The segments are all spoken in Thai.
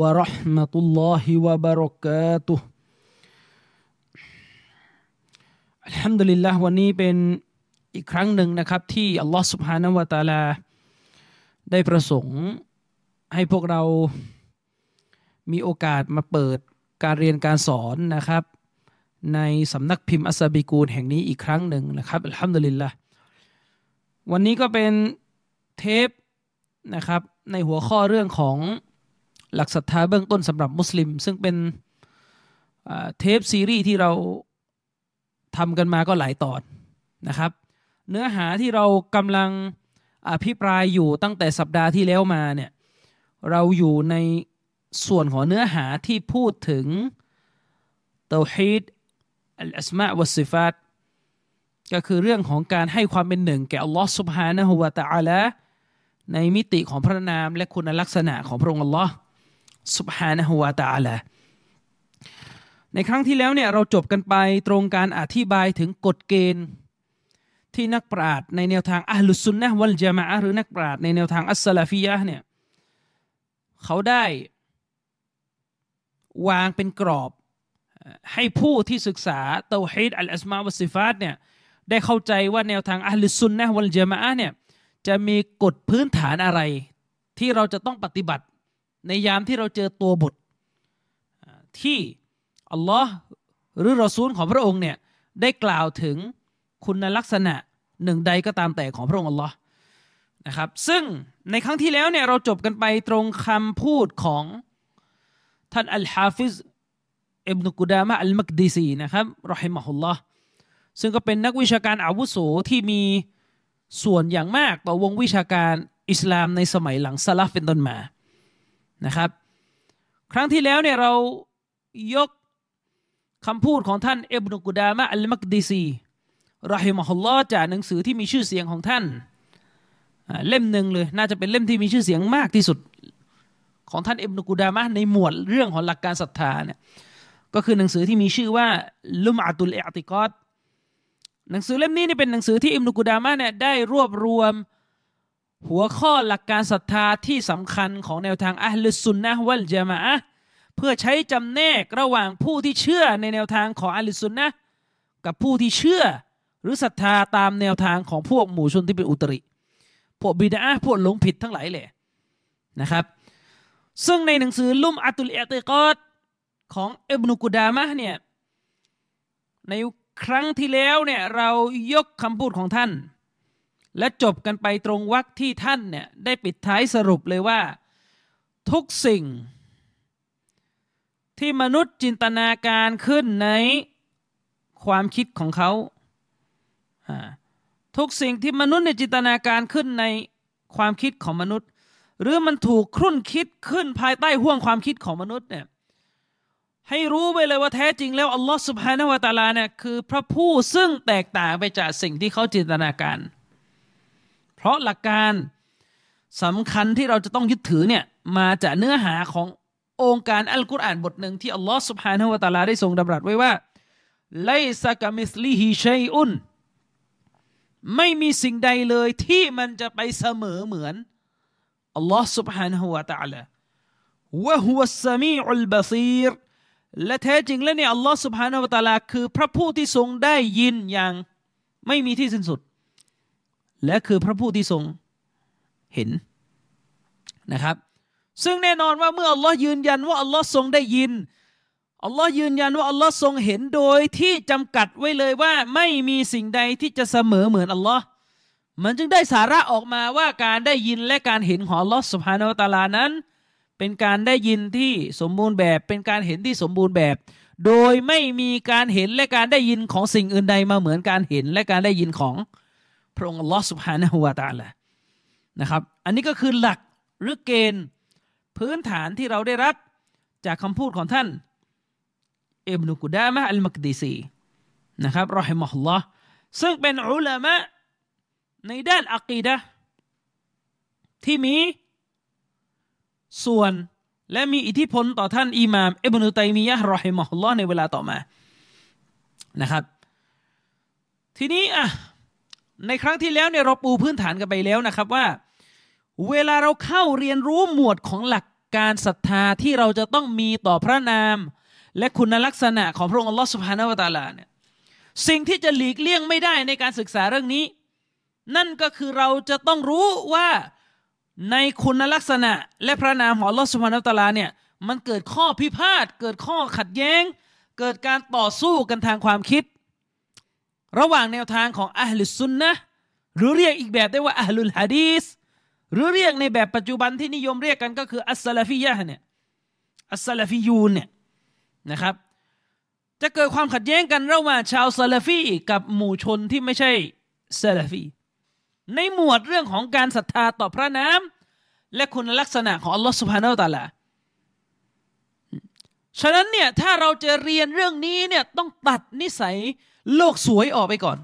วะราะห์มะตุลลอฮิวะบารอกาตุอัลฮัมดุลิลละวันนี้เป็นอีกครั้งหนึ่งนะครับ ที่อัลลอฮ์ سبحانه และ تعالى ได้ประสงค์ให้พวกเรามีโอกาสมาเปิดการเรียนการสอนนะครับ ในสำนักพิมพ์อัสบิกูลแห่งนี้อีกครั้งหนึ่งนะครับอัลฮัมดุลิลละวันนี้ก็เป็นเทปนะครับ ในหัวข้อเรื่องของ หลักศรัทธาเบื้องต้นสำหรับมุสลิม ซึ่งเป็นเทปซีรีส์ที่เราทำกันมาก็หลายตอนนะครับ เนื้อหาที่เรากำลังอภิปรายอยู่ตั้งแต่สัปดาห์ที่แล้วมาเนี่ยเราอยู่ในส่วนของเนื้อหาที่พูดถึงเตาฮีดอัลอสมาวัสซิฟาตก็คือเรื่องของการให้ความเป็นหนึ่ง แก่อัลลอฮ์สุบฮานะฮุวาตะอาละในมิติของพระนามและคุณลักษณะของพระองค์อัลลอฮ์ สุบฮานะฮุวาตาละในครั้งที่แล้วเนี่ยเราจบกันไปตรงการอธิบายถึงกฎเกณฑ์ที่นักปราชญ์ในแนวทางอัลลุซุนนะวัลจามะหรือนักปราชญ์ในแนวทางอัสลาฟียะเนี่ยเขาได้วางเป็นกรอบให้ผู้ที่ศึกษาเตาฮีดอัลอัสมาวัสิฟาตเนี่ยได้เข้าใจว่าแนวทางอัลลุซุนนะวัลจามะเนี่ยจะมีกฎพื้นฐานอะไร ที่เราจะต้องปฏิบัติ ในยามที่เราเจอตัวบทที่อัลลอฮ์หรือรอซูลของพระองค์เนี่ยได้กล่าวถึงคุณลักษณะหนึ่งใดก็ตามแต่ของพระองค์อัลลอฮ์นะครับซึ่งในครั้งที่แล้วเนี่ยเราจบกันไปตรงคำพูดของท่านอัลฮาฟิซอิบนุกุดามะอัลมักดีซีนะครับرحمه اللهซึ่งก็เป็นนักวิชาการอาวุโสที่มีส่วนอย่างมากต่อวงวิชาการอิสลามในสมัยหลังซาลฟเป็นต้นมา นะครับ ครั้งที่แล้วเนี่ยเรายกคำพูดของท่านอิบนุกุดามะอัลมักดิซีรอฮิมะฮุลลอฮ์จากหนังสือที่มีชื่อเสียงของท่าน เล่มหนึ่งเลย น่าจะเป็นเล่มที่มีชื่อเสียงมากที่สุด ของท่านอิบนุกุดามะในหมวดเรื่องของหลักการศรัทธาเนี่ยก็คือหนังสือที่มีชื่อว่าลุมอัตุลเอติกอดหนังสือเล่มนี้นี่เป็นหนังสือที่อิบนุกุดามะเนี่ยได้รวบรวม หัวข้อหลักการศรัทธาที่สำคัญของแนวทางอัลลุสุนนะวัลจามะเพื่อใช้จำแนกระหว่างผู้ที่เชื่อในแนวทางของอัลลุสุนนะกับผู้ที่เชื่อหรือศรัทธาตามแนวทางของพวกหมู่ชนที่เป็นอุตริ พวกบิดาพวกหลงผิดทั้งหลายเลยนะครับ ซึ่งในหนังสือลุ่มอัตุลเอติกอดของอิบนุกุดามะเนี่ยในครั้งที่แล้วเนี่ยเรายกคำพูดของท่าน และจบกันไปตรงวรรคที่ท่านเนี่ยได้ปิดท้ายสรุปเลยว่า ทุกสิ่ง ที่มนุษย์จินตนาการขึ้นในความคิดของเขา ทุกสิ่งที่มนุษย์ในจินตนาการขึ้นในความคิดของมนุษย์ หรือมันถูกครุ่นคิดขึ้นภายใต้ห่วงความคิดของมนุษย์เนี่ยให้รู้ไปเลยว่าแท้จริงแล้วอัลลอฮฺสุบฮานาวะตาลาเนี่ยคือพระผู้ซึ่งแตกต่างไปจากสิ่งที่เขาจินตนาการ ราะหลักการสำคัญที่เราจะต้องยึดถือเนี่ยมาจากเนื้อหาขององค์การอัลกุรอานบทหนึ่งที่อัลลอฮ์สุบฮานาละตาลาได้ทรงดำรัสไว้ว่าไลซากามิสลิฮิชัยอุนไม่มีสิ่งใดเลยที่มันจะไปเสมอเหมือนอัลลอฮ์ سبحانه และ تعالى วะฮุวสมีอุลบาซีรและแท้จริงแล้วเนี่ยอัลลอฮ์ سبحانه และ تعالى คือพระผู้ที่ทรงได้ยินอย่างไม่มีที่สิ้นสุด และคือพระผู้ที่ทรงเห็นนะครับ ซึ่งแน่นอนว่าเมื่ออัลลอฮ์ยืนยันว่าอัลลอฮ์ทรงได้ยินอัลลอฮ์ยืนยันว่าอัลลอฮ์ทรงเห็นโดยที่จำกัดไว้เลยว่าไม่มีสิ่งใดที่จะเสมอเหมือนอัลลอฮ์มันจึงได้สาระออกมาว่าการได้ยินและการเห็นของอัลลอฮ์สุภาโนตาลานั้น เป็นการได้ยินที่สมบูรณ์แบบ เป็นการเห็นที่สมบูรณ์แบบ โดยไม่มีการเห็นและการได้ยินของสิ่งอื่นใดมาเหมือนการเห็นและการได้ยินของ พระองค์อัลลอฮ์สุบฮานะฮุวาตาละนะครับ อันนี้ก็คือหลักหรือเกณฑ์พื้นฐานที่เราได้รับจากคำพูดของท่านอิบนุกุดามะอัลมักดีซีนะครับรอฮิมะฮุลอฮ์ซึ่งเป็นอุลามะในด้านอักีดะที่มีส่วนและมีอิทธิพลต่อท่านอิหม่ามอิบนุตัยมียะรอฮิมะฮุลอฮ์ในเวลาต่อมานะครับ ทีนี้อะ ในครั้งที่แล้วเนี่ยเราปูพื้นฐานกันไปแล้วนะครับว่า เวลาเราเข้าเรียนรู้หมวดของหลักการศรัทธาที่เราจะต้องมีต่อพระนาม และคุณลักษณะของพระองค์อัลลอฮฺสุบฮานาวะตาลาเนี่ยสิ่งที่จะหลีกเลี่ยงไม่ได้ในการศึกษาเรื่องนี้ นั่นก็คือเราจะต้องรู้ว่าในคุณลักษณะ และพระนามของอัลลอฮฺسبحانه وتعالىเนี่ยมันเกิดข้อพิพาทเกิดข้อขัดแย้ง เกิดการต่อสู้กันทางความคิด ระหว่างแนวทางของأهل السنةหรือเรียกอีกแบบได้ว่าأهل الحديثหรือเรียกในแบบปัจจุบันที่นิยมเรียกกันก็คือالسلفيةเนี่ยالسلفيونเนี่ยนะครับจะเกิดความขัดแย้งกันระหว่างชาวซาลฟีกับหมู่ชนที่ไม่ใช่ซาลฟีในหมวดเรื่องของการศรัทธาต่อพระนามและคุณลักษณะของอัลลอฮฺสุบฮานาอัลตะลาฉะนั้นเนี่ยถ้าเราจะเรียนเรื่องนี้เนี่ยต้องตัดนิสัย โลกสวยออกไปก่อน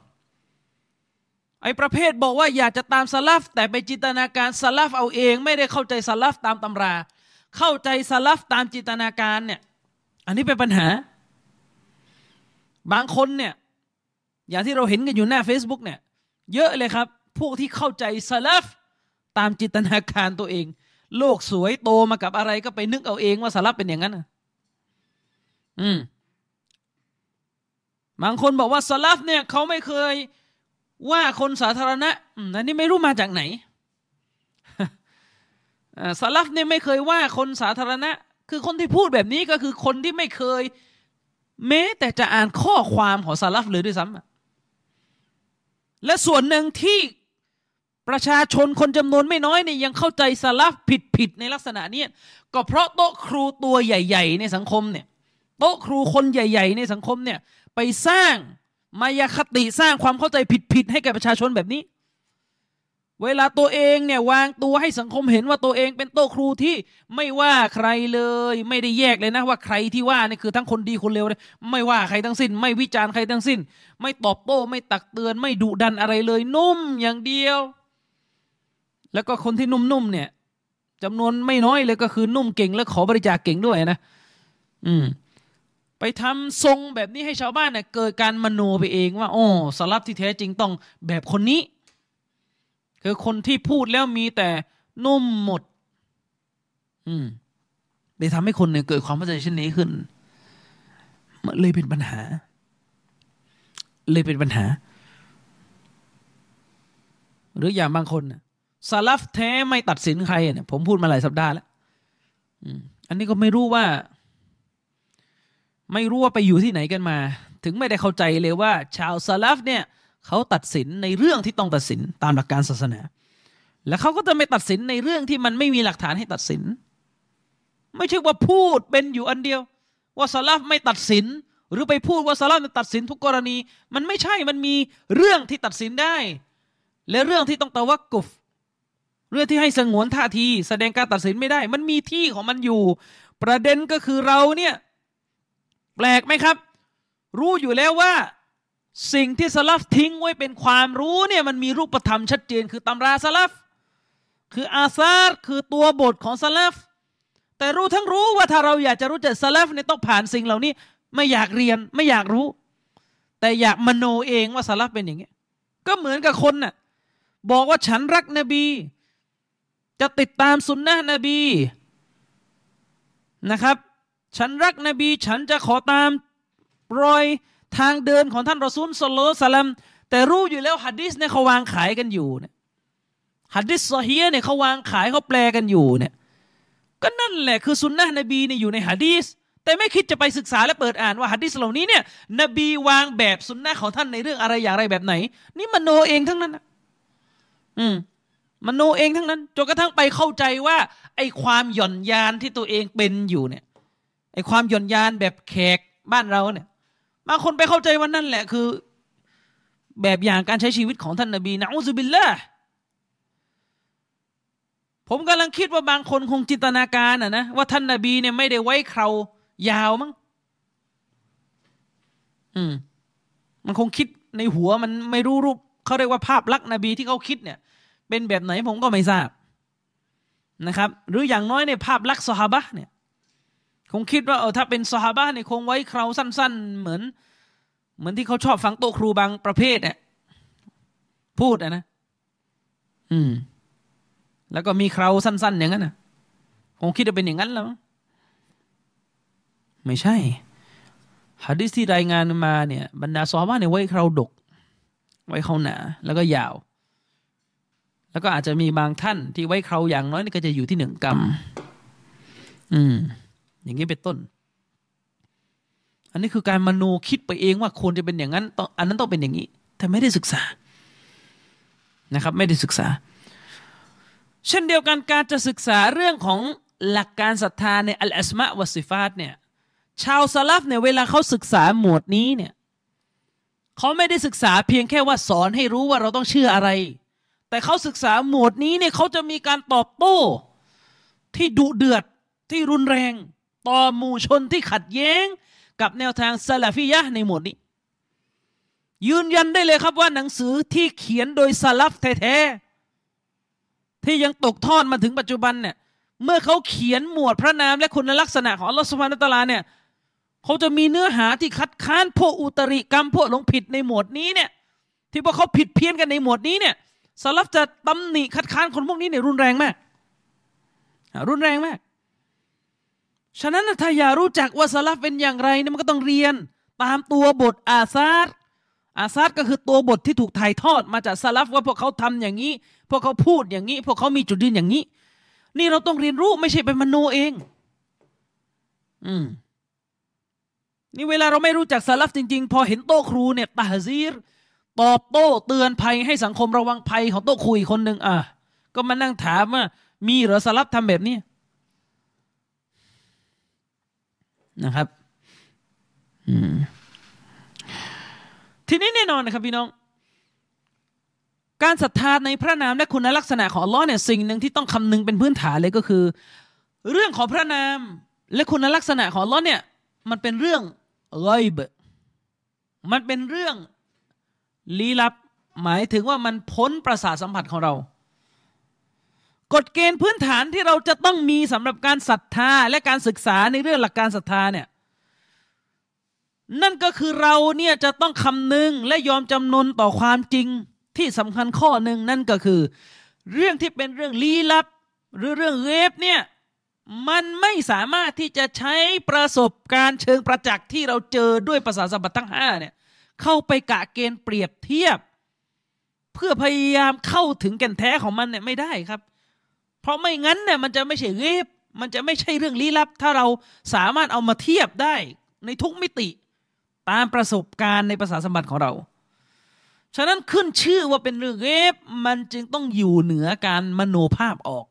ไอ้ประเภทบอกว่าอยากจะตามสลับแต่ไปจินตนาการสลับเอาเอง ไม่ได้เข้าใจสลับตามตำรา เข้าใจสลับตามจินตนาการเนี่ยอันนี้เป็นปัญหา บางคนเนี่ยอย่างที่เราเห็นกันอยู่หน้า Facebook เนี่ยเยอะเลยครับ พวกที่เข้าใจสลับตามจินตนาการตัวเอง โลกสวยโตมากับอะไรก็ไปนึกเอาเองว่าสลับเป็นอย่างนั้นอืม บางคนบอกว่าสลับเนี่ยเขาไม่เคยว่าคนสาธารณะอันนี้ไม่รู้มาจากไหนสลับเนี่ยไม่เคยว่าคนสาธารณะ คือคนที่พูดแบบนี้ก็คือคนที่ไม่เคย แม้แต่จะอ่านข้อความของสลับเลยด้วยซ้ำและส่วนหนึ่งที่ประชาชนคนจำนวนไม่น้อยเนี่ยยังเข้าใจสลับผิดผิดในลักษณะนี้ก็เพราะโต๊ะครูตัวใหญ่ ๆ ในสังคมเนี่ย โต๊ะครูคนใหญ่ ๆ ในสังคมเนี่ย ไปสร้างมายาคติสร้างความเข้าใจผิดๆให้แก่ประชาชนแบบนี้ เวลาตัวเองเนี่ยวางตัวให้สังคมเห็นว่าตัวเองเป็นโต๊ะครูที่ไม่ว่าใครเลย ไม่ได้แยกเลยนะว่าใครที่ว่านี่คือทั้งคนดีคนเลวเลยไม่ว่าใครทั้งสิ้น ไม่วิจารณ์ใครทั้งสิ้น ไม่ตอบโต้ไม่ตักเตือน ไม่ดุดันอะไรเลยนุ่มอย่างเดียว แล้วก็คนที่นุ่มๆเนี่ยจำนวนไม่น้อยเลยก็คือนุ่มเก่งและขอบริจาคเก่งด้วยนะ อืม ไปทำทรงแบบนี้ให้ชาวบ้านเนี่ยเกิดการมโนไปเองว่าโอ้สลับที่แท้จริงต้องแบบคนนี้ คือคนที่พูดแล้วมีแต่นุ่มหมด อืมเลยทำให้คนเนี่ยเกิดความเข้าใจเช่นนี้ขึ้นมันเลยเป็นปัญหา เลยเป็นปัญหา หรืออย่างบางคนสลับแท้ไม่ตัดสินใครเนี่ยผมพูดมาหลายสัปดาห์แล้วอันนี้ก็ไม่รู้ว่า ไม่รู้ว่าไปอยู่ที่ไหนกันมา ถึงไม่ได้เข้าใจเลยว่า ชาวซาลฟเนี่ยเขาตัดสินในเรื่องที่ต้องตัดสินตามหลักการศาสนา และเขาก็จะไม่ตัดสินในเรื่องที่มันไม่มีหลักฐานให้ตัดสิน ไม่ใช่ว่าพูดเป็นอยู่อันเดียว ว่าซาลฟไม่ตัดสิน หรือไปพูดว่าซาลฟตัดสินทุกกรณี มันไม่ใช่มันมีเรื่องที่ตัดสินได้ และเรื่องที่ต้องตะวักกุฟเรื่องที่ให้สงวนท่าที แสดงการตัดสินไม่ได้ มันมีที่ของมันอยู่ ประเด็นก็คือเราเนี่ย ปลกไหมครับ รู้อยู่แล้วว่า สิ่งที่สลับทิ้งไว้เป็นความรู้เนี่ยมันมีรูปธรรมชัดเจน คือตำราสลับคืออาซาร์คือตัวบทของสลับแต่รู้ทั้งรู้ว่าถ้าเราอยากจะรู้จักสลับเนี่ยต้องผ่านสิ่งเหล่านี้ ไม่อยากเรียนไม่อยากรู้ แต่อยากมโนเองว่าสลับเป็นอย่างนี้ก็เหมือนกับคนน่ะบอกว่าฉันรักนบี จะติดตามสุนนะนบีนะครับ ฉันรักนบี ฉันจะขอตามรอยทางเดินของท่านรอซูลصلى الله عليه وسلمแต่รู้อยู่แล้วฮัดดิสเนี่ยเขาวางขายกันอยู่เนี่ยฮัดดิสซอฮีเนี่ยเขาวางขายเขาแปลกันอยู่เนี่ยก็นั่นแหละคือสุนนะนบีเนี่ยอยู่ในฮัดดิสแต่ไม่คิดจะไปศึกษาและเปิดอ่านว่าฮัดดิสเหล่านี้เนี่ยนบีวางแบบสุนนะของท่านในเรื่องอะไรอย่างไรแบบไหน นี่มโนเองทั้งนั้นนะอืมมโนเองทั้งนั้นจนกระทั่งไปเข้าใจว่า ไอ้ความหย่อนยานที่ตัวเองเป็นอยู่เนี่ย ไอความหย่อนยานแบบแขกบ้านเราเนี่ยบางคนไปเข้าใจว่านั่นแหละคือ แบบอย่างการใช้ชีวิตของท่านนบีนะอุบิลละผมกำลังคิดว่าบางคนคงจินตนาการอะนะว่าท่านนบีเนี่ยไม่ได้ไว้เครายาวมั้งอืม มันคงคิดในหัวมันไม่รู้รูปเขาเรียกว่าภาพลักษณ์นบีที่เขาคิดเนี่ย เป็นแบบไหนผมก็ไม่ทราบนะครับ หรืออย่างน้อยในภาพลักษณ์สฮาบะเนี่ย คงคิดว่าเออถ้าเป็นสฮาบะเนี่ยคงไว้เคราสั้น ๆ เหมือน เหมือนที่เขาชอบฟังโตครูบางประเภทเนี่ยพูดนะอืม แล้วก็มีเคราสั้น ๆ อย่างนั้นนะคงคิดว่าเป็นอย่างนั้นแล้ว ไม่ใช่ฮะดิษที่รายงานมาเนี่ย บรรดาซอบ้าเนี่ยไว้เคราดก ไว้เขาหนา แล้วก็ยาว แล้วก็อาจจะมีบางท่านที่ไว้เคราอย่างน้อยนี่ก็จะอยู่ที่หนึ่งกรัมอืม อย่างนี้เป็นต้น อันนี้คือการมโนคิดไปเองว่าควรจะเป็นอย่างนั้นต้องอันนั้นต้องเป็นอย่างนี้ แต่ไม่ได้ศึกษานะครับ ไม่ได้ศึกษา เช่นเดียวกันการจะศึกษาเรื่องของหลักการศรัทธาในอัลอัสมะวสิฟาตเนี่ยชาวซาลฟเนี่ยเวลาเขาศึกษาหมวดนี้เนี่ยเขาไม่ได้ศึกษาเพียงแค่ว่าสอนให้รู้ว่าเราต้องเชื่ออะไร แต่เขาศึกษาหมวดนี้เนี่ยเขาจะมีการตอบโต้ที่ดุเดือดที่รุนแรง ต่อหมู่ชนที่ขัดแย้ง กับแนวทางซาลาฟิยะในหมวดนี้ ยืนยันได้เลยครับว่าหนังสือที่เขียนโดยซาลฟแท้ๆที่ยังตกทอดมาถึงปัจจุบันเนี่ยเมื่อเขาเขียนหมวดพระนามและคุณลักษณะของอัลลอฮฺสุบฮานตะลาเนี่ยเขาจะมีเนื้อหาที่คัดค้านพวกอุตริกรรมพวกหลงผิดในหมวดนี้เนี่ยที่พวกเขาผิดเพี้ยนกันในหมวดนี้เนี่ยสลับจะตำหนิคัดค้านคนพวกนี้เนี่ยรุนแรงมาก รุนแรงมาก ฉะนั้นถ้าอยากรู้จักว่าสลับเป็นอย่างไรเนี่ยมันก็ต้องเรียนตามตัวบทอาซาดอาซาดก็คือตัวบทที่ถูกถ่ายทอดมาจากสลับว่าพวกเขาทำอย่างนี้ พวกเขาพูดอย่างนี้ พวกเขามีจุดยืนอย่างนี้ นี่เราต้องเรียนรู้ไม่ใช่ไปมโนเอง อืมนี่เวลาเราไม่รู้จักสลับจริง ๆ พอเห็นโต๊ะครูเนี่ยตาซีรตอบโต้เตือนภัยให้สังคมระวังภัยของโต๊ะคุยคนหนึ่งอะก็มานั่งถามว่ามีหรือสลับทำแบบนี้ นะครับทีนี้แน่นอนนะครับพี่น้อง การศรัทธาในพระนามและคุณลักษณะของอัลลอฮ์เนี่ยสิ่งหนึ่งที่ต้องคำนึงเป็นพื้นฐานเลยก็คือ เรื่องของพระนามและคุณลักษณะของอัลลอฮ์เนี่ย มันเป็นเรื่องไกบมันเป็นเรื่องลี้ลับ หมายถึงว่ามันพ้นประสาทสัมผัสของเรา กฎเกณฑ์พื้นฐานที่เราจะต้องมีสำหรับการศรัทธาและการศึกษาในเรื่องหลักการศรัทธาเนี่ยนั่นก็คือเราเนี่ยจะต้องคำนึงและยอมจำนนต่อความจริงที่สำคัญข้อหนึ่งนั่นก็คือ เรื่องที่เป็นเรื่องลี้ลับ หรือเรื่องเวฟเนี่ยมันไม่สามารถที่จะใช้ประสบการณ์เชิงประจักษ์ที่เราเจอด้วยภาษาสัมผัสทั้งห้าเนี่ยเข้าไปกะเกณฑ์เปรียบเทียบ เพื่อพยายามเข้าถึงแก่นแท้ของมันเนี่ยไม่ได้ครับ เพราะไม่งั้นเนี่ยมันจะไม่ใช่เรีบมันจะไม่ใช่เรื่องลี้ลับ ถ้าเราสามารถเอามาเทียบได้ในทุกมิติตามประสบการณ์ในภาษาสมบัติของเรา ฉะนั้นขึ้นชื่อว่าเป็นเรื่องเรบมันจึงต้องอยู่เหนือการมโนภาพออก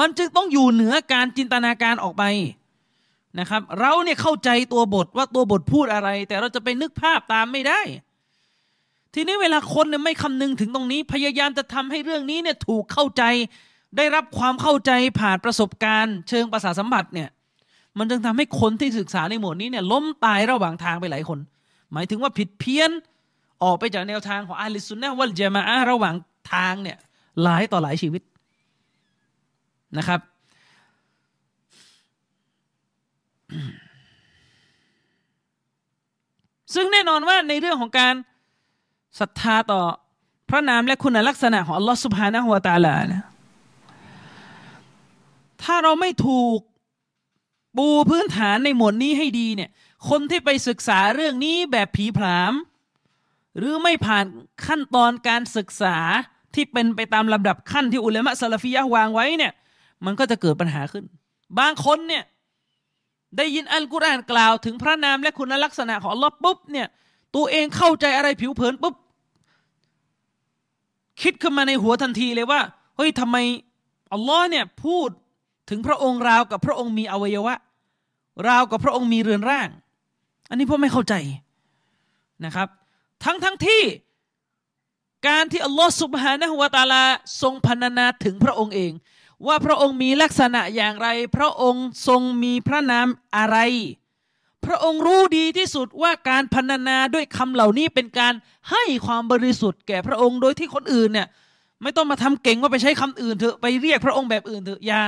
มันจึงต้องอยู่เหนือการจินตนาการออกไปนะครับ เราเนี่ยเข้าใจตัวบทว่าตัวบทพูดอะไร แต่เราจะไปนึกภาพตามไม่ได้ ทีนี้เวลาคนเนี่ยไม่คำนึงถึงตรงนี้ พยายามจะทำให้เรื่องนี้เนี่ยถูกเข้าใจ ได้รับความเข้าใจผ่านประสบการณ์ เชิงประสาสัมผัสเนี่ย มันจึงทำให้คนที่ศึกษาในหมวดนี้เนี่ยล้มตายระหว่างทางไปหลายคน หมายถึงว่าผิดเพี้ยนออกไปจากแนวทางของอาลิสุนนะวัลเจมาอะระหว่างทางเนี่ยหลายต่อหลายชีวิตนะครับ ซึ่งแน่นอนว่าในเรื่องของการ ศรัทธาต่อพระนามและคุณลักษณะของอัลลอฮฺสุบฮานะฮุวาตาลานะถ้าเราไม่ถูกปูพื้นฐานในหมวดนี้ให้ดีเนี่ย คนที่ไปศึกษาเรื่องนี้แบบผีผาม หรือไม่ผ่านขั้นตอนการศึกษาที่เป็นไปตามลำดับขั้นที่อุลามะซาลฟียะวางไว้เนี่ย มันก็จะเกิดปัญหาขึ้น บางคนเนี่ยได้ยินอัลกุรอานกล่าวถึงพระนามและคุณลักษณะของอัลลอฮ์ปุ๊บเนี่ย ตัวเองเข้าใจอะไรผิวเผินปุ๊บคิดขึ้นมาในหัวทันทีเลยว่าเฮ้ยทำไมอัลลอฮ์เนี่ยพูดถึงพระองค์ราวกับพระองค์มีอวัยวะ ราวกับพระองค์มีเรือนร่าง อันนี้พ่อไม่เข้าใจนะครับ ทั้งทั้งที่การที่อัลลอฮ์สุบฮานะฮุวาตาลาทรงพรรณนาถึงพระองค์เอง ว่าพระองค์มีลักษณะอย่างไร พระองค์ทรงมีพระนามอะไร พระองค์รู้ดีที่สุดว่าการพรรณนาด้วยคำเหล่านี้เป็นการให้ความบริสุทธิ์แก่พระองค์โดยที่คนอื่นเนี่ย ไม่ต้องมาทำเก่งว่าไปใช้คำอื่นเถอะไปเรียกพระองค์แบบอื่นเถอะอย่า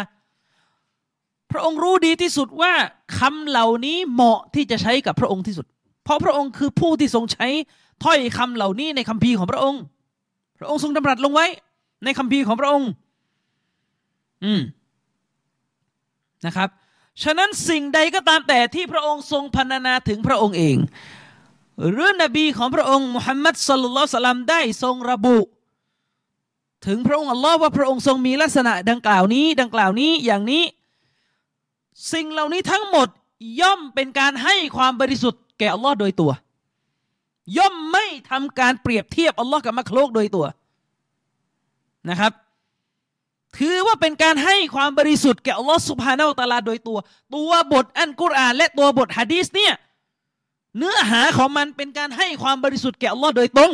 พระองค์รู้ดีที่สุดว่าคำเหล่านี้เหมาะที่จะใช้กับพระองค์ที่สุด เพราะพระองค์คือผู้ที่ทรงใช้ถ้อยคำเหล่านี้ในคัมภีร์ของพระองค์ พระองค์ทรงดำรัสลงไว้ ในคัมภีร์ของพระองค์ อืมนะครับ ฉะนั้นสิ่งใดก็ตามแต่ที่พระองค์ทรงพรรณนาถึงพระองค์เอง หรือนบีของพระองค์มุฮัมมัดสุลลัลสลัมได้ทรงระบุ ถึงพระองค์อัลลอฮ์ว่าพระองค์ทรงมีลักษณะดังกล่าวนี้ ดังกล่าวนี้อย่างนี้ สิ่งเหล่านี้ทั้งหมดย่อมเป็นการให้ความบริสุทธิ์แก่อัลลอฮ์โดยตัว ย่อมไม่ทำการเปรียบเทียบอัลลอฮ์กับมักโลกโดยตัวนะครับ ถือว่าเป็นการให้ความบริสุทธิ์แก่อัลลอฮ์สุบฮานาอัลตาลาโดยตัว ตัวบทอันกุรอาน และตัวบทฮะดีสเนี่ยเนื้อหาของมันเป็นการให้ความบริสุทธิ์แก่อัลลอฮ์โดยตรง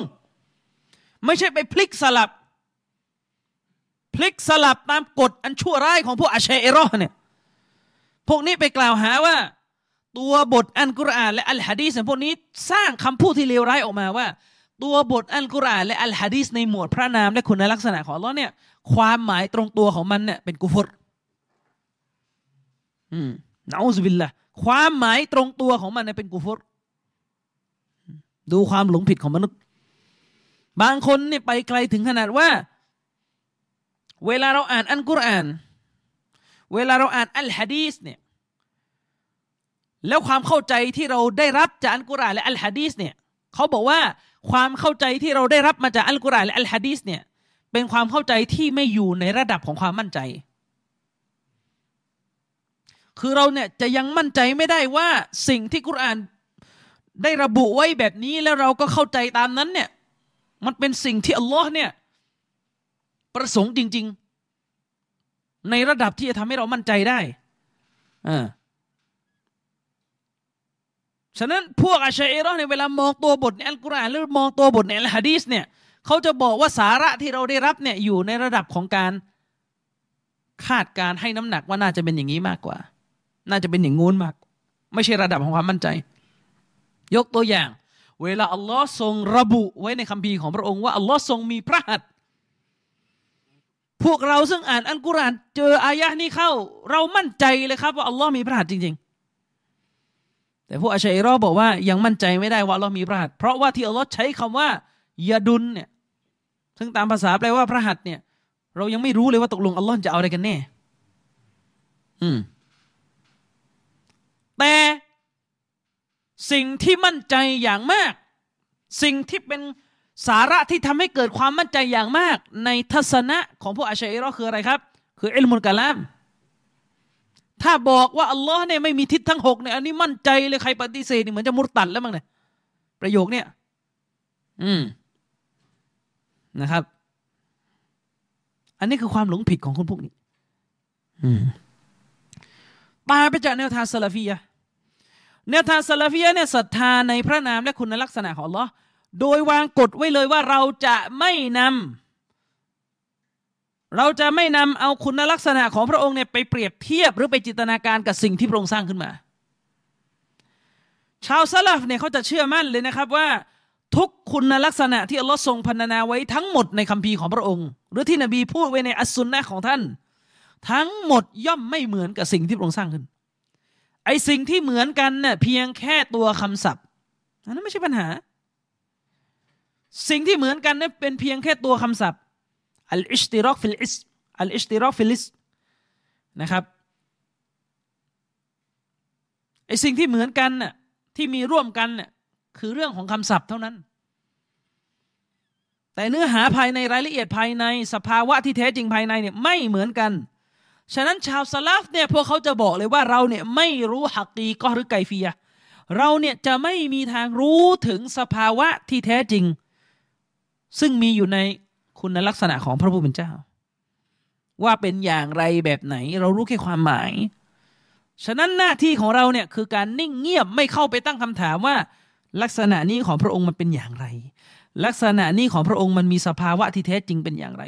ไม่ใช่ไปพลิกสลับ พลิกสลับตามกฎอันชั่วร้ายของพวกอาชัยเอรอเนี่ยพวกนี้ไปกล่าวหาว่า ตัวบทอันกุรอาน และอัลฮะดีสพวกนี้สร้างคำพูดที่เลวร้ายออกมาว่า ตัวบทอันกุรอาน และอัลฮะดีสในหมวดพระนามและคุณลักษณะของอัลลอฮ์เนี่ย ความหมายตรงตัวของมันเนี่ยเป็นกุฟรอืมนาอุบิลละความหมายตรงตัวของมันเนี่ยเป็นกุฟรดูความหลงผิดของมนุษย์ บางคนเนี่ยไปไกลถึงขนาดว่า เวลาเราอ่านอัลกุรอาน เวลาเราอ่านอัลฮะดีสเนี่ยแล้วความเข้าใจที่เราได้รับจากอัลกุรอานและอัลฮะดีสเนี่ยเขาบอกว่าความเข้าใจที่เราได้รับมาจากอัลกุรอานและอัลฮะดีสเนี่ย เป็นความเข้าใจที่ไม่อยู่ในระดับของความมั่นใจ คือเราเนี่ยจะยังมั่นใจไม่ได้ว่าสิ่งที่กุรอานได้ระบุไว้แบบนี้แล้วเราก็เข้าใจตามนั้นเนี่ย มันเป็นสิ่งที่อัลลอฮ์เนี่ย ประสงค์จริง ๆ ในระดับที่จะทำให้เรามั่นใจได้อ่าฉะนั้นพวกอาชัยเอรอในเวลามองตัวบทในอัลกุรอานหรือมองตัวบทในอัลฮะดีสเนี่ย เขาจะบอกว่าสาระที่เราได้รับเนี่ยอยู่ในระดับของการคาดการให้น้ำหนักว่าน่าจะเป็นอย่างนี้มากกว่า น่าจะเป็นอย่างงู้นมาก ไม่ใช่ระดับของความมั่นใจ ยกตัวอย่าง เวลาอัลลอฮ์ทรงระบุไว้ในคัมภีร์ของพระองค์ว่าอัลลอฮ์ทรงมีพระหัตถ์พวกเราซึ่งอ่านอัลกุรอานเจออายะนี้เข้า เรามั่นใจเลยครับว่าอัลลอฮ์มีพระหัตถ์จริง ๆแต่พวกอาชัยรอบอกว่ายังมั่นใจไม่ได้ว่าอัลลอฮ์มีพระหัตถ์เพราะว่าที่อัลลอฮ์ใช้คำว่า ยาดุลเนี่ยซึ่งตามภาษาแปลว่าพระหัตถ์เนี่ย เรายังไม่รู้เลยว่าตกลงอัลลอฮ์จะเอาอะไรกันแน่ อืม แต่สิ่งที่มั่นใจอย่างมาก สิ่งที่เป็นสาระที่ทำให้เกิดความมั่นใจอย่างมาก ในทัศนะของพวกอาชัยรอคืออะไรครับ คืออิลมุลกะลาม ถ้าบอกว่าอัลลอฮ์เนี่ยไม่มีทิศทั้งหกเนี่ยอันนี้มั่นใจเลยใครปฏิเสธนี่เหมือนจะมุรตัดแล้วมั้งเนี่ยประโยคเนี่ย อืม นะครับ อันนี้คือความหลงผิดของคนพวกนี้ตาไปจากแนวทางซาลาฟียแนวทางซาลาฟียเนี่ยศรัทธาในพระนามและคุณลักษณะของอัลลอฮ์โดยวางกฎไว้เลยว่าเราจะไม่นำเราจะไม่นำเอาคุณลักษณะของพระองค์เนี่ยไปเปรียบเทียบหรือไปจินตนาการกับสิ่งที่พระองค์สร้างขึ้นมา ชาวซาลาฟเนี่ยเขาจะเชื่อมั่นเลยนะครับว่า ทุกคุณลักษณะที่อัลลอฮ์ทรงพรรณนาไว้ทั้งหมดในคัมภีร์ของพระองค์ หรือที่นบีพูดไว้ในอัสซุนนะของท่าน ทั้งหมดย่อมไม่เหมือนกับสิ่งที่พระองค์สร้างขึ้น ไอสิ่งที่เหมือนกันเนี่ยเพียงแค่ตัวคำศัพท์อันนั้นไม่ใช่ปัญหา สิ่งที่เหมือนกันเนี่ยเป็นเพียงแค่ตัวคำศัพท์الاشتراك في الاسم الاشتراك في الاسمนะครับไอสิ่งที่เหมือนกันน่ะที่มีร่วมกันน่ะ คือเรื่องของคำศัพท์เท่านั้น แต่เนื้อหาภายในรายละเอียดภายในสภาวะที่แท้จริงภายในเนี่ยไม่เหมือนกัน ฉะนั้นชาวสลัฟเนี่ยพวกเขาจะบอกเลยว่าเราเนี่ยไม่รู้หักกีก็หรือไกฟียเราเนี่ยจะไม่มีทางรู้ถึงสภาวะที่แท้จริง ซึ่งมีอยู่ในคุณลักษณะของพระผู้เป็นเจ้า ว่าเป็นอย่างไรแบบไหน เรารู้แค่ความหมาย ฉะนั้นหน้าที่ของเราเนี่ยคือการนิ่งเงียบไม่เข้าไปตั้งคำถามว่า ลักษณะนี้ของพระองค์มันเป็นอย่างไร ลักษณะนี้ของพระองค์มันมีสภาวะที่แท้จริงเป็นอย่างไร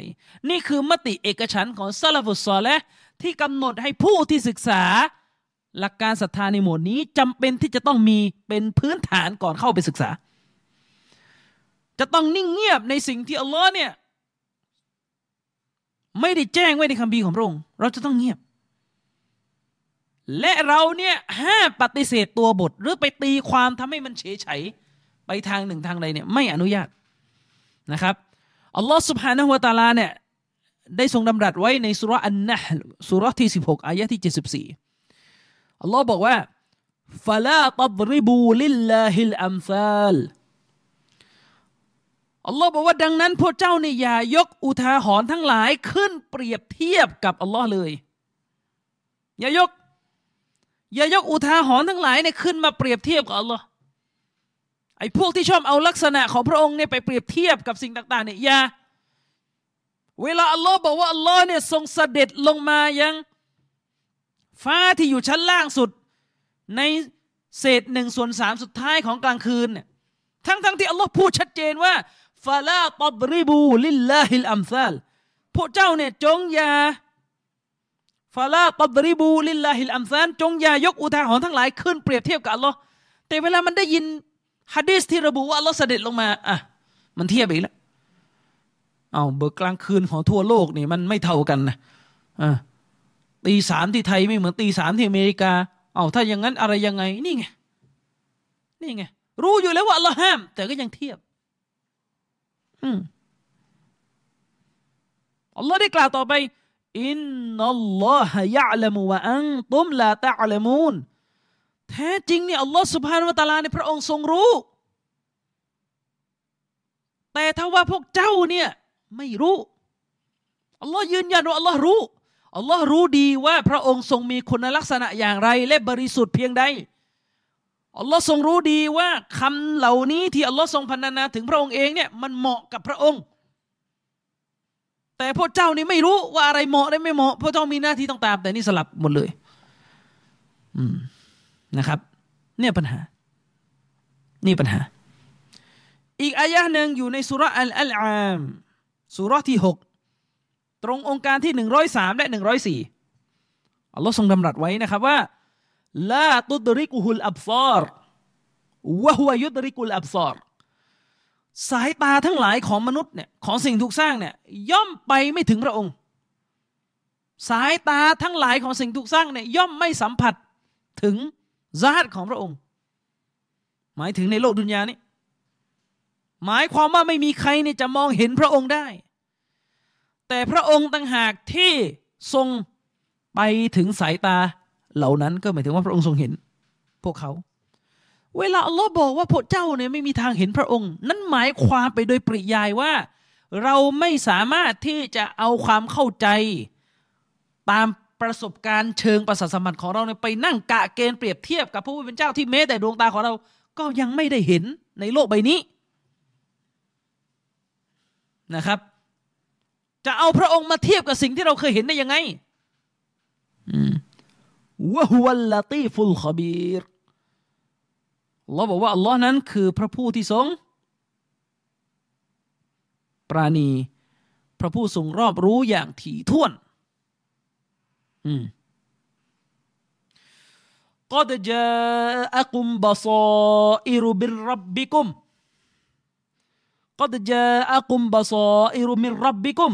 นี่คือมติเอกฉันของซาลฟุซอลและที่กำหนดให้ผู้ที่ศึกษา หลักการศรัทธาในหมวดนี้จำเป็นที่จะต้องมีเป็นพื้นฐานก่อนเข้าไปศึกษา จะต้องนิ่งเงียบในสิ่งที่อัลลอฮ์เนี่ยไม่ได้แจ้งไว้ในคัมภีร์ของพระองค์ เราจะต้องเงียบ และเราเนี่ยห้าปฏิเสธตัวบท หรือไปตีความทำให้มันเฉยเฉยไปทางหนึ่งทางใดเนี่ยไม่อนุญาตนะครับอัลลอฮ์สุบฮานะฮุวาตาลาเนี่ยได้ทรงดำรัสไว้ในสุรอันนะฮ์สุรที่สิบหกอายะที่เจ็ดสิบสี่อัลลอฮ์บอกว่า فلا ตัดริบูลิลลาฮิลอัอัลลอฮ์บอกว่าดังนั้นพวกเจ้าเนี่ยอย่ายกอุทาหรณ์ทั้งหลายขึ้นเปรียบเทียบกับอัลลอฮ์เลย อย่ายก อย่ายกอุทาหรณ์ทั้งหลายเนี่ยขึ้นมาเปรียบเทียบกับอัลลอฮ์ไอ้พวกที่ชอบเอาลักษณะของพระองค์เนี่ยไปเปรียบเทียบกับสิ่งต่างๆเนี่ยอย่าเวลาอัลลอฮ์บอกว่าอัลลอฮ์เนี่ยทรงเสด็จลงมายังฟ้าที่อยู่ชั้นล่างสุด ในเศษหนึ่งส่วนสามสุดท้ายของกลางคืนเนี่ยทั้งๆทที่อัลลอฮ์พูดชัดเจนว่าฟาลาตบริบูลิลลาฮิลอัมซาลพวกเจ้าเนี่ยจงอย่า فلا تضربوا لله الأمثالจงอย่ายกอุทาหรณ์ทั้งหลายขึ้นเปรียบเทียบกับอัลลอฮ์แต่เวลามันได้ยินฮะดีษที่ระบุว่าอัลลอฮ์เสด็จลงมาอะมันเทียบอีกแล้วเอาเบิกกลางคืนของทั่วโลกนี่มันไม่เท่ากันนะอ่าตีสามที่ไทยไม่เหมือนตีสามที่อเมริกา เอาถ้าอย่างนั้นอะไรยังไง นี่ไง นี่ไง รู้อยู่แล้วว่าอัลลอฮ์ห้าม แต่ก็ยังเทียบ อืมอัลลอฮ์ได้กล่าวต่อไป อินนัลลอฮะยะลมุวะอันตุมลาตะลมูนแท้จริงเนี่ยอัลลอฮ์สุบฮานวะตาลาในพระองค์ทรงรู้ แต่ถ้าว่าพวกเจ้าเนี่ยไม่รู้อัลลอฮ์ยืนยันว่าอัลลอฮ์รู้อัลลอฮ์รู้ดีว่าพระองค์ทรงมีคุณลักษณะอย่างไร และบริสุทธิ์เพียงใดอัลลอฮ์ทรงรู้ดีว่าคำเหล่านี้ที่อัลลอฮ์ทรงพันนาถึงพระองค์เองเนี่ยมันเหมาะกับพระองค์ แต่พวกเจ้านี่ไม่รู้ว่าอะไรเหมาะและไม่เหมาะพวกเจ้ามีหน้าที่ต้องตาม แต่นี่สลับหมดเลย อืมนะครับ เนี่ยปัญหา นี่ปัญหา อีกอายะหนึ่งอยู่ในสุรอัลอัลอามสุรที่หกตรงองค์การที่หนึ่งร้อยสามและหนึ่งร้อยสี่อัลลอฮ์ทรงดำรัสไว้นะครับว่าลาตุดริกุฮุลอับซาร์วะฮุวยุดริกุลอับซาร์ สายตาทั้งหลายของมนุษย์เนี่ยของสิ่งถูกสร้างเนี่ยย่อมไปไม่ถึงพระองค์ สายตาทั้งหลายของสิ่งถูกสร้างเนี่ยย่อมไม่สัมผัสถึงซาตของพระองค์ หมายถึงในโลกดุนยานี้ หมายความว่าไม่มีใครเนี่ยจะมองเห็นพระองค์ได้ แต่พระองค์ต่างหากที่ทรงไปถึงสายตาเหล่านั้นก็หมายถึงว่าพระองค์ทรงเห็นพวกเขา เวลาอัลลอฮ์บอกว่าพวกเจ้าเนี่ยไม่มีทางเห็นพระองค์ นั้นหมายความไปโดยปริยายว่า เราไม่สามารถที่จะเอาความเข้าใจ ตามประสบการณ์เชิงประสาทสัมผัสของเราเนี่ยไปนั่งกะเกณฑ์เปรียบเทียบกับพระผู้เป็นเจ้าที่แม้แต่ดวงตาของเรา ก็ยังไม่ได้เห็นในโลกใบนี้นะครับ จะเอาพระองค์มาเทียบกับสิ่งที่เราเคยเห็นได้ยังไงวะฮุวัลลตีฟุลขบีร เราบอกว่าอัลลอฮ์นั้นคือพระผู้ที่ทรง ปราณี พระผู้ทรงรอบรู้อย่างถี่ถ้วน อืม قد جاءكم بصائر من ربكم قد جاءكم بصائر من ربكم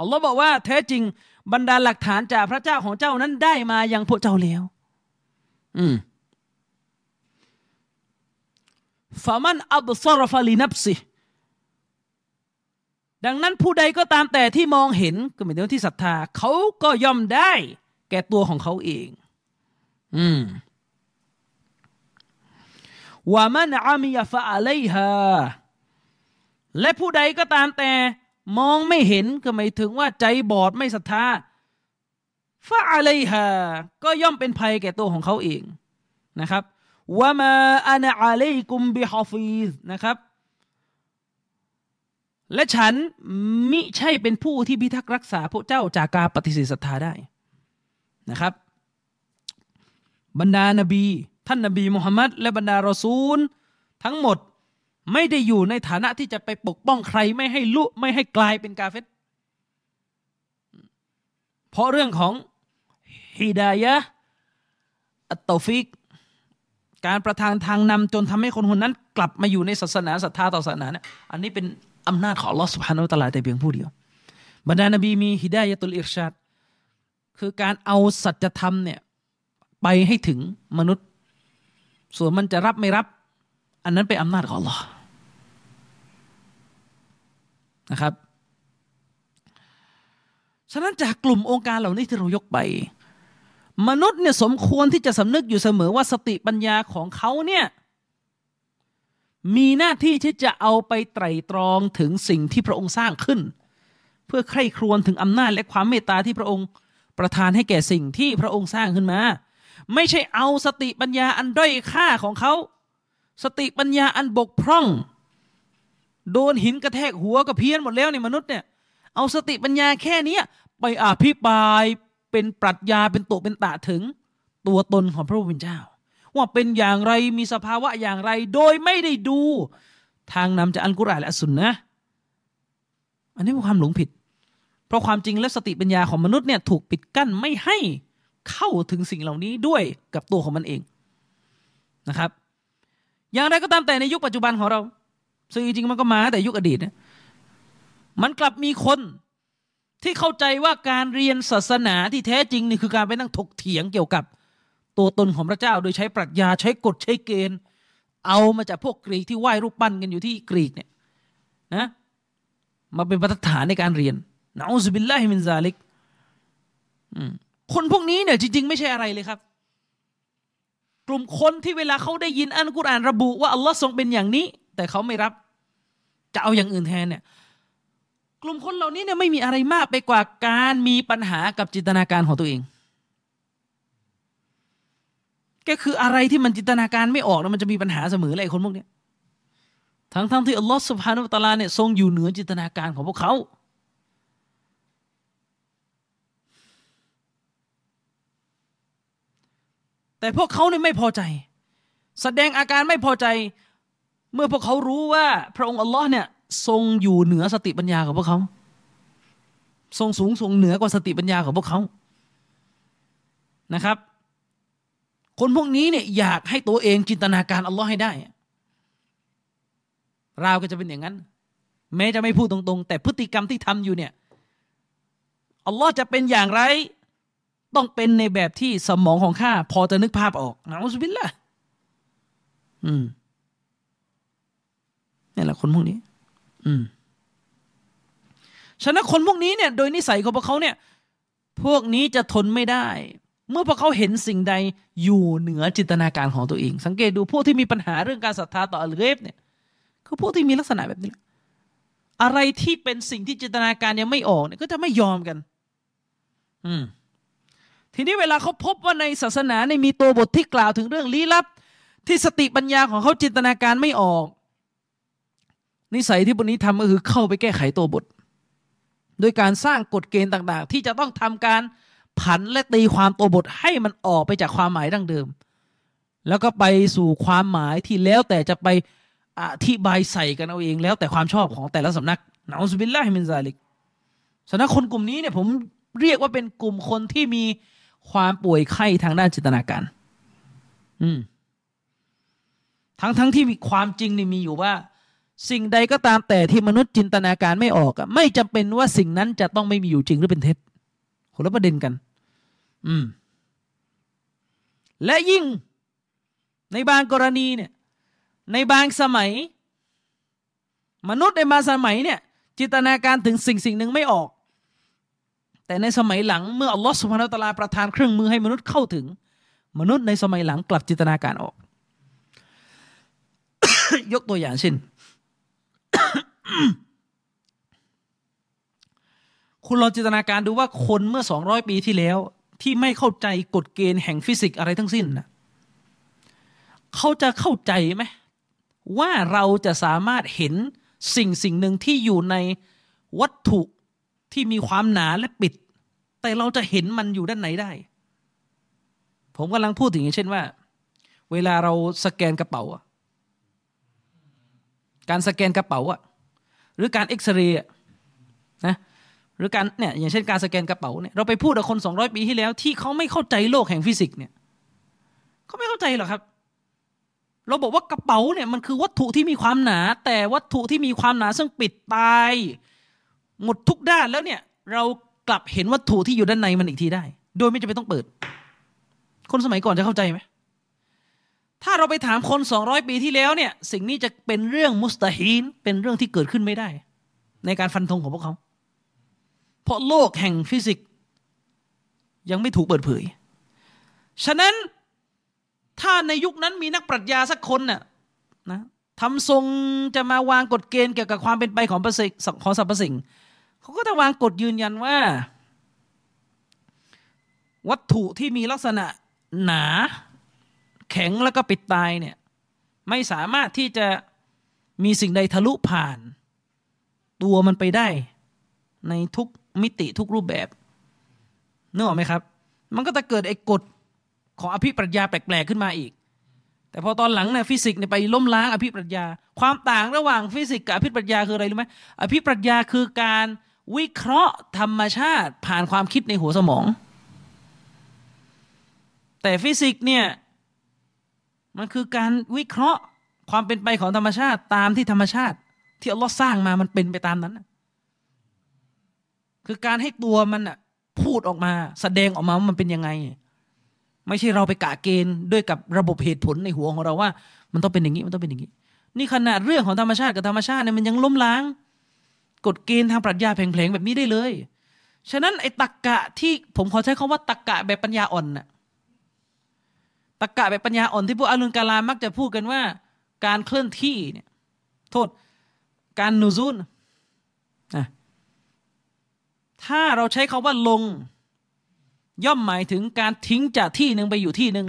อัลลอฮ์บอกว่าแท้จริงบรรดาหลักฐานจากพระเจ้าของเจ้านั้นได้มาอย่างพวกเจ้าแล้ว อืม ฟามันอับซารฟาลีนับสิดังนั้นผู้ใดก็ตามแต่ที่มองเห็นก็หมายถึงที่ศรัทธา เขาก็ย่อมได้ แก่ตัวของเขาเอง อืมว่ามันอามียฟะอะไลฮาและผู้ใดก็ตามแต่มองไม่เห็นก็หมายถึงว่าใจบอดไม่ศรัทธาฟะอะไลฮาก็ย่อมเป็นภัยแก่ตัวของเขาเองนะครับ ว่ามาอานาอะลัยกุมบิฮาฟีซนะครับ และฉันมิใช่เป็นผู้ที่พิทักษ์รักษาพวกเจ้าจากการปฏิเสธศรัทธาได้นะครับ บรรดานบี ท่านนบีมุฮัมมัดและบรรดารอซูล ทั้งหมดไม่ได้อยู่ในฐานะที่จะไปปกป้องใครไม่ให้ลุไม่ให้กลายเป็นกาเฟตเพราะเรื่องของฮิดายะอัตตฟิก การประทานทางนำจนทำให้คนคนนั้น กลับมาอยู่ในศาสนาศรัทธาต่อศาสนาเนี่ยอันนี้เป็นอำนาจของลอสุภานุตลาแต่เพียงผู้เดียวบรรดานบีมีฮิดายะตุลอิรชาดคือการเอาสัจธรรมเนี่ยไปให้ถึงมนุษย์ ส่วนมันจะรับไม่รับ อันนั้นเป็นอำนาจของ Allah นะครับ ฉะนั้นจากกลุ่มองค์การเหล่านี้ที่เรายกไป มนุษย์เนี่ยสมควรที่จะสำนึกอยู่เสมอว่าสติปัญญาของเขาเนี่ยมีหน้าที่ที่จะเอาไปไตรตรองถึงสิ่งที่พระองค์สร้างขึ้น เพื่อใคร่ครวญถึงอำนาจและความเมตตาที่พระองค์ประทานให้แก่สิ่งที่พระองค์สร้างขึ้นมา ไม่ใช่เอาสติปัญญาอันด้อยค่าของเขา สติปัญญาอันบกพร่อง โดนหินกระแทกหัวก็เพี้ยนหมดแล้วในมนุษย์เนี่ยเอาสติปัญญาแค่นี้ไปอภิปราย เป็นปรัชญาเป็นตัวเป็นตะถึงตัวตนของพระผู้เป็นเจ้า ว่าเป็นอย่างไรมีสภาวะอย่างไร โดยไม่ได้ดู ทางนำจากอัลกุรอานและสุนนะอันนี้เป็นความหลงผิด เพราะความจริงและสติปัญญาของมนุษย์เนี่ยถูกปิดกั้นไม่ให้เข้าถึงสิ่งเหล่านี้ด้วยกับตัวของมันเองนะครับ อย่างไรก็ตามแต่ในยุคปัจจุบันของเรา ซึ่งจริงๆมันก็มาแต่ยุคอดีตนะมันกลับมีคน ที่เข้าใจว่าการเรียนศาสนาที่แท้จริงนี่คือการไปนั่งถกเถียงเกี่ยวกับ ตัวตนของพระเจ้าโดยใช้ปรัชญาใช้กฎใช้เกณฑ์ เอามาจากพวกกรีกที่ไหว้รูปปั้นกันอยู่ที่กรีกเนี่ยนะมาเป็นปรฐานในการเรียนนะอุบิลลาฮิมินซาลิกคนพวกนี้เนี่ยจริง ๆ ไม่ใช่อะไรเลยครับ กลุ่มคนที่เวลาเขาได้ยินอันกุรอานระบุว่าอัลลอฮ์ทรงเป็นอย่างนี้ แต่เขาไม่รับ จะเอาอย่างอื่นแทนเนี่ย กลุ่มคนเหล่านี้เนี่ยไม่มีอะไรมากไปกว่าการมีปัญหากับจินตนาการของตัวเอง ก็คืออะไรที่มันจินตนาการไม่ออกแล้วมันจะมีปัญหาเสมอเลยคนพวกนี้ทั้งทั้งที่อัลลอฮฺสุบฮานุตะลาเนี่ยทรงอยู่เหนือจินตนาการของพวกเขา แต่พวกเขาเนี่ยไม่พอใจ แสดงอาการไม่พอใจ เมื่อพวกเขารู้ว่าพระองค์อัลลอฮ์เนี่ย ทรงอยู่เหนือสติปัญญาของพวกเขา ทรงสูงทรงเหนือกว่าสติปัญญาของพวกเขานะครับ คนพวกนี้เนี่ยอยากให้ตัวเองจินตนาการอัลลอฮ์ให้ได้เราก็จะเป็นอย่างนั้น แม้จะไม่พูดตรงๆ แต่พฤติกรรมที่ทำอยู่เนี่ยอัลลอฮ์จะเป็นอย่างไร ต้องเป็นในแบบที่สมองของข้าพอจะนึกภาพออกนะอุสบิลละอืมนี่แหละคนพวกนี้ อืมฉะนั้นคนพวกนี้เนี่ยโดยนิสัยของพวกเขาเนี่ย พวกนี้จะทนไม่ได้ เมื่อพวกเขาเห็นสิ่งใดอยู่เหนือจินตนาการของตัวเอง สังเกตดูพวกที่มีปัญหาเรื่องการศรัทธาต่ออัลเกฟเนี่ย คือพวกที่มีลักษณะแบบนี้ อะไรที่เป็นสิ่งที่จินตนาการยังไม่ออกเนี่ยก็จะไม่ยอมกัน อืม ทีนี้เวลาเขาพบว่าในศาสนาในมีตัวบทที่กล่าวถึงเรื่องลี้ลับ ที่สติปัญญาของเขาจินตนาการไม่ออก นิสัยที่บนนี้ทำก็คือเข้าไปแก้ไขตัวบท โดยการสร้างกฎเกณฑ์ต่างๆ ที่จะต้องทำการผันและตีความตัวบทให้มันออกไปจากความหมายดั้งเดิม แล้วก็ไปสู่ความหมายที่แล้วแต่จะไปอธิบายใส่กันเอาเองแล้วแต่ความชอบของแต่ละสำนักนะอุสบิลลาฮิมินซาลิกสำนักคนกลุ่มนี้เนี่ยผมเรียกว่าเป็นกลุ่มคนที่มีความป่วยไข้ทางด้านจินตนาการ อืม ทั้งทั้งที่มีความจริงนี่มีอยู่ว่า สิ่งใดก็ตามแต่ที่มนุษย์จินตนาการไม่ออกไม่จำเป็นว่าสิ่งนั้นจะต้องไม่มีอยู่จริงหรือเป็นเท็จคนละประเด็นกัน อืม และยิ่งในบางกรณีเนี่ย ในบางสมัย มนุษย์ในบางสมัยเนี่ย จินตนาการถึงสิ่งสิ่งหนึ่งไม่ออก แต่ในสมัยหลังเมื่ออัลลอฮฺสุบฮานาตลาประทานเครื่องมือให้มนุษย์เข้าถึง มนุษย์ในสมัยหลังกลับจินตนาการออก ยกตัวอย่างเช่น คุณลองจินตนาการดูว่าคนเมื่อสองร้อยปีที่แล้ว ที่ไม่เข้าใจกฎเกณฑ์แห่งฟิสิกส์อะไรทั้งสิ้นนะเขาจะเข้าใจไหมว่าเราจะสามารถเห็นสิ่งสิ่งหนึ่งที่อยู่ในวัตถุที่มีความหนาและปิด แต่เราจะเห็นมันอยู่ด้านไหนได้ ผมกำลังพูดถึงอย่างเช่นว่า เวลาเราสแกนกระเป๋า การสแกนกระเป๋าอะ หรือการเอ็กซเรย์นะหรือการเนี่ยอย่างเช่นการสแกนกระเป๋าเนี่ยเราไปพูดกับคน 200 ปีที่แล้ว ที่เขาไม่เข้าใจโลกแห่งฟิสิกส์เนี่ยเขาไม่เข้าใจหรอกครับ เราบอกว่ากระเป๋าเนี่ยมันคือวัตถุที่มีความหนา แต่วัตถุที่มีความหนาซึ่งปิดตายหมดทุกด้านแล้วเนี่ย เรากลับเห็นวัตถุที่อยู่ด้านในมันอีกทีได้ โดยไม่จำเป็นต้องเปิด คนสมัยก่อนจะเข้าใจไหม ถ้าเราไปถามคนสองร้อยปีที่แล้วเนี่ย สิ่งนี้จะเป็นเรื่องมุสตาฮีนเป็นเรื่องที่เกิดขึ้นไม่ได้ ในการฟันธงของพวกเขา เพราะโลกแห่งฟิสิกส์ยังไม่ถูกเปิดเผย ฉะนั้นถ้าในยุคนั้นมีนักปรัชญาสักคนน่ะนะทำทรงจะมาวางกฎเกณฑ์เกี่ยวกับความเป็นไปของประสิของสรรพสิ่งเขาก็จะวางกฎยืนยันว่า วัตถุที่มีลักษณะหนา แข็งแล้วก็ปิดตายเนี่ยไม่สามารถที่จะมีสิ่งใดทะลุผ่าน ตัวมันไปได้ ในทุกมิติทุกรูปแบบนึกออกไหมครับ มันก็จะเกิดไอ้กฎของอภิปรัชญาแปลกๆขึ้นมาอีก แต่พอตอนหลังเนี่ยฟิสิกส์เนี่ยไปล้มล้างอภิปรัชญา ความต่างระหว่างฟิสิกส์กับอภิปรัชญาคืออะไรรู้ไหมอภิปรัชญาคือการวิเคราะห์ธรรมชาติผ่านความคิดในหัวสมอง แต่ฟิสิกส์เนี่ย มันคือการวิเคราะห์ความเป็นไปของธรรมชาติตามที่ธรรมชาติ ที่อัลลอฮ์สร้างมามันเป็นไปตามนั้นคือการให้ตัวมันอะพูดออกมา แสดงออกมาว่ามันเป็นยังไง ไม่ใช่เราไปกะเกณฑ์ด้วยกับระบบเหตุผลในหัวของเราว่า มันต้องเป็นอย่างนี้มันต้องเป็นอย่างนี้ นี่ขนาดเรื่องของธรรมชาติกับธรรมชาติเนี่ยมันยังล้มล้าง กฎเกณฑ์ทางปรัชญาแผลงๆแบบนี้ได้เลย ฉะนั้นไอ้ตักกะที่ผมขอใช้คาว่าตักกะแบบปัญญาอ่อนน่ะ ตักะแบบปัญญาอ่อนที่พวกอาลุนกาลามักจะพูดกันว่า การเคลื่อนที่เนี่ยโทษการนูซุนนะถ้าเราใช้คาว่าลง ย่อมหมายถึงการทิ้งจากที่หนึ่งไปอยู่ที่หนึ่ง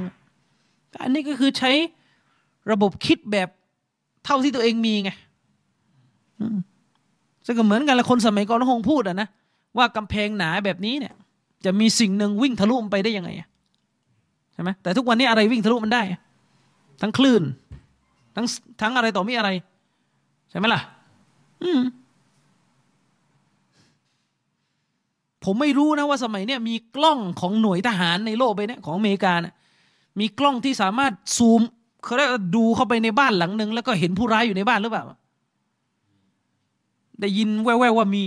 อันนี้ก็คือใช้ระบบคิดแบบเท่าที่ตัวเองมีไงซึ่งก็เหมือนกันละคนสมัยก่อนคงพูดอะนะว่ากำแพงหนาแบบนี้เนี่ย จะมีสิ่งหนึ่งวิ่งทะลุไปได้ยังไงใช่ไหมแต่ทุกวันนี้อะไรวิ่งทะลุมันได้ ทั้งคลื่น ทั้งทั้งอะไรต่อมีอะไร ใช่ไหมล่ะ อืม ผมไม่รู้นะว่าสมัยเนี้ยมีกล้องของหน่วยทหารในโลกไปเนี่ยของอเมริกานะมีกล้องที่สามารถซูมเขาเรียกดูเข้าไปในบ้านหลังหนึ่งแล้วก็เห็นผู้ร้ายอยู่ในบ้านหรือเปล่า ได้ยินแว่วๆว่ามี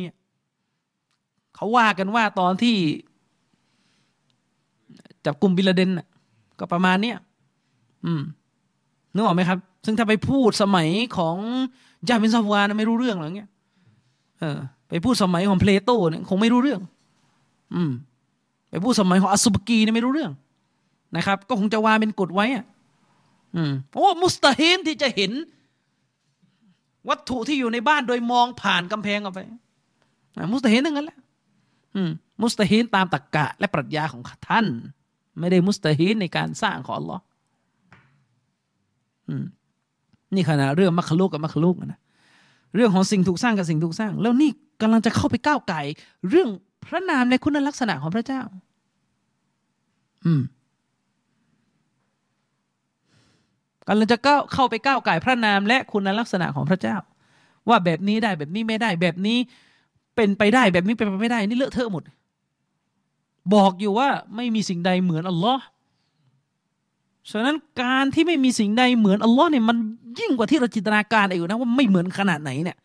เขาว่ากันว่าตอนที่จับกลุ่มบิลเดน ก็ประมาณเนี้ยอืมนึกออกไหมครับ ซึ่งถ้าไปพูดสมัยของยามินซาวานไม่รู้เรื่องหรอกเงี้ยเออ ไปพูดสมัยของเพลโตเนี่ยคงไม่รู้เรื่อง อืม ไปพูดสมัยของอัสุบกีเนี่ยไม่รู้เรื่อง นะครับ ก็คงจะวางเป็นกฎไว้อะ อืมโอ้มุสตาฮินที่จะเห็น วัตถุที่อยู่ในบ้านโดยมองผ่านกำแพงออกไปมุสตาฮินนั่นแหละอืมมุสตาฮินตามตรรกกะและปรัชญาของท่าน ไม่ได้มุสตาฮินในการสร้างของอัลลอฮ์นี่ขณะเรื่องมัคลุกกับมัคลุกนะเรื่องของสิ่งถูกสร้างกับสิ่งถูกสร้าง แล้วนี่กำลังจะเข้าไปก้าวไก่ เรื่องพระนามในคุณลักษณะของพระเจ้า อืมกำลังจะก้าเข้าไปก้าวไก่พระนามและคุณลักษณะของพระเจ้า ว่าแบบนี้ได้แบบนี้ไม่ได้ แบบนี้เป็นไปได้แบบนี้เป็นไปไม่ได้ นี่เลอะเทอะหมด บอกอยู่ว่าไม่มีสิ่งใดเหมือนอัลลอฮ์ฉะนั้นการที่ไม่มีสิ่งใดเหมือนอัลลอฮ์เนี่ยมันยิ่งกว่าที่เราจินตนาการอีกนะว่าไม่เหมือนขนาดไหนเนี่ย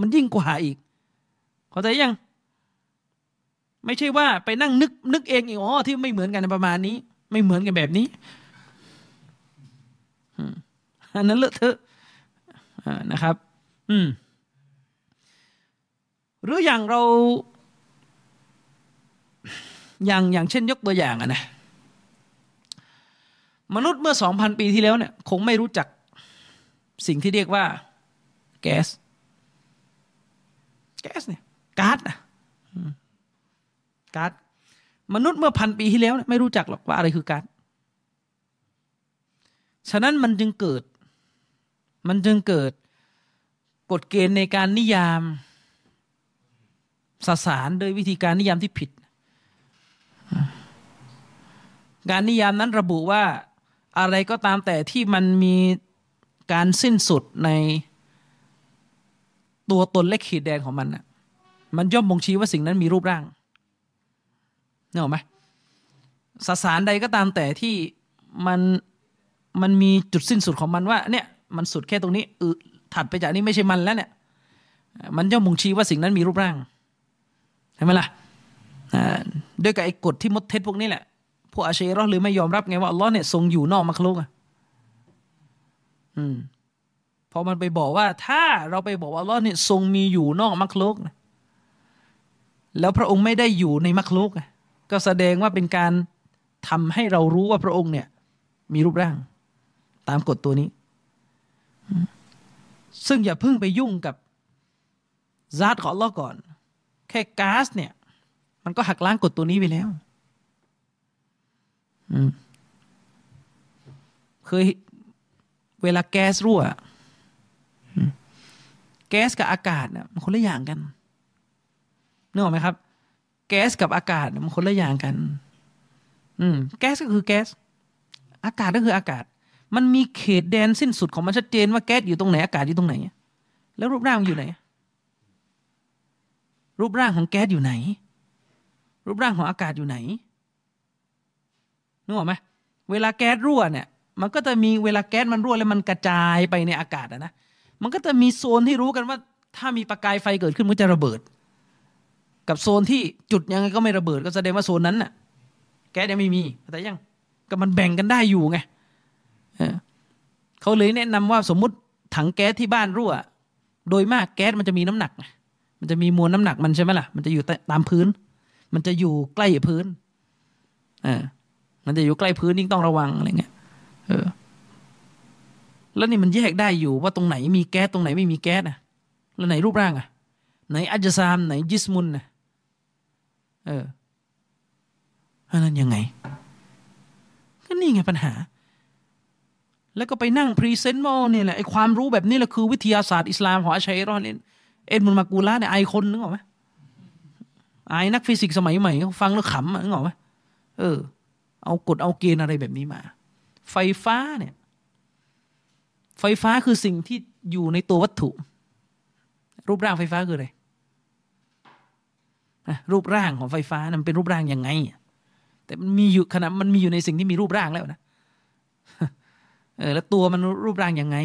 มันยิ่งกว่าอีก เข้าใจยัง ไม่ใช่ว่าไปนั่งนึกนึกเองอ๋อที่ไม่เหมือนกันประมาณนี้ ไม่เหมือนกันแบบนี้อันนั้นเลอะเทอะนะครับ อืม หรืออย่างเรา อย่างอย่างเช่นยกตัวอย่างอะนะมนุษย์เมื่อสองพันปีที่แล้วเนี่ยคงไม่รู้จักสิ่งที่เรียกว่าแก๊สแก๊สเนี่ยก๊าซนะก๊าซมนุษย์เมื่อพันปีที่แล้วไม่รู้จักหรอกว่าอะไรคือก๊าซฉะนั้นมันจึงเกิด มันจึงเกิดกฎเกณฑ์ในการนิยามสสารโดยวิธีการนิยามที่ผิด การนิยามนั้นระบุว่าอะไรก็ตามแต่ที่มันมีการสิ้นสุดในตัวตนและขีดแดนของมันน่ะมันย่อมบ่งชี้ว่าสิ่งนั้นมีรูปร่างเนี่ยหรอไหมสสารใดก็ตามแต่ที่มันมันมีจุดสิ้นสุดของมันว่า เนี่ยมันสุดแค่ตรงนี้อถัดไปจากนี้ไม่ใช่มันแล้วเนี่ย มันย่อมมุงชี้ว่าสิ่งนั้นมีรูปร่างใช่ไหมล่ะด้วยกับไอ้กฎที่มดเท็จพวกนี้แหละ พวกอาเชรอหรือไม่ยอมรับไงว่าอัลลอฮ์เนี่ยทรงอยู่นอกมักลุกอะอืมพอมันไปบอกว่า ถ้าเราไปบอกว่าอัลลอฮ์เนี่ยทรงมีอยู่นอกมักลุกแล้วพระองค์ไม่ได้อยู่ในมักลุกก็แสดงว่าเป็นการทำให้เรารู้ว่าพระองค์เนี่ย มีรูปร่าง ตามกฎตัวนี้ ซึ่งอย่าเพิ่งไปยุ่งกับซาตของอัลลอฮ์ก่อน แค่ก๊าซเนี่ย มันก็หักล้างกฎตัวนี้ไปแล้ว เคยเวลาแก๊สรั่ว แก๊สกับอากาศเนี่ยมันคนละอย่างกันนึกออกไหมครับ แก๊สกับอากาศมันคนละอย่างกัน อืม แก๊สก็คือแก๊ส อากาศก็คืออากาศ มันมีเขตแดนสิ้นสุดของมันชัดเจนว่าแก๊สอยู่ตรงไหน อากาศอยู่ตรงไหน แล้วรูปร่างอยู่ไหน รูปร่างของแก๊สอยู่ไหน รูปร่างของอากาศอยู่ไหน นึกออกไหมเวลาแก๊สรั่วเนี่ย มันก็จะมีเวลาแก๊สมันรั่วแล้วมันกระจายไปในอากาศนะมันก็จะมีโซนที่รู้กันว่า ถ้ามีประกายไฟเกิดขึ้นมันจะระเบิด กับโซนที่จุดยังไงก็ไม่ระเบิด ก็แสดงว่าโซนนั้นน่ะ แก๊สยังไม่มีแต่ยังก็มันแบ่งกันได้อยู่ไงเขาเลยแนะนำว่าสมมุติถังแก๊สที่บ้านรั่ว โดยมากแก๊สมันจะมีน้ำหนัก มันจะมีมวลน้ำหนักมันใช่ไหมล่ะ มันจะอยู่ตามพื้น มันจะอยู่ใกล้พื้นอ่า มันจะอยู่ใกล้พื้นยิ่งต้องระวังอะไรเงี้ยเออ แล้วนี่มันแยกได้อยู่ว่าตรงไหนมีแก๊สตรงไหนไม่มีแก๊สอะ แล้วไหนรูปร่างอะ ไหนอัจซาม ไหนจิสมุนอะเอออันนั้นยังไงก็นี่ไงปัญหา แล้วก็ไปนั่งพรีเซนต์ว่าเนี่ยแหละไอความรู้แบบนี้แหละคือวิทยาศาสตร์อิสลามของอาชัยรอนเอ็นมุนมากูล่าเนี่ยไอคนนึกออกไหมไอนักฟิสิกส์สมัยใหม่เขาฟังแล้วขำนึกออกไหมเออ เอากฎเอาเกณฑ์อะไรแบบนี้มา ไฟฟ้าเนี่ย ไฟฟ้าคือสิ่งที่อยู่ในตัววัตถุ รูปร่างไฟฟ้าคืออะไรรูปร่างของไฟฟ้ามันเป็นรูปร่างยังไง แต่มันมีอยู่ขณะมันมีอยู่ในสิ่งที่มีรูปร่างแล้วนะเออแล้วตัวมันรูปร่างยังไง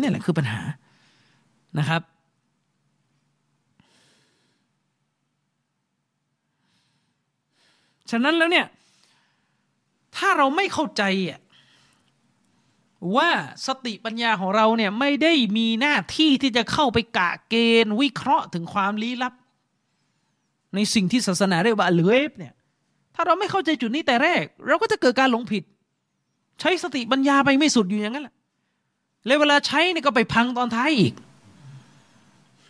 นี่แหละคือปัญหานะครับ ฉะนั้นแล้วเนี่ย ถ้าเราไม่เข้าใจอะว่าสติปัญญาของเราเนี่ยไม่ได้มีหน้าที่ที่จะเข้าไปกะเกณฑ์วิเคราะห์ถึงความลี้ลับ ในสิ่งที่ศาสนาเรียกว่าเหลือเนี่ย ถ้าเราไม่เข้าใจจุดนี้แต่แรก เราก็จะเกิดการหลงผิด ใช้สติปัญญาไปไม่สุดอยู่อย่างนั้นแหละเลยเวลาใช้เนี่ยก็ไปพังตอนท้ายอีก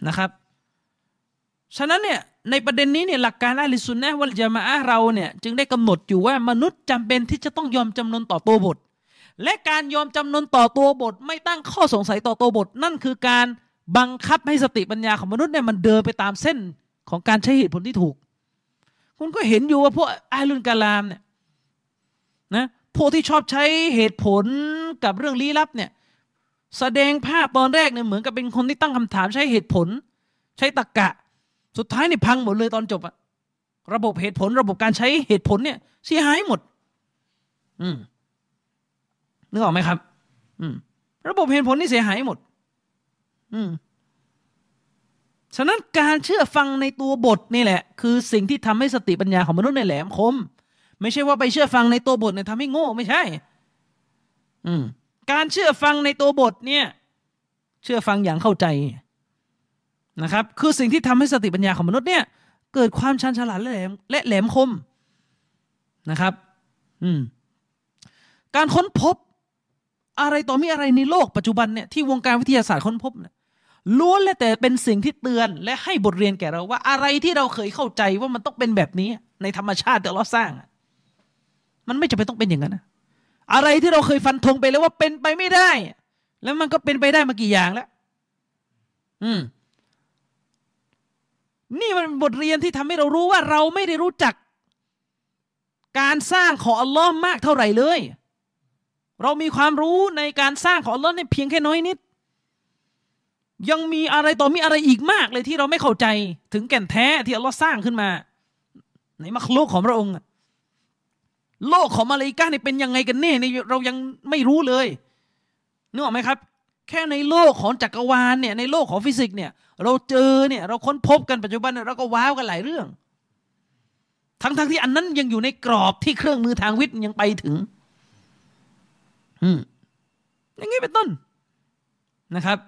นะครับ ฉะนั้นเนี่ย ในประเด็นนี้เนี่ยหลักการอัลิสุนนะวัลจามะเราเนี่ยจึงได้กำหนดอยู่ว่ามนุษย์จำเป็นที่จะต้องยอมจำนนต่อตัวบท และการยอมจำนนต่อตัวบท ไม่ตั้งข้อสงสัยต่อตัวบท นั่นคือการบังคับให้สติปัญญาของมนุษย์เนี่ยมันเดินไปตามเส้นของการใช้เหตุผลที่ถูก คุณก็เห็นอยู่ว่าพวกอาลุนกาลามเนี่ยนะพวกที่ชอบใช้เหตุผลกับเรื่องลี้ลับเนี่ยแสดงภาพตอนแรกเนี่ยเหมือนกับเป็นคนที่ตั้งคำถามใช้เหตุผล ใช้ตรรกกะ สุดท้ายนี่พังหมดเลยตอนจบอะระบบเหตุผล ระบบการใช้เหตุผลเนี่ยเสียหายหมด อืมนึกออกไหมครับ อืม ระบบเหตุผลนี่เสียหายหมด อืมฉะนั้นการเชื่อฟังในตัวบทนี่แหละ คือสิ่งที่ทำให้สติปัญญาของมนุษย์ในแหลมคม ไม่ใช่ว่าไปเชื่อฟังในตัวบทเนี่ยทำให้โง่ไม่ใช่ อืม การเชื่อฟังในตัวบทเนี่ย เชื่อฟังอย่างเข้าใจ นะครับคือสิ่งที่ทำให้สติปัญญาของมนุษย์เนี่ยเกิดความชันฉลาดและแหลมและแหลมคมนะครับอืมการค้นพบอะไรต่อมีอะไรในโลกปัจจุบันเนี่ยที่วงการวิทยาศาสตร์ค้นพบเนี่ยล้วนและแต่เป็นสิ่งที่เตือนและให้บทเรียนแก่เราว่าอะไรที่เราเคยเข้าใจว่ามันต้องเป็นแบบนี้ในธรรมชาติที่เราสร้าง มันไม่จำเป็นต้องเป็นอย่างนั้นนะอะไรที่เราเคยฟันธงไปแล้วว่าเป็นไปไม่ได้ แล้วมันก็เป็นไปได้มากี่อย่างแล้ว อืม นี่มันบทเรียนที่ทำให้เรารู้ว่าเราไม่ได้รู้จัก การสร้างของอัลลอฮ์มากเท่าไหร่เลย เรามีความรู้ในการสร้างของอัลลอฮ์เนี่ยเพียงแค่น้อยนิด ยังมีอะไรต่อมีอะไรอีกมากเลยที่เราไม่เข้าใจถึงแก่นแท้ที่อัลลอฮ์สร้างขึ้นมา ในมัคโลกของพระองค์โลกของมาเลกาเนี่ยเป็นยังไงกันแน่เนี่ยเรายังไม่รู้เลยนึกออกไหมครับ แค่ในโลกของจักรวาลเนี่ยในโลกของฟิสิกส์เนี่ยเราเจอเนี่ยเราค้นพบกันปัจจุบันเนี่ยเราก็ว้าวกันหลายเรื่อง ทั้งๆทที่อันนั้นยังอยู่ในกรอบที่เครื่องมือทางวิทย์ยังไปถึง อืมอย่างนี้เป็นต้นนะครับ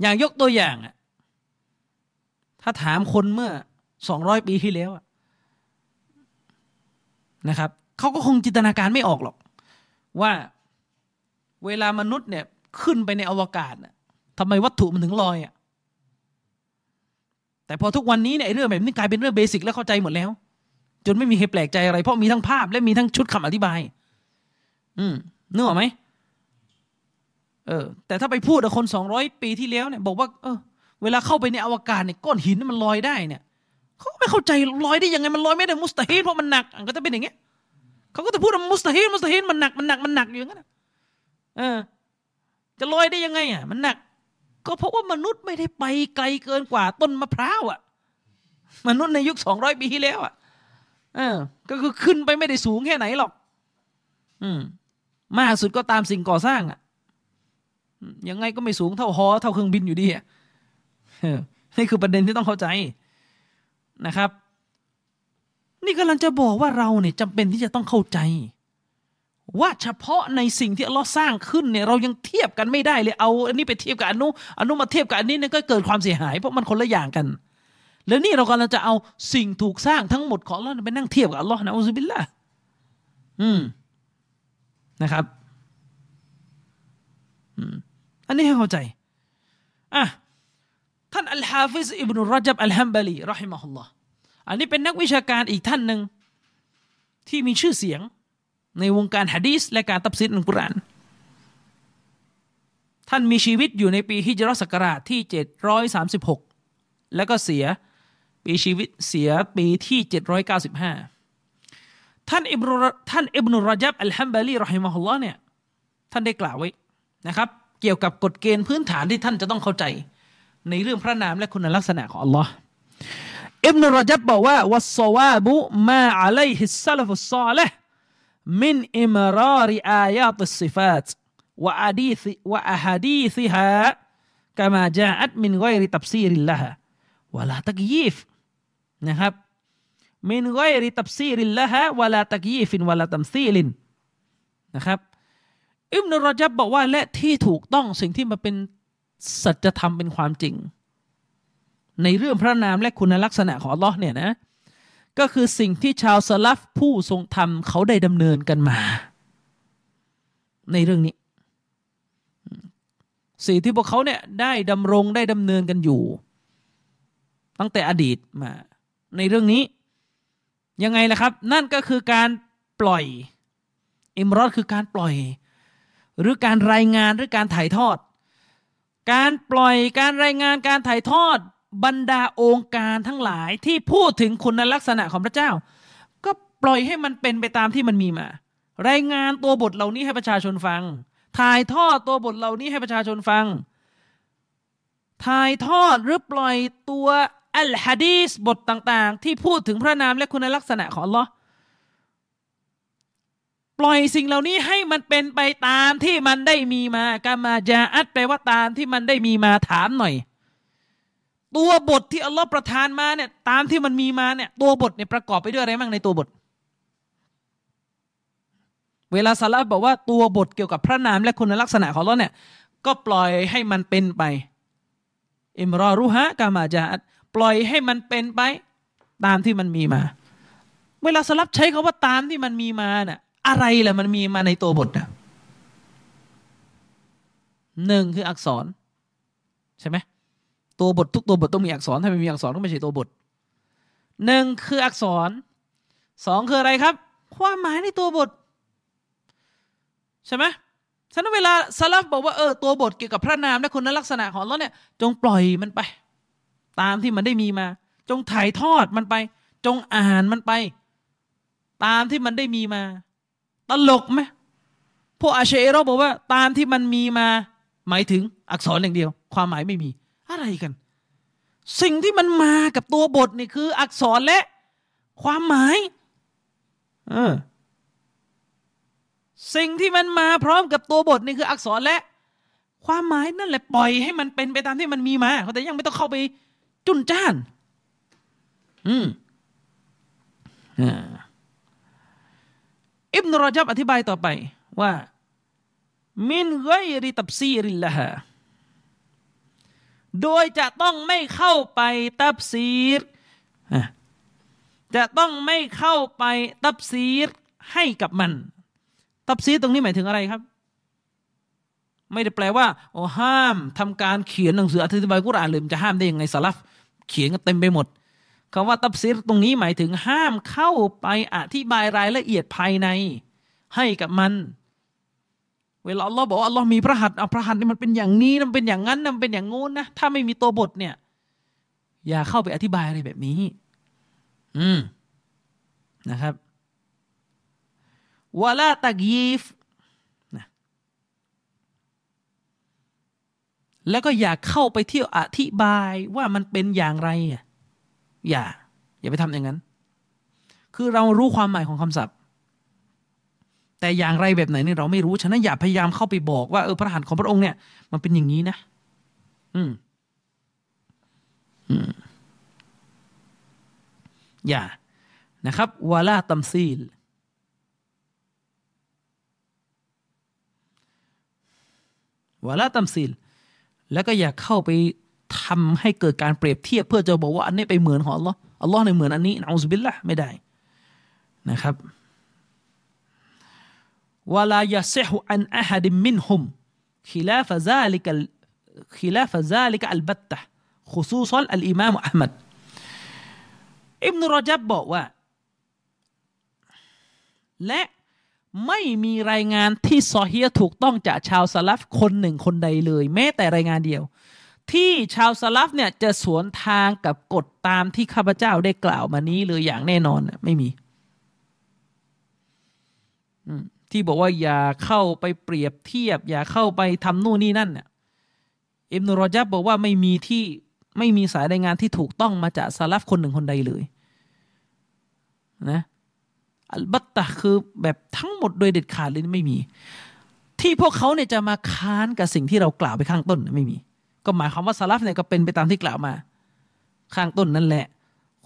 อย่างยกตัวอย่างอะถ้าถามคนเมื่อสองร้อยปีที่แล้วนะครับเขาก็คงจินตนาการไม่ออกหรอก ว่าเวลามนุษย์เนี่ยขึ้นไปในอวกาศน่ะทำไมวัตถุมันถึงลอยอะแต่พอทุกวันนี้เนี่ยเรื่องแบบนี้กลายเป็นเรื่องเบสิกแล้วเข้าใจหมดแล้ว จนไม่มีใครแปลกใจอะไร เพราะมีทั้งภาพและมีทั้งชุดคำอธิบาย อืมนึกออกไหมเออ แต่ถ้าไปพูดกับคนสองร้อยปีที่แล้วเนี่ย บอกว่า เออ เวลาเข้าไปในอวกาศเนี่ยก้อนหินมันลอยได้เนี่ยเขาไม่เข้าใจลอยได้ยังไงมันลอยไม่ได้มุสตาฮิลเพราะมันหนักก็จะเป็นอย่างเงี้ย เขาก็จะพูดว่ามุสตาฮิลมุสตาฮิลมันหนักมันหนักมันหนักอยู่างนั้นเออ จะลอยได้ยังไงอะมันหนัก ก็เพราะว่ามนุษย์ไม่ได้ไปไกลเกินกว่าต้นมะพร้าวอะ มนุษย์ในยุคสองร้อยปีที่แล้วอะเออ ก็คือขึ้นไปไม่ได้สูงแค่ไหนหรอก อืม มากสุดก็ตามสิ่งก่อสร้างอะยังไงก็ไม่สูงเท่าฮอเท่าเครื่องบินอยู่ดีอะนี่คือประเด็นที่ต้องเข้าใจนะครับ นี่กำลังจะบอกว่าเราเนี่ยจำเป็นที่จะต้องเข้าใจ ว่าเฉพาะในสิ่งที่อัลลอฮ์สร้างขึ้นเนี่ยเรายังเทียบกันไม่ได้เลยเอา อันนี้ไปเทียบกับอนุอนุมาเทียบกับอันนี้เนี่ยก็เกิดความเสียหายเพราะมันคนละอย่างกัน แล้วนี่เรากำลังจะเอาสิ่งถูกสร้างทั้งหมดของอัลลอฮ์ไปนั่งเทียบกับอัลลอฮ์نعوذ باللهอืมนะครับอืมอันนี้ให้เข้าใจอะท่านอัลฮาฟิซอิบนุรจับอัลฮัมบาลีรอฮิมะฮุลลอฮ์ อันนี้เป็นนักวิชาการอีกท่านหนึ่งที่มีชื่อเสียงในวงการฮะดีสและการตับซิดอัลกุรอานท่านมีชีวิตอยู่ในปีฮิจรัสกราชที่เจ็ดร้อยสามสิบหกแล้วก็เสียปีชีวิตเสียปีที่เจ็ดร้อยเก้าสิบห้าท่านอิบนุท่านอิบนุรจับอัลฮัมบาลีรอฮิมะฮุลลอเนี่ยท่านได้กล่าวไว้นะครับ เกี่ยวกับกฎเกณฑ์พื้นฐานที่ท่านจะต้องเข้าใจ ในเรื่องพระนามและคุณลักษณะของ Allah อิ อิบนุรจับบอกว่าوالصواب ما عليه السلف الصالح من إمرار آيات الصفات وأحاديـ وأحاديثها كما جاءت من غير تفسير لها ولا تكييفนะครับمن غير تفسير لها ولا تكييف ولا تمثيلนะครับอิบนุรจับบอกว่าและที่ถูกต้องสิ่งที่มันเป็นสัจธรรมเป็นความจริง ในเรื่องพระนามและคุณลักษณะของอัลลอฮ์เนี่ยนะก็คือสิ่งที่ชาวสลับผู้ทรงธรรมเขาได้ดำเนินกันมา ในเรื่องนี้ สิ่งที่พวกเขาเนี่ยได้ดำรงได้ดำเนินกันอยู่ ตั้งแต่อดีตมา ในเรื่องนี้ ยังไงล่ะครับ นั่นก็คือการปล่อยอิมรอดคือการปล่อย หรือการรายงานหรือการถ่ายทอด การปล่อยการรายงานการถ่ายทอด บรรดาองค์การทั้งหลายที่พูดถึงคุณลักษณะของพระเจ้า ก็ปล่อยให้มันเป็นไปตามที่มันมีมา รายงานตัวบทเหล่านี้ให้ประชาชนฟัง ถ่ายทอดตัวบทเหล่านี้ให้ประชาชนฟัง ถ่ายทอดหรือปล่อยตัวอัลฮะดีสบทต่าง ๆ ที่พูดถึงพระนามและคุณลักษณะของ Allah ปล่อยสิ่งเหล่านี้ให้มันเป็นไปตามที่มันได้มีมากามาจาอัดแปลว่าตามที่มันได้มีมาถามหน่อย ตัวบทที่อัลลอฮ์ประทานมาเนี่ยตามที่มันมีมาเนี่ยตัวบทเนี่ยประกอบไปด้วยอะไรบ้างในตัวบท เวลาซาลาบอกว่าตัวบทเกี่ยวกับพระนามและคุณลักษณะของเราเนี่ยก็ปล่อยให้มันเป็นไปอิมรอรุฮะกามาจาดปล่อยให้มันเป็นไปตามที่มันมีมา เวลาสลับใช้คาว่าตามที่มันมีมาเนี่ยอะไรแหละมันมีมาในตัวบทนะหนึ่งคืออักษร ใช่ไหม ตัวบททุกตัวบทต้องมีอักษร ถ้าไม่มีอักษรก็ไม่ใช่ตัวบทหนึ่งคืออักษรสองคืออะไรครับ ความหมายในตัวบท ใช่ไหมฉะนั้นเวลาสลับบอกว่าเออตัวบทเกี่ยวกับพระนามและคุณลักษณะของเราเนี่ย จงปล่อยมันไป ตามที่มันได้มีมา จงถ่ายทอดมันไป จงอ่านมันไป ตามที่มันได้มีมา ตลกไหมพวกอาเชโรบอกว่า ตามที่มันมีมา หมายถึงอักษรอย่างเดียว ความหมายไม่มี อะไรกัน สิ่งที่มันมากับตัวบทนี่คือ อักษรและความหมายเออสิ่งที่มันมาพร้อมกับตัวบทนี่คือ อักษรและ ความหมายนั่นแหละปล่อยให้มันเป็นไปตามที่มันมีมาแต่ยังไม่ต้องเข้าไปจุนจ้าน อืมอิบนุรจับอธิบายต่อไปว่า มินไกริตับซีริลละฮะ โดยจะต้องไม่เข้าไปตับซีรจะต้องไม่เข้าไปตับซีรให้กับมัน ตับซีรตรงนี้หมายถึงอะไรครับ ไม่ได้แปลว่าโอ้ห้ามทำการเขียนหนังสืออธิบายกุรอานเลยจะห้ามได้ยังไงสลับเขียนกันเต็มไปหมดคำว่าตับซีรตรงนี้หมายถึงห้ามเข้าไปอธิบายรายละเอียดภายใน ให้กับมัน เวลาอัลลอฮ์บอกว่าอัลลอฮ์มีพระหัตถ์พระหัตถ์นี่มันเป็นอย่างนี้มันเป็นอย่างนั้นมันเป็นอย่างงู้นนะถ้าไม่มีตัวบทเนี่ย อย่าเข้าไปอธิบายอะไรแบบนี้ อืมนะครับวลาตะกีฟนะแล้วก็อย่าเข้าไปเที่ยวอธิบายว่ามันเป็นอย่างไรอะอย่า อย่าไปทำอย่างนั้น คือเรารู้ความหมายของคำศัพท์ แต่อย่างไรแบบไหนนี่เราไม่รู้ ฉะนั้นอย่าพยายามเข้าไปบอกว่าเออพระหัตถ์ของพระองค์เนี่ยมันเป็นอย่างนี้นะ อืม อืม อย่านะครับวาลาตัมซีลวาลาตัมซีลแล้วก็อย่าเข้าไปทำให้เกิดการเปรียบเทียบ เพื่อจะบอกว่าอันนี้ไปเหมือนของอัลลอฮ์อัลลอฮ์ในเหมือนอันนี้นะอุสบิลละไม่ได้นะครับ วลายาเซฮุอันอาฮัดิมินฮุมขิลาฟะซาลิกะขิลาฟะซาลิกะอัลบัตตะขุซูซอนอัลอิมามอัลมัดอิบนุรอจับบอกว่า และไม่มีรายงานที่ซอเฮียถูกต้องจากชาวสลับคนหนึ่งคนใดเลย แม้แต่รายงานเดียว ที่ชาวสลับเนี่ยจะสวนทางกับกฎตามที่ข้าพเจ้าได้กล่าวมานี้เลยอย่างแน่นอนไม่มี อืม ที่บอกว่าอย่าเข้าไปเปรียบเทียบ อย่าเข้าไปทำนู่นนี่นั่นเนี่ยอิบนุรจับบอกว่าไม่มีที่ไม่มีสายรายงานที่ถูกต้องมาจากสลับคนหนึ่งคนใดเลยนะอัลบัตตะคือแบบทั้งหมดโดยเด็ดขาดเลยไม่มี ที่พวกเขาเนี่ยจะมาค้านกับสิ่งที่เรากล่าวไปข้างต้นไม่มี ก็หมายความว่าสลับเนี่ยก็เป็นไปตามที่กล่าวมา ข้างต้นนั่นแหละ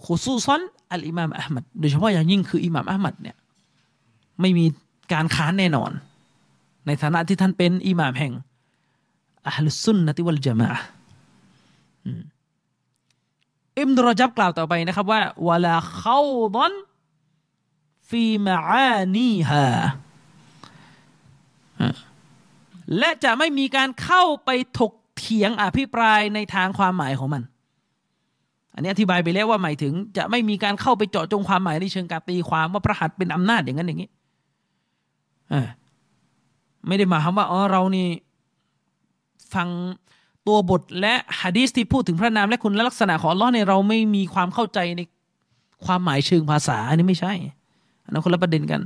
ขุซูซอนอัลอิมามอัลมัดโดยเฉพาะอย่างยิ่งคืออิหมามอัลมัดเนี่ยไม่มี การค้านแน่นอน ในฐานะที่ท่านเป็นอิหม่ามแห่งอัลซุนนะติวัลจามะอิมดุรจับกล่าวต่อไปนะครับว่าวลาเข้าดอนฟีมาอานีฮาและจะไม่มีการเข้าไปถกเถียงอภิปรายในทางความหมายของมัน อันนี้อธิบายไปแล้วว่าหมายถึง จะไม่มีการเข้าไปเจาะจงความหมายในเชิงการตีความว่าพระหัตเป็นอำนาจอย่างนั้นอย่างนี้ ไม่ได้หมายความว่าอ๋อเรานี่ฟังตัวบทและฮะดีสที่พูดถึงพระนามและคุณลักษณะของลอเนี่ยเราไม่มีความเข้าใจในความหมายเชิงภาษา อันนี้ไม่ใช่อันนั้นคนละประเด็นกัน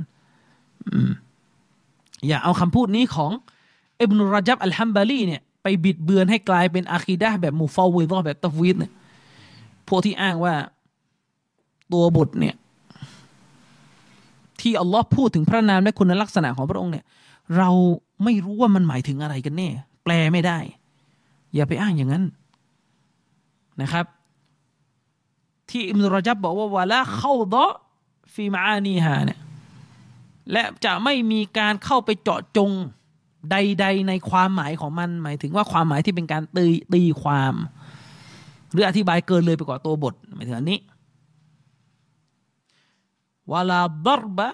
อย่าเอาคำพูดนี้ของอิบนุรจับอัลฮัมบาลีเนี่ยไปบิดเบือนให้กลายเป็นอะคีดะแบบมูฟาวิดแบบตัฟวิดเนี่ยพวกที่อ้างว่าตัวบทเนี่ย ที่อัลลอฮ์พูดถึงพระนามและคุณลักษณะของพระองค์เนี่ย เราไม่รู้ว่ามันหมายถึงอะไรกันแน่ แปลไม่ได้ อย่าไปอ้างอย่างนั้นนะครับ ที่อิมรุรจับบอกว่าวะละเข้าดะฟีมาอานีฮาเนี่ยและจะไม่มีการเข้าไปเจาะจงใด ๆ ในความหมายของมัน หมายถึงว่าความหมายที่เป็นการตีตีความ หรืออธิบายเกินเลยไปกว่าตัวบทหมายถึงอันนี้ วลาดรบะ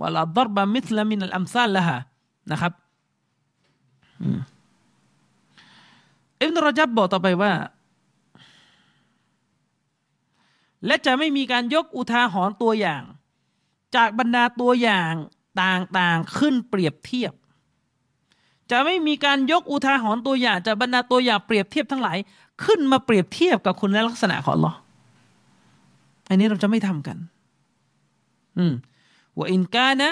วลาดรบะมิสลามินอัลอัมซาลละฮะนะครับอิบนุรจับบอกต่อไปว่า และจะไม่มีการยกอุทาหรณ์ตัวอย่าง จากบรรดาตัวอย่างต่างๆขึ้นเปรียบเทียบ จะไม่มีการยกอุทาหรณ์ตัวอย่างจะบรรดาตัวอย่างเปรียบเทียบทั้งหลาย ขึ้นมาเปรียบเทียบกับคุณลักษณะของลออันนี้เราจะไม่ทำกันอืมว่ากาน ะว่าอินกานะ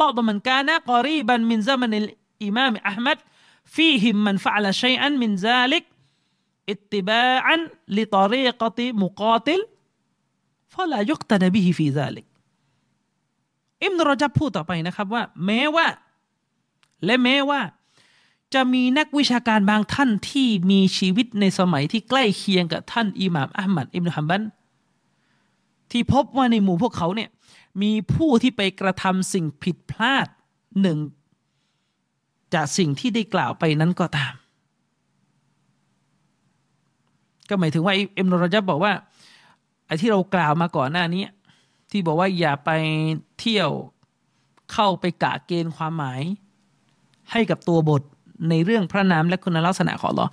บอกตัวมันกานะกอรีบันมินซามันอิมามอัลมัด فيهم من فعل شيئا من ذلك อิตติบาอันลิตอรีกติมุกาติลฟะลายุกตนบิฮิฟีซาลิกอิมนุรจับพูดต่อไปนะครับว่า แม้ว่า และแม้ว่า จะมีนักวิชาการบางท่านที่มีชีวิตในสมัยที่ใกล้เคียงกับท่านอิหม่ามอัลมัดอิบนุฮัมบันที่พบว่าในหมู่พวกเขาเนี่ยมีผู้ที่ไปกระทำสิ่งผิดพลาดหนึ่ง จากสิ่งที่ได้กล่าวไปนั้นก็ตาม ก็หมายถึงว่าเอ็มนรจับบอกว่าไอ้ที่เรากล่าวมาก่อนหน้านี้ ที่บอกว่าอย่าไปเที่ยวเข้าไปกะเกณฑ์ความหมายให้กับตัวบท ในเรื่องพระนามและคุณลักษณะของเรา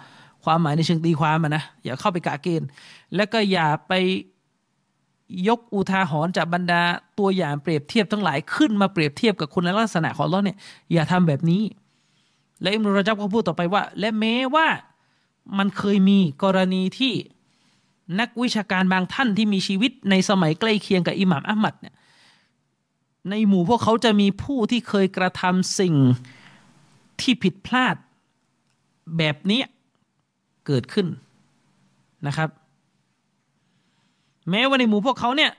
ความหมายในเชิงตีความนะอย่าเข้าไปกะเกณฑ์ และก็อย่าไปยกอุทาหรณ์จากบรรดาตัวอย่างเปรียบเทียบทั้งหลายขึ้นมาเปรียบเทียบกับคุณลักษณะของเราเนี่ยอย่าทำแบบนี้ และอิมรุรจับก็พูดต่อไปว่า และแม้ว่ามันเคยมีกรณีที่นักวิชาการบางท่านที่มีชีวิตในสมัยใกล้เคียงกับอิหม่ามอัลมัดเนี่ยในหมู่พวกเขาจะมีผู้ที่เคยกระทำสิ่ง ที่ผิดพลาดแบบนี้เกิดขึ้นนะครับ แม้ว่าในหมู่พวกเขาเนี่ย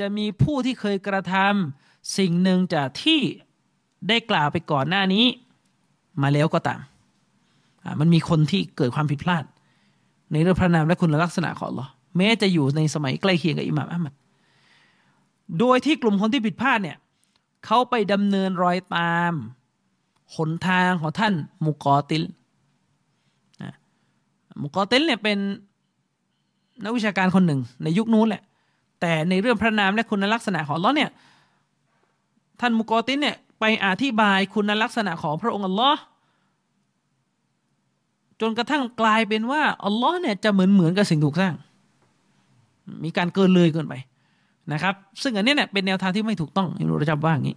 จะมีผู้ที่เคยกระทำสิ่งหนึ่งจากที่ได้กล่าวไปก่อนหน้านี้มาแล้วก็ตาม มันมีคนที่เกิดความผิดพลาด ในเรื่องพระนามและคุณลักษณะของเราแม้จะอยู่ในสมัยใกล้เคียงกับอิหม่ามอัลมัดโดยที่กลุ่มคนที่ผิดพลาดเนี่ยเขาไปดำเนินรอยตาม หนทางของท่านมุกอติลมุกอติลเนี่ยเป็นนักวิชาการคนหนึ่งในยุคนู้นแหละ แต่ในเรื่องพระนามและคุณลักษณะของอัลลอฮ์เนี่ยท่านมุกอตินเนี่ยไปอธิบายคุณลักษณะของพระองค์อัลลอฮ์จนกระทั่งกลายเป็นว่าอัลลอฮ์เนี่ยจะเหมือนเหมือนกับสิ่งถูกสร้าง มีการเกินเลยเกินไปนะครับ ซึ่งอันนี้เนี่ยเป็นแนวทางที่ไม่ถูกต้องอิบนุรจับว่าอย่างนี้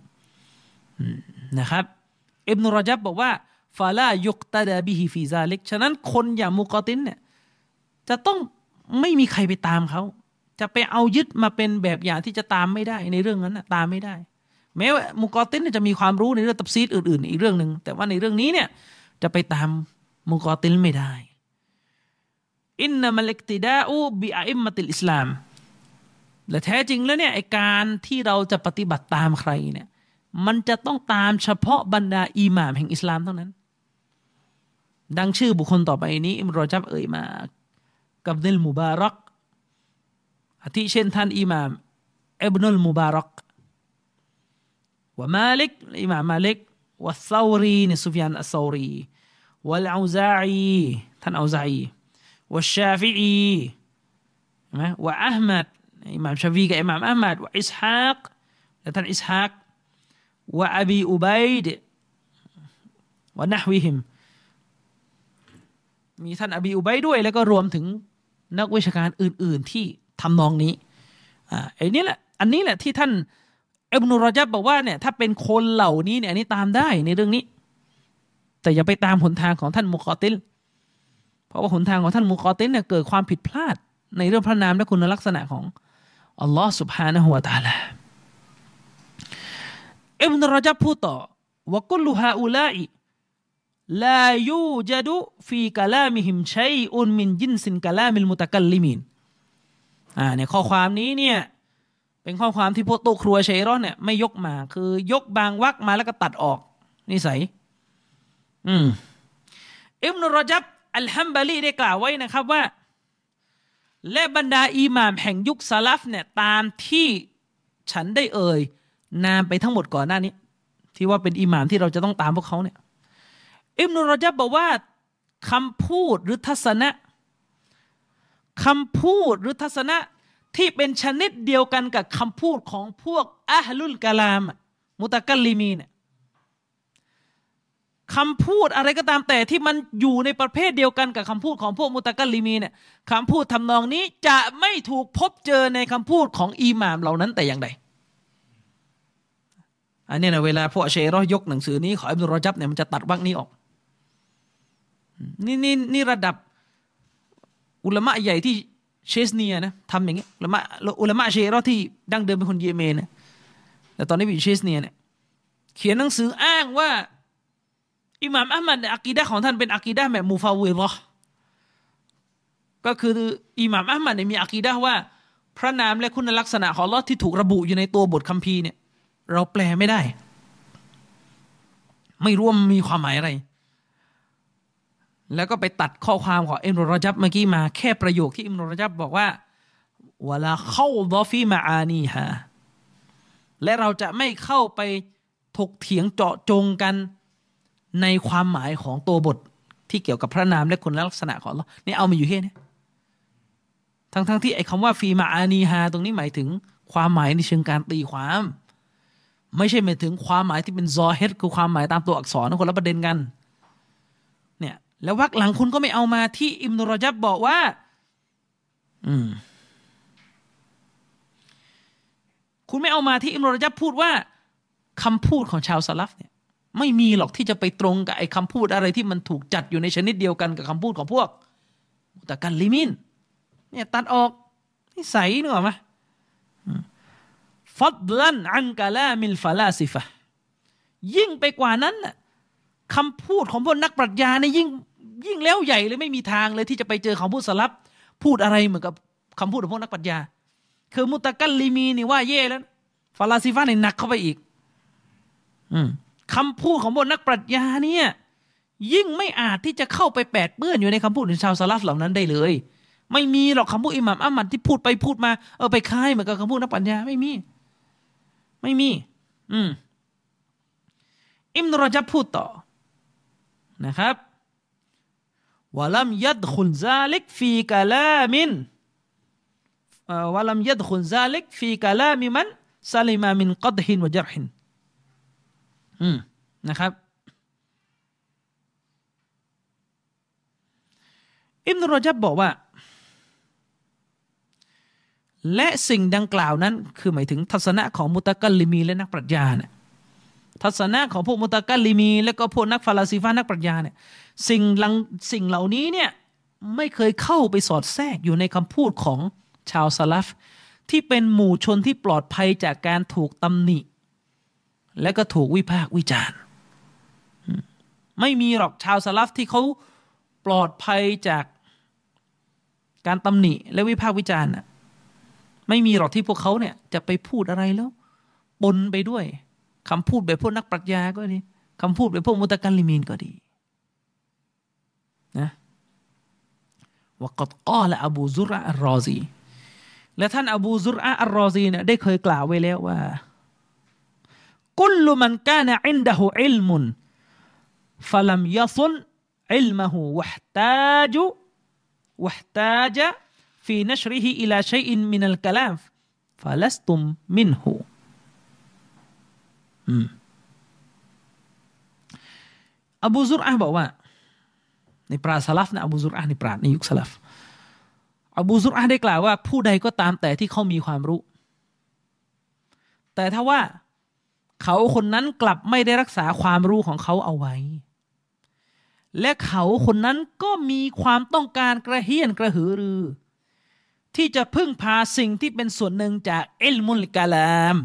นะครับ อิบนุรจับบอกว่าฟาลายุกตาดาบิฮิฟิซาลิกฉะนั้นคนอย่างมุกอตินเนี่ยจะต้องไม่มีใครไปตามเขา จะไปเอายึดมาเป็นแบบอย่างที่จะตามไม่ได้ในเรื่องนั้นนะตามไม่ได้ แม้ว่ามุกอตินจะมีความรู้ในเรื่องตับซีดอื่นๆ อีกเรื่องหนึ่งแต่ว่าในเรื่องนี้เนี่ยจะไปตามมุกอตินไม่ได้อินนามัลกติดาอูบิอาอิมมติลอิสลามและแท้จริงแล้วเนี่ยไอการที่เราจะปฏิบัติตามใครเนี่ย มันจะต้องตามเฉพาะบรรดาอิหม่ามแห่งอิสลามเท่านั้น ดังชื่อบุคคลต่อไปนี้อิบนุรอจับเอ่ยมา كابن المباركอาทิเช่นท่านอิหม่ามอิบนุลมุบารักومالكอิหม่ามมาลิกวะซาวรีนซุฟยานอัสซาวรีوالأوزاعيท่านอูซาอีوالشافعي وأحمدอิหม่ามชาฟีกับอิหม่ามอะห์มัดوإسحاقและท่านอิสฮาก วะอับีอุบัยดวะนะฮวิหิม มีท่านอบีอุบัยด้วย แล้วก็รวมถึงนักวิชาการอื่น ๆ ที่ทำนองนี้อ่าไอ้นี่แหละ อันนี้แหละที่ท่านอิบนุรอจับบอกว่าเนี่ยถ้าเป็นคนเหล่านี้เนี่ยอันนี้ตามได้ในเรื่องนี้ แต่อย่าไปตามหนทางของท่านมุกอติล เพราะว่าหนทางของท่านมุกอติลเนี่ยเกิดความผิดพลาดในเรื่องพระนามและคุณลักษณะของอัลลอฮ์สุบฮานะฮุวาตาลา อิบนรจับพูดต่อว่ากุลุฮาอุลาอิลายูจัดุฟีกะลามิหิมชัยอุนมินยินสินกะลามิลมุตะกัลลิมินอ่าเนี่ยข้อความนี้เนี่ยเป็นข้อความที่พวกโตครัวเชยรอนเนี่ยไม่ยกมา คือยกบางวักมาแล้วก็ตัดออกนิสัยอืมอิบนุรจับอัลฮัมบาลีได้กล่าวไว้นะครับว่า และบรรดาอิหม่ามแห่งยุคซาลฟเนี่ยตามที่ฉันได้เอ่ย นามไปทั้งหมดก่อนหน้านี้ ที่ว่าเป็นอิหมามที่เราจะต้องตามพวกเขาเนี่ย อิบนุรจับบอกว่าคำพูดหรือทัศนะคำพูดหรือทัศนะที่เป็นชนิดเดียวกันกับคำพูดของพวกอัลลุลกะลาม มุตะกัลลิมีเนี่ยคำพูดอะไรก็ตามแต่ที่มันอยู่ในประเภทเดียวกันกับคำพูดของพวกมุตะกัลลิมีเนี่ยคำพูดทำนองนี้จะไม่ถูกพบเจอในคำพูดของอิหม่ามเหล่านั้นแต่อย่างใด อันนี้นะเวลาพวกเชรอยกหนังสือนี้ขออิบนุรจับเนี่ยมันจะตัดวรรคนี้ออกนี่นี่นี่ระดับอุลามะใหญ่ที่เชสเนียนะทำอย่างเงี้ยอุลามะอุลามะเชรอที่ดั้งเดิมเป็นคนเยเมนนะแต่ตอนนี้อยู่เชสเนียเนี่ยเขียนหนังสืออ้างว่าอิหม่ามอัลมัดอักีดะของท่านเป็นอักีดะแบบมูฟาวิรอก็คืออิหม่ามอัลมัดเนี่ยมีอักีดะว่า พระนามและคุณลักษณะของลอที่ถูกระบุอยู่ในตัวบทคัมภีร์เนี่ย เราแปลไม่ได้ ไม่รู้ว่ามีความหมายอะไร แล้วก็ไปตัดข้อความของอิมรุรจับเมื่อกี้มาแค่ประโยคที่อิมรุรจับบอกว่าวลาเข้าดอฟีมาอานีฮะและเราจะไม่เข้าไปถกเถียงเจาะจงกันในความหมายของตัวบทที่เกี่ยวกับพระนามและคุณลักษณะของเรานี่เอามาอยู่แค่นี้ทั้งๆทที่ไอ้คำว่าฟีมาอานีฮาตรงนี้หมายถึงความหมายในเชิงการตีความ ไม่ใช่หมายถึงความหมายที่เป็นซอเฮดคือความหมายตามตัวอักษรนะคนละประเด็นกันเนี่ยแล้ววักหลังคุณก็ไม่เอามาที่อิมนุรจับบอกว่า อืม คุณไม่เอามาที่อิบนุรจับพูดว่าคำพูดของชาวสลัฟเนี่ย ไม่มีหรอกที่จะไปตรงกับไอ้คำพูดอะไรที่มันถูกจัดอยู่ในชนิดเดียวกันกับคำพูดของพวก มุตะกันลิมินเนี่ยตัดออกนิสัยนึกออกไหม فضلا عن كلام الفلاسفةยิ่งไปกว่านั้นน่ะคำพูดของพวกนักปรัชญาเนี่ยยิ่งยิ่งแล้วใหญ่เลยไม่มีทางเลยที่จะไปเจอคำพูดสลับ พูดอะไรเหมือนกับคำพูดของพวกนักปรัชญา คือมุตะกันลิมีนี่ว่าเย่แล้วฟาลาซิฟะเนี่ยหนักเข้าไปอีกอืมคำพูดของบนนักปรัชญาเนี่ยยิ่งไม่อาจที่จะเข้าไปแปดเปื้อนอยู่ในคำพูดของชาวซาลฟเหล่านั้นได้เลย ไม่มีหรอกคำพูดอิหม่ามอัมมัดที่พูดไปพูดมาเออไปคล้ายเหมือนกับคำพูดนักปรัชญาไม่มี ไม่มี อืม อิบนุรจับพูดต่อนะครับولم يدخل ذلك في كلام ولم يدخل ذلك في كلام من سلم من قدح وجرحอืมนะครับอิบนุรจับบอกว่า และสิ่งดังกล่าวนั้น คือหมายถึงทัศนะของมุตะกัลลิมีและนักปรัชญาเนี่ยทัศนะของพวกมุตะกัลลิมี และก็พวกนักฟาลาซีฟานักปรัชญาเนี่ยสิ่งลังสิ่งเหล่านี้เนี่ยไม่เคยเข้าไปสอดแทรกอยู่ในคำพูดของชาวซาลฟที่เป็นหมู่ชนที่ปลอดภัยจากการถูกตำหนิ และก็ถูกวิพากษ์วิจารณ์ไม่มีหรอกชาวสลับที่เขาปลอดภัยจากการตำหนิและวิพากษ์วิจารณ์ ไม่มีหรอกที่พวกเขาเนี่ยจะไปพูดอะไรแล้วปนไปด้วยคำพูดแบบพวกนักปรัชญาก็ดีคำพูดแบบพวกมุตะกันลิมีนก็ดีนะوقد قال أبو زرعة الرازيและท่านอบูซุรอัลรอซีเนี่ยได้เคยกล่าวไว้แล้วว่าكل من كان عنده علمฟะลัมยะซุลอิลมะฮูวะฮตาจุวะฮตาจ ฟีนัชริฮิอิลาชัยอินมินัลกะลามฟาลสตุมมินหูอบูซุรอะบอกว่า ในปราสลัฟนะอบูซุรอะในปราในยุคสลัฟอบูซุรอะได้กล่าวว่า ผู้ใดก็ตามแต่ที่เขามีความรู้ แต่ถ้าว่าเขาคนนั้นกลับไม่ได้รักษาความรู้ของเขาเอาไว้ และเขาคนนั้นก็มีความต้องการกระเฮียนกระหือรือ ที่จะพึ่งพาสิ่งที่เป็นส่วนหนึ่งจากเอลมุลกาลาม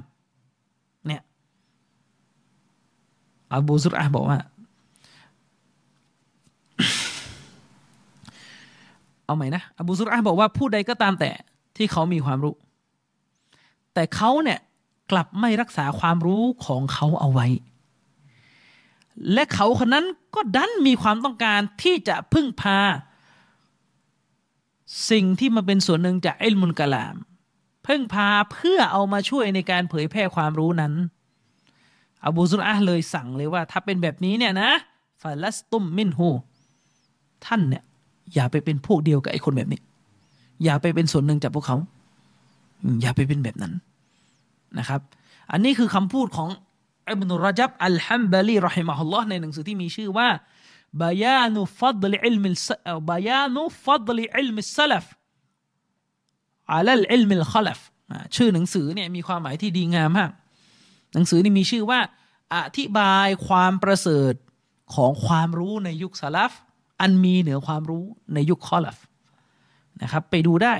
เนี่ยอบูซุรอะบอกว่า เอาใหม่นะอบูซุรอะบอกว่าผู้ใดก็ตามแต่ที่เขามีความรู้ แต่เขาเนี่ยกลับไม่รักษาความรู้ของเขาเอาไว้ และเขาคนนั้นก็ดันมีความต้องการที่จะพึ่งพา สิ่งที่มาเป็นส่วนหนึ่งจากอิลมุลกะลาม เพึ่งพาเพื่อเอามาช่วยในการเผยแพร่ความรู้นั้นอบูซุรอะเลยสั่งเลยว่า ถ้าเป็นแบบนี้เนี่ยนะฟาลัสตุมมินฮูท่านเนี่ยอย่าไปเป็นพวกเดียวกับไอ้คนแบบนี้ อย่าไปเป็นส่วนหนึ่งจากพวกเขา อย่าไปเป็นแบบนั้นนะครับ อันนี้คือคำพูดของอิบนุรจับอัลฮัมบาลีรอฮิมะฮุลลอฮ์ในหนังสือที่มีชื่อว่า بيان فضل علم بيان فضل علم السلف على علم الخلفชื่อหนังสือเนี่ยมีความหมายที่ดีงามมาก หนังสือนี่มีชื่อว่า อธิบายความประเสริฐของความรู้ในยุคสลัฟอันมีเหนือความรู้ในยุคคอลัฟนะครับไปดูได้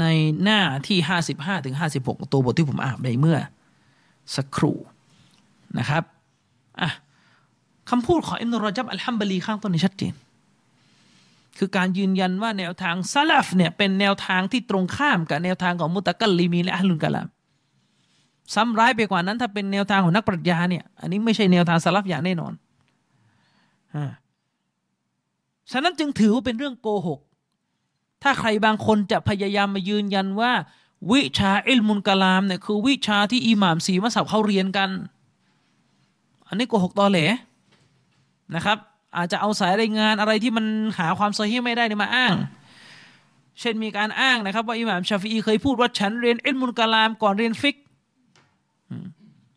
ในหน้าที่ห้าสิบห้าถึงห้าสิบหกตัวบทที่ผมอ่านไปเมื่อสักครู่นะครับอะ คำพูดของอินนุรจับอัลฮัมบลีข้างต้นนี้ชัดเจนคือการยืนยันว่าแนวทางซาลฟเนี่ยเป็นแนวทางที่ตรงข้ามกับแนวทางของมุตะกัลลีมีและอัลลุนกะลามซ้ำร้ายไปกว่านั้นถ้าเป็นแนวทางของนักปรัชญาเนี่ยอันนี้ไม่ใช่แนวทางซาลฟอย่างแน่นอนฉะนั้นจึงถือว่าเป็นเรื่องโกหก ถ้าใครบางคนจะพยายามมายืนยันว่า วิชาอิลมุนกะลามเนี่ยคือวิชาที่อิหม่ามสีมัสยิดเขาเรียนกัน อันนี้โกหกตอแหล นะครับ อาจจะเอาสายรายงานอะไรที่มันหาความซอฮีไม่ได้มาอ้าง เช่นมีการอ้างนะครับ ว่าอิหม่ามชาฟีเคยพูดว่าฉันเรียนعلم الكلامก่อนเรียนฟิก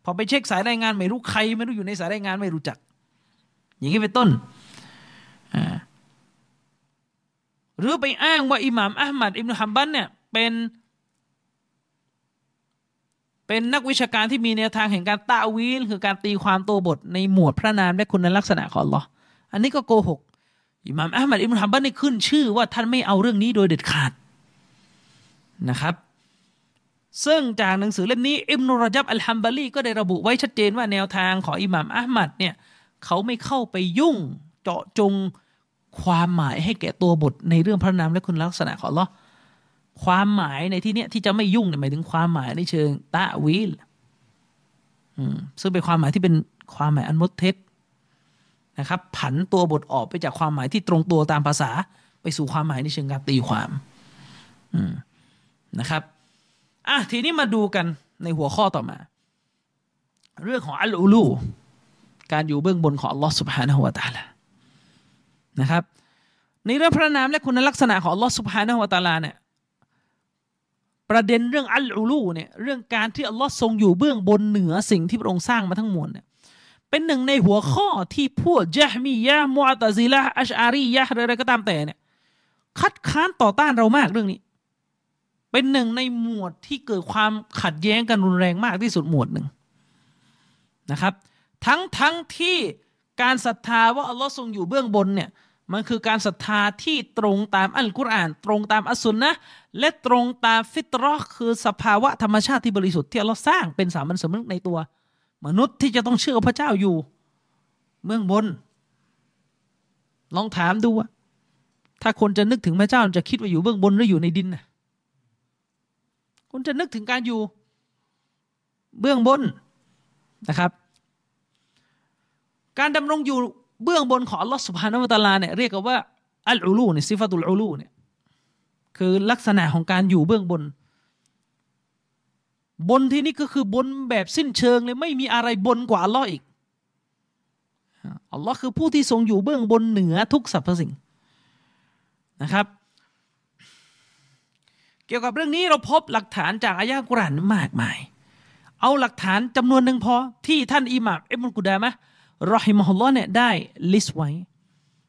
พอไปเช็คสายรายงานไม่รู้ใคร ไม่รู้อยู่ในสายรายงานไม่รู้จัก อย่างนี้เป็นต้นหรือไปอ้างว่าอิหม่ามอะห์มัดอิบนุฮัมบัลเนี่ยเป็น เป็นนักวิชาการที่มีแนวทางแห่งการตะวีลคือการตีความตัวบทในหมวดพระนามและคุณลักษณะของลออันนี้ก็โกหกอิหม่ามอัลมัดอิบนุฮัมบันนี่ขึ้นชื่อว่าท่านไม่เอาเรื่องนี้โดยเด็ดขาดนะครับ ซึ่งจากหนังสือเล่มนี้อิบนุรจับอัลฮัมบาลีก็ได้ระบุไว้ชัดเจนว่าแนวทางของอิหม่ามอัลมัดเนี่ยเขาไม่เข้าไปยุ่งเจาะจงความหมายให้แก่ตัวบทในเรื่องพระนามและคุณลักษณะของลอ ความหมายในที่นี้ที่จะไม่ยุ่งเนี่ยหมายถึงความหมายในเชิงตะวีลซึ่งเป็นความหมายที่เป็นความหมายอันมดเท็จนะครับ ผันตัวบทออกไปจากความหมายที่ตรงตัวตามภาษา ไปสู่ความหมายในเชิงการตีความนะครับอะทีนี้มาดูกันในหัวข้อต่อมา เรื่องของอัลอูลู การอยู่เบื้องบนของอัลลอฮ์สุบฮานะฮุวาตาลานะครับ ในเรื่องพระนามและคุณลักษณะของอัลลอฮ์สุบฮานะฮุวาตาลาเนี่ย ประเด็นเรื่องอัลอูลูเนี่ยเรื่องการที่อัลลอฮ์ทรงอยู่เบื้องบนเหนือสิ่งที่พระองค์สร้างมาทั้งมวลเนี่ยเป็นหนึ่งในหัวข้อที่พวกยะมียะมอตซิละอัชอารียะอะไรก็ตามแต่เนี่ยคัดค้านต่อต้านเรามากเรื่องนี้ เป็นหนึ่งในหมวดที่เกิดความขัดแย้งกันรุนแรงมากที่สุดหมวดหนึ่งนะครับ ทั้งทั้งที่การศรัทธาว่าอัลลอฮ์ทรงอยู่เบื้องบนเนี่ย มันคือการศรัทธาที่ตรงตามอัลกุรอาน ตรงตามอัสุนนะและตรงตามฟิตรอคือสภาวะธรรมชาติที่บริสุทธิ์ที่เราสร้างเป็นสามัญสำนึกในตัว มนุษย์ที่จะต้องเชื่อพระเจ้าอยู่เบื้องบน ลองถามดูว่าถ้าคนจะนึกถึงพระเจ้าจะคิดว่าอยู่เบื้องบนหรืออยู่ในดินนะคนจะนึกถึงการอยู่เบื้องบนนะครับ การดำรงอยู่ เบื้องบนของอัลลอฮ์สุบฮานาวะตาลาเนี่ยเรียกว่าอัลอูลูเนี่ยซิฟาตุลอูลูเนี่ยคือลักษณะของการอยู่เบื้องบน บนที่นี่ก็คือบนแบบสิ้นเชิงเลยไม่มีอะไรบนกว่าอัลลอฮ์อีกอัลลอฮ์คือผู้ที่ทรงอยู่เบื้องบนเหนือทุกสรรพสิ่งนะครับ เกี่ยวกับเรื่องนี้เราพบหลักฐานจากอายะกุรานมากมาย เอาหลักฐานจำนวนหนึ่งพอที่ท่านอิหม่ามอิบนุกุดามะ รอฮิมฮุลลอเนี่ยได้ list ไว้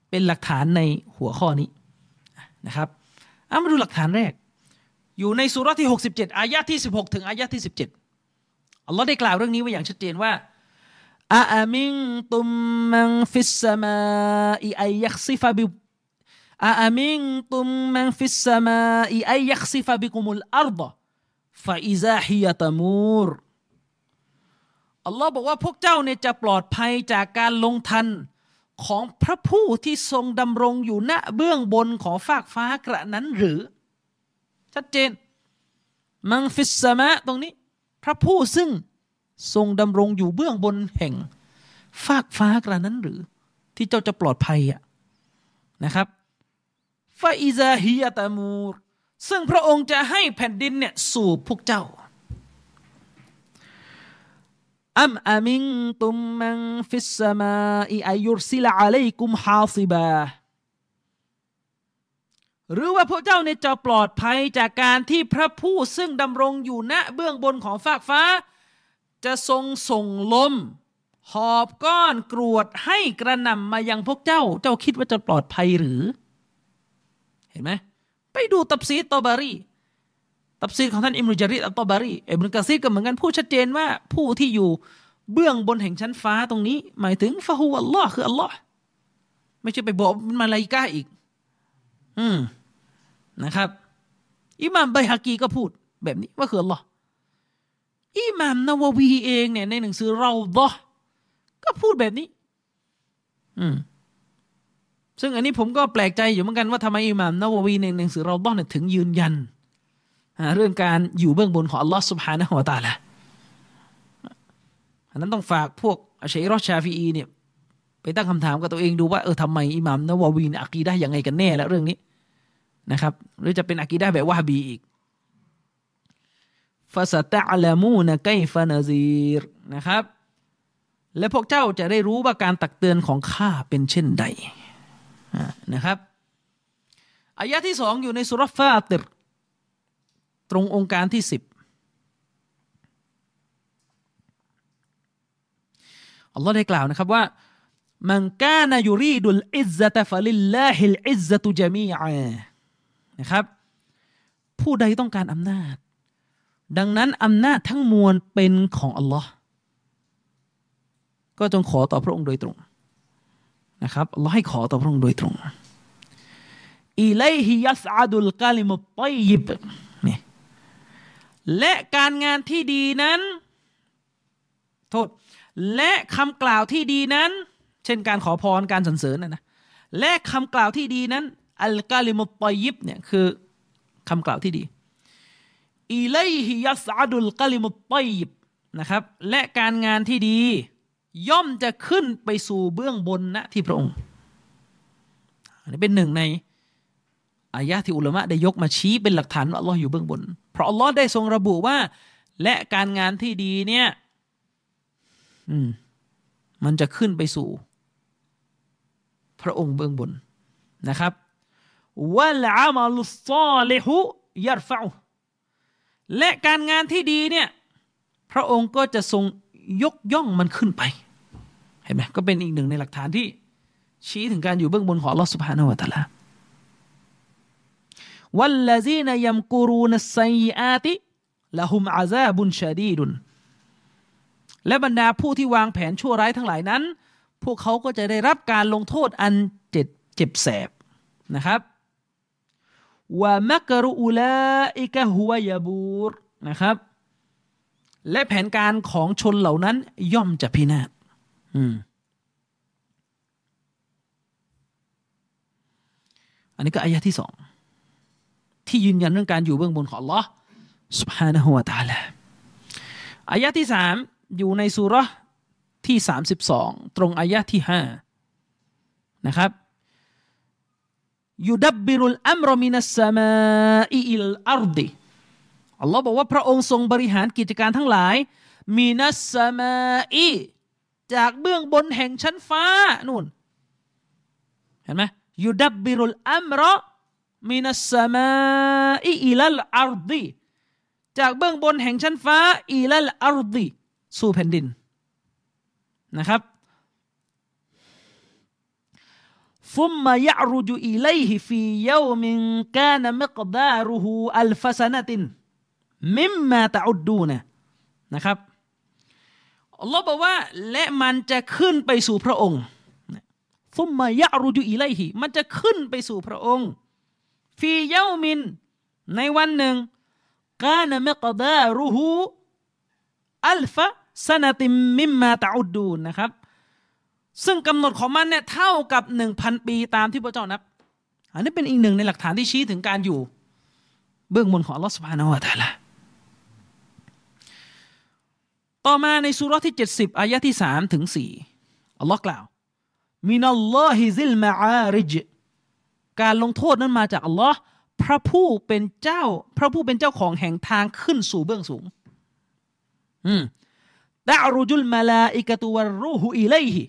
เป็นหลักฐานในหัวข้อนี้นะครับเอามาดูหลักฐานแรก อยู่ในสุรที่ 67 อายะที่ 16 ถึงอายะที่ 17 อัลลอฮ์ได้กล่าวเรื่องนี้ไว้อย่างชัดเจนว่าأأمنتم من في السماء أن يخسف بـ أأمنتم من في السماء أن يخسف بكم الأرض فإذا هي تمورูร อัลลอฮ์บอกว่าพวกเจ้าเนี่ยจะปลอดภัยจากการลงทันของพระผู้ที่ทรงดำรงอยู่ณเบื้องบนของฟากฟ้ากระนั้นหรือ ชัดเจน มังฟิสมะตรงนี้ พระผู้ซึ่งทรงดำรงอยู่เบื้องบนแห่ง ฟากฟ้ากระนั้นหรือ ที่เจ้าจะปลอดภัยอะนะครับฟาอิซาฮิยะตามูรซึ่งพระองค์จะให้แผ่นดินเนี่ยสู่พวกเจ้า อัมอามิงตุมมันฟิสสมาอิอายุรซิลอะลัยกุมฮาซิบาหรือว่าพวกเจ้าเนี่ยจะปลอดภัยจากการที่พระผู้ซึ่งดำรงอยู่ณเบื้องบนของฟากฟ้า จะทรงส่งลม หอบก้อนกรวดให้กระหน่ำมายังพวกเจ้า เจ้าคิดว่าจะปลอดภัยหรือ เห็นไหมไปดูตับซีตอบารี ตับซีของท่านอิมรุจาริอัลตอบารีอิมรุกะซีดก็เหมือนกันพูดชัดเจนว่าผู้ที่อยู่เบื้องบนแห่งชั้นฟ้าตรงนี้ หมายถึงฟาฮูอัลลอฮ์คืออัลลอฮ์ไม่ใช่ไปบอกมันมาลายกาอีก อืมนะครับ อิหม่ามไบฮากีก็พูดแบบนี้ว่าคืออัลลอฮ์อิหม่ามนาววีเองเนี่ยในหนังสือเราดอก็พูดแบบนี้ อืมซึ่งอันนี้ผมก็แปลกใจอยู่เหมือนกันว่าทำไมอิหม่ามนาววีในหนังสือเราต้องถึงยืนยัน เรื่องการอยู่เบื้องบนของอัลลอฮ์สุบฮานะฮุวาตาละอันนั้นต้องฝากพวกอัชัยรอชาฟีอีเนี่ยไปตั้งคำถามกับตัวเองดูว่าเออทำไมอิหม่ามนาวาวีนอักีได้ยังไงกันแน่แล้วเรื่องนี้นะครับ หรือจะเป็นอักีได้แบบวาฮบีอีกฟาสตะอัลมูนะไกฟานาซีรนะครับ และพวกเจ้าจะได้รู้ว่าการตักเตือนของข้าเป็นเช่นใดนะครับอายะที่สองอยู่ในสุรฟาติร ตรงองค์การที่สิบอัลลอฮ์ได้กล่าวนะครับว่ามันกานายูรีดุลอิซะตฟะลิลลาฮิลอิซะตุจามีอานะครับ ผู้ใดต้องการอำนาจ ดังนั้นอำนาจทั้งมวลเป็นของอัลลอฮ์ก็จงขอต่อพระองค์โดยตรงนะครับอัลลอฮ์ให้ขอต่อพระองค์โดยตรงอิเลฮิยัสอาดุลกาลิมุตตยิบ และการงานที่ดีนั้น โทษ และคำกล่าวที่ดีนั้น เช่นการขอพรการสรรเสริญนะนะและคำกล่าวที่ดีนั้นอัลกาลิมุตตยิบเนี่ยคือคำกล่าวที่ดีอิเลฮิยัสอาดุลกาลิมุตตยิบนะครับ และการงานที่ดี ย่อมจะขึ้นไปสู่เบื้องบนณที่พระองค์อันนี้เป็นหนึ่งในอายะที่อุลามะได้ยกมาชี้เป็นหลักฐานว่าอัลลอฮ์อยู่เบื้องบน เพราะอัลลอฮ์ได้ทรงระบุว่า และการงานที่ดีเนี่ยอืมมันจะขึ้นไปสู่ พระองค์เบื้องบนนะครับวัลามัลุสซาลิฮุยัรฟะและการงานที่ดีเนี่ยพระองค์ก็จะทรงยกย่องมันขึ้นไป เห็นไหมก็เป็นอีกหนึ่งในหลักฐานที่ชี้ถึงการอยู่เบื้องบนของลอสุภาโนวะตลา วัลลซีนยัมกูรูนสไซอาติละหุมอาซาบุนชาดีดุนและบรรดาผู้ที่วางแผนชั่วร้ายทั้งหลายนั้น พวกเขาก็จะได้รับการลงโทษอันเจ็บเจ็บแสบนะครับว่ามักรุอุลาอิกะฮุวยาบูรนะครับ และแผนการของชนเหล่านั้นย่อมจะพินาศอันนี้ก็อายะที่สอง ที่ยืนยันเรื่องการอยู่เบื้องบนของ Allah سبحانه และ تعالى อายะที่สามอยู่ในสุรที่สามสิบสองตรงอายะที่ห้านะครับยุดับบิรุลอัมรมินัสสมาอิลอัรดิอัลลอฮ์บอกว่าพระองค์ทรงบริหารกิจการทั้งหลาย มีนัสมาอีจากเบื้องบนแห่งชั้นฟ้านู่นเห็นไหมยูดับบิรุลอัมรอ มินัสมาอีอิลัลอาร์ดีจากเบื้องบนแห่งชั้นฟ้าإلى الأرضสู่แผ่นดินนะครับثم يعرج إليه في يوم كان مقداره ألف سنة مما تعدونนะครับอัลลอฮ์บอกว่าและมันจะขึ้นไปสู่พระองค์ฟุมมายะรุจุอิไลฮิมันจะขึ้นไปสู่พระองค์ ฟีเยามิน ในวันหนึ่งกานมกดารุฮูอัลฟะสนติมมิมมาตะอุดดูนะครับ ซึ่งกำหนดของมันเนี่ยเท่ากับหนึ่งพันปีตามที่พระเจ้านับ อันนี้เป็นอีกหนึ่งในหลักฐานที่ชี้ถึงการอยู่ เบื้องบนของลอสุบฮานาวะตะลาต่อมาในสุรที่ 70 อายะที่ 3 ถึง 4 อัลลอฮ์กล่าว มินัลลอฮิซิลมาอาริจ การลงโทษนั้นมาจากอัลลอฮ์พระผู้เป็นเจ้า พระผู้เป็นเจ้าของแห่งทางขึ้นสู่เบื้องสูง อืมดะรุจุลมาลาอิกะตุวรูฮูอิเลฮิ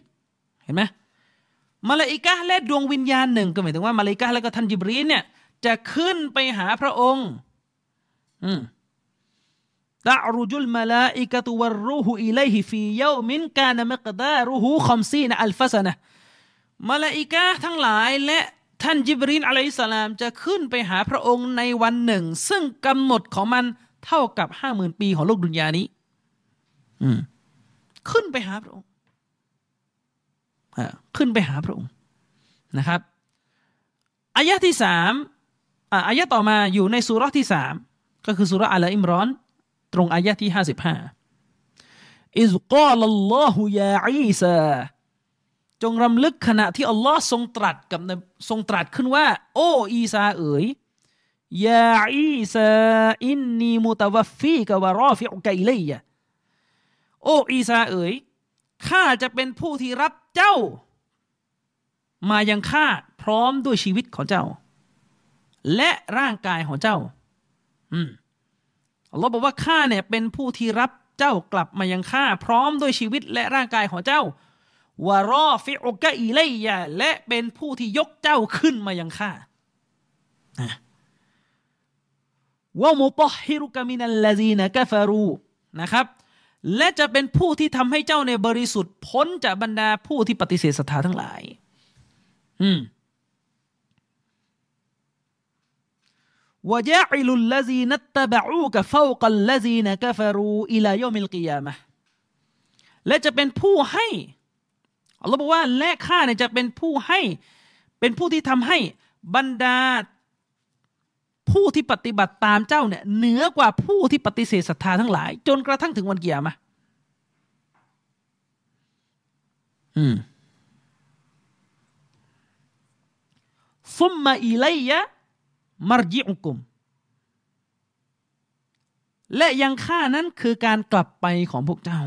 เห็นไหมมาลาอิกะและดวงวิญญาณหนึ่งก็หมายถึงว่ามาลาอิกะและก็ท่านจิบรีนเนี่ย จะขึ้นไปหาพระองค์ อืมتعرج الملائكة والروح إليه في يوم كان مقداره خمسين ألف سنة มาลาอิกะทั้งหลายและ ท่านจิบรีล عليه السلامจะขึ้นไปหาพระองค์ในวันหนึ่ง ซึ่งกำหนดของมันเท่ากับห้าหมื่นปีของโลกดุนยานี้ขึ้นไปหาพระองค์ขึ้นไปหาพระองค์นะครับอายะที่สามอายะต่อมาอยู่ในสุรที่สามก็คือสุรอัลอิมรอน ตรงอายะที่ห้าสิบห้าإذ قال الله يا عيسى จงรำลึกขณะที่อัลลอฮ์ทรงตรัสกับทรงตรัสขึ้นว่า โอ้อีซาเอ๋ยيا عيسى إني متوفيك ورافعك إليโอ้อีซาเอ๋ยข้าจะเป็นผู้ที่รับเจ้า มายังข้าพร้อมด้วยชีวิตของเจ้า และร่างกายของเจ้า อืมอัลลอฮ์บอกว่าข้าเนี่ยเป็นผู้ที่รับเจ้ากลับมายังข้าพร้อมด้วยชีวิตและร่างกายของเจ้า วารอฟิอุกะอิเลยะและเป็นผู้ที่ยกเจ้าขึ้นมายังข้าวะมุตฮิรุกะมินัลลาซีนะกะฟารูนะครับ และจะเป็นผู้ที่ทำให้เจ้าในบริสุทธิ์พ้นจากบรรดาผู้ที่ปฏิเสธศรัทธาทั้งหลาย อืมวะยะอิลุลลาซีนัตตะบะอูกะฟาวกัลลาซีนะกะฟารูอิลาโยมิลกิยามะและจะเป็นผู้ให้ อัลลอฮ์บอกว่าและข้าเนี่ยจะเป็นผู้ให้ เป็นผู้ที่ทำให้บรรดา ผู้ที่ปฏิบัติตามเจ้าเนี่ยเหนือกว่าผู้ที่ปฏิเสธศรัทธาทั้งหลาย จนกระทั่งถึงวันเกียร์มาอืมฟุมมาอิไลยะมารจิอุกุม และยังข้านั้นคือการกลับไปของพวกเจ้า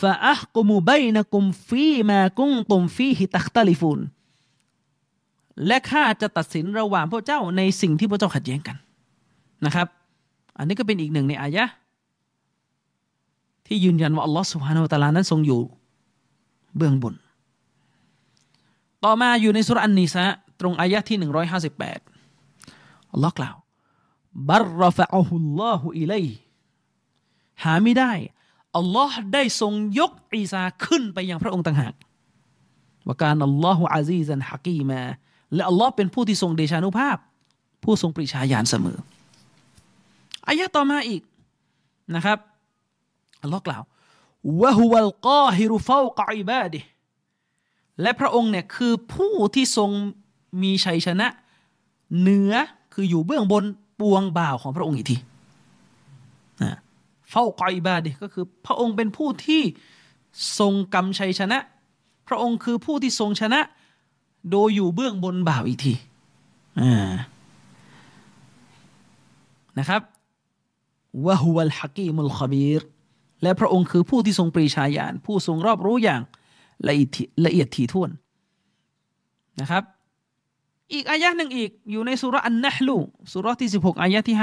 ฟาอักุมุบนะกุมฟีมากุ้งตุมฟีฮิตักตาลิฟูนและข้าจะตัดสินระหว่างพวกเจ้าในสิ่งที่พวกเจ้าขัดแย้งกันนะครับ อันนี้ก็เป็นอีกหนึ่งในอายะที่ยืนยันว่าอัลลอฮฺสุฮานาอัลลอฮนั้นทรงอยู่เบื้องบน ต่อมาอยู่ในสุรอันนิสะตรงอายะที่หนึ่งร้อยห้าสิบแปดอัลลอฮ์กล่าวบัรรฟะอัลลอฮุอิเลหาไม่ได้ อัลลอฮ์ได้ทรงยกอีสาขึ้นไปยังพระองค์ต่างหากว่าการอัลลอฮฺอาซีซันฮักีมาและอัลลอฮ์เป็นผู้ที่ทรงเดชานุภาพ ผู้ทรงปริชาญาณเสมออายะต่อมาอีกนะครับอัลลอฮ์กล่าววะฮุวัลกาฮิรุฟาวกอิบาดิและพระองค์เนี่ยคือผู้ที่ทรงมีชัยชนะ เหนือคืออยู่เบื้องบนปวงบ่าวของพระองค์อีกที เฝ้ากอยบาดิก็คือ พระองค์เป็นผู้ที่ทรงกำชัยชนะ พระองค์คือผู้ที่ทรงชนะ โดยอยู่เบื้องบนบ่าวอีกทีนะครับวะฮุวัลฮักีมุลขบีรและพระองค์คือผู้ที่ทรงปรีชาญาณผู้ทรงรอบรู้อย่างละเอียดละเอียดถี่ถ้วนนะครับ อีกอายะหนึ่งอีกอยู่ในสุรอันนะฮลูสุรที่ 16 อายะที่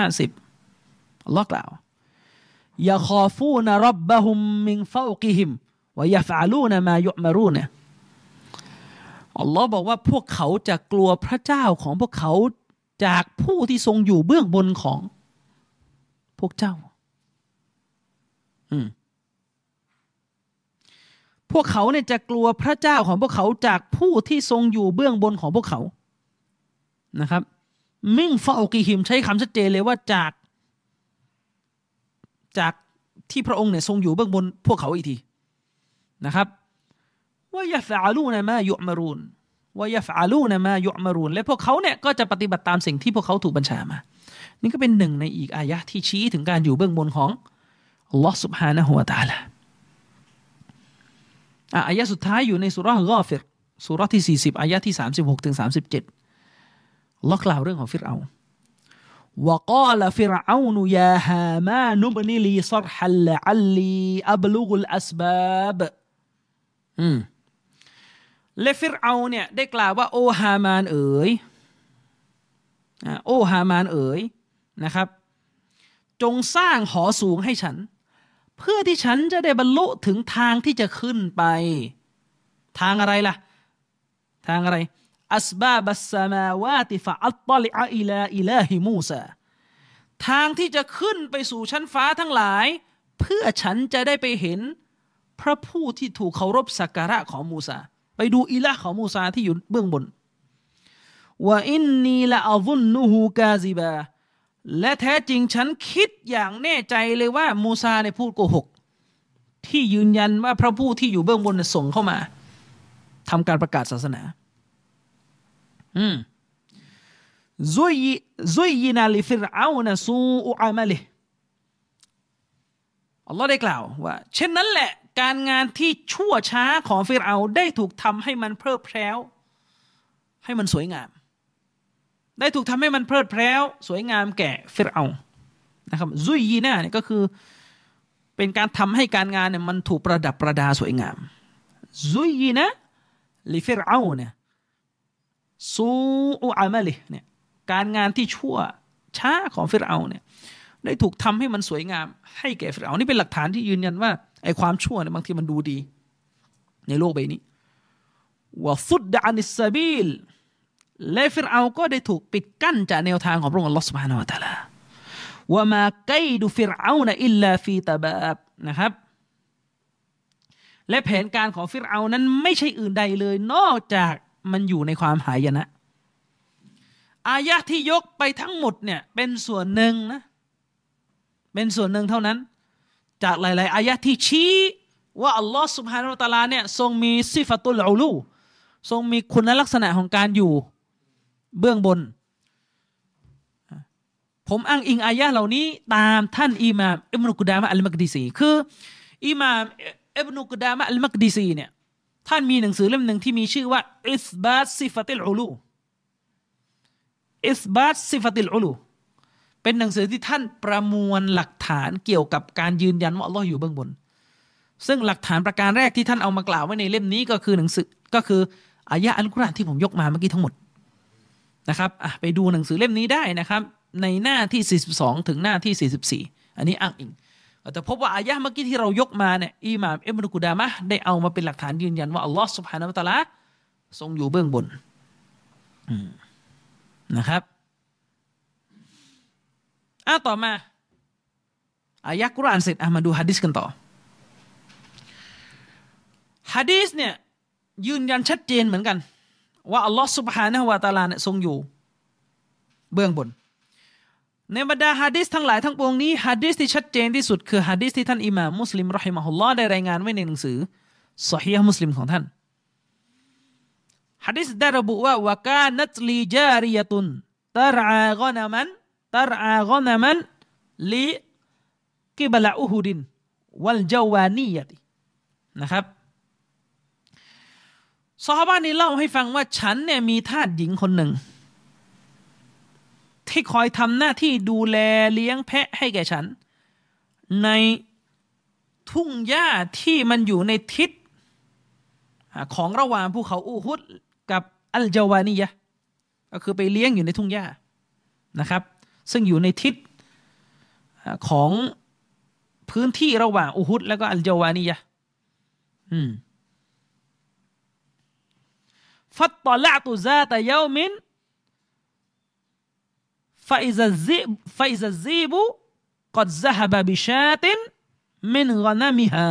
50อัลลอฮ์กล่าว ยาคอฟูนรับบะฮุมมิงฟาวกิฮิมวายฟาลูนมายุมารูนอัลลอฮ์บอกว่าพวกเขาจะกลัวพระเจ้าของพวกเขาจากผู้ที่ทรงอยู่เบื้องบนของพวกเจ้า อืมพวกเขาเนี่ยจะกลัวพระเจ้าของพวกเขาจากผู้ที่ทรงอยู่เบื้องบนของพวกเขา นะครับ มิ่งฟาอกิฮิมใช้คำชัดเจนเลยว่าจาก จากที่พระองค์เนี่ยทรงอยู่เบื้องบนพวกเขาอีกทีนะครับว่ายาฟาลูนะมายุมารูนว่ายาฟาลูนะมายุมารูนและพวกเขาเนี่ยก็จะปฏิบัติตามสิ่งที่พวกเขาถูกบัญชามา นี่ก็เป็นหนึ่งในอีกอายะที่ชี้ถึงการอยู่เบื้องบนของอัลลอฮ์ سبحانه และ تعالى อายะสุดท้ายอยู่ในสุรษกอฟิรสุรที่40อายะที่36ถึง37ล็อกล่าวเรื่องของฟิรเอา وقال فرعون يا هامان ابن لي صرحا لعلي أبلغ الأسباب อืมและฟิรเอาเนี่ยได้กล่าวว่าโอฮามานเอ๋ยโอฮามานเอ๋ยนะครับ จงสร้างหอสูงให้ฉัน เพื่อที่ฉันจะได้บรรลุถึงทางที่จะขึ้นไป ทางอะไรล่ะ ทางอะไร أسباب السماوات فأطلع إلى إله موسى ทางที่จะขึ้นไปสู่ชั้นฟ้าทั้งหลาย เพื่อฉันจะได้ไปเห็น พระผู้ที่ถูกเคารพสักการะของมูซาไปดู إله ของมูซาที่อยู่เบื้องบนว่าอินนีละอัลุนนูฮูกาซิบาและแท้จริงฉันคิดอย่างแน่ใจเลยว่ามูซาในพูดโกหก ที่ยืนยันว่าพระผู้ที่อยู่เบื้องบนส่งเข้ามาทำการประกาศศาสนา อืมซุยซุยยินาลิฟิรเอานะซูอุอามาลิอัลลอฮ์ได้กล่าวว่า เช่นนั้นแหละ การงานที่ชั่วช้าของฟิรเอาได้ถูกทำให้มันเพลิดเพล้วให้มันสวยงาม ได้ถูกทำให้มันเพลิดเพล้วสวยงามแก่ฟิรเอานะครับซุยยีน่าเนี่ยก็คือ เป็นการทำให้การงานเนี่ยมันถูกประดับประดาสวยงามซุยยีนะลิฟิรเอาเนี่ย ซูอุอามาลิเนี่ยการงานที่ชั่วช้าของฟิรเอาเนี่ยได้ถูกทำให้มันสวยงาม ให้แก่ฟิรเอานี่เป็นหลักฐานที่ยืนยันว่าไอ้ความชั่วเนี่ยบางทีมันดูดี ในโลกใบนี้ว่าฟุดดานิสซาบีลและฟิรเอาก็ได้ถูกปิดกั้นจากแนวทางของพระองค์ลอสุบฮานาอัตะลาว่ามาไกดูฟิรเอานะอิลลาฟีตาบาบนะครับ และแผนการของฟิรเอานั้นไม่ใช่อื่นใดเลยนอกจาก มันอยู่ในความหายนะ อายะที่ยกไปทั้งหมดเนี่ยเป็นส่วนหนึ่งนะเป็นส่วนหนึ่งเท่านั้น จากหลาย ๆ อายะที่ชี้ว่าอัลลอฮ์سبحانه وتعالى เนี่ยทรงมีصفة العلو ทรงมีคุณลักษณะของการอยู่เบื้องบน ผมอ้างอิงอายะเหล่านี้ตามท่านอิมามอิบนุกุดามะอัลมักดีซีคืออิมามอิบนุกุดามะอัลมักดีซีเนี่ย ท่านมีหนังสือเล่มหนึ่งที่มีชื่อว่าإثبات صفة العلو إثبات صفة العلوเป็นหนังสือที่ท่านประมวลหลักฐานเกี่ยวกับการยืนยันว่าอัลลอฮ์อยู่เบื้องบน ซึ่งหลักฐานประการแรกที่ท่านเอามากล่าวไว้ในเล่มนี้ก็คือหนังสือก็คืออายะอัลกุรอานที่ผมยกมาเมื่อกี้ทั้งหมดนะครับไปดูหนังสือเล่มนี้ได้นะครับ ในหน้าที่ 42 ถึงหน้าที่ 44 อันนี้อ้างอิง แต่พบว่าอายะเมื่อกี้ที่เรายกมาเนี่ยอิหม่ามอิบนุกุดามะได้เอามาเป็นหลักฐานยืนยันว่าอัลลอฮ์สุบฮานาอัลตะลาทรงอยู่เบื้องบนนะครับอะต่อมาอายะกุรอานเสร็จอะมาดูฮะดิษกันต่อฮะดิษเนี่ยยืนยันชัดเจนเหมือนกัน ว่าอัลลอฮ์สุบฮานะวาตาลาเนี่ยทรงอยู่ เบื้องบน ในบรรดาฮะดิษทั้งหลายทั้งปวงนี้ฮะดิษที่ชัดเจนที่สุดคือฮะดิษที่ท่านอิหม่ามมุสลิมรอฮิมะฮุลลอฮ์ได้รายงานไว้ในหนังสือสฮีฮ์มุสลิมของท่านฮะดิษได้ระบุว่าวกานัตลีจาริยตุนตารากอนามันตารากอนามันลิกิบลาอุฮุดินวัลจาวานียตินะครับซอฮาบานี้เล่าให้ฟังว่าฉันเนี่ยมีทาสหญิงคนหนึ่ง ที่คอยทำหน้าที่ดูแลเลี้ยงแพะให้แก่ฉัน ในทุ่งหญ้าที่มันอยู่ในทิศของระหว่างภูเขาอูฮุดกับอัลจาวานียะก็คือไปเลี้ยงอยู่ในทุ่งหญ้านะครับ ซึ่งอยู่ในทิศของพื้นที่ระหว่างอูฮุดแล้วก็อัลจาวานียะอืมฟัตตลาตุซาตยามิน ฟาอิซาซีฟาอิซาซีบุกัดซะฮบบิชาตินมินกนามิฮา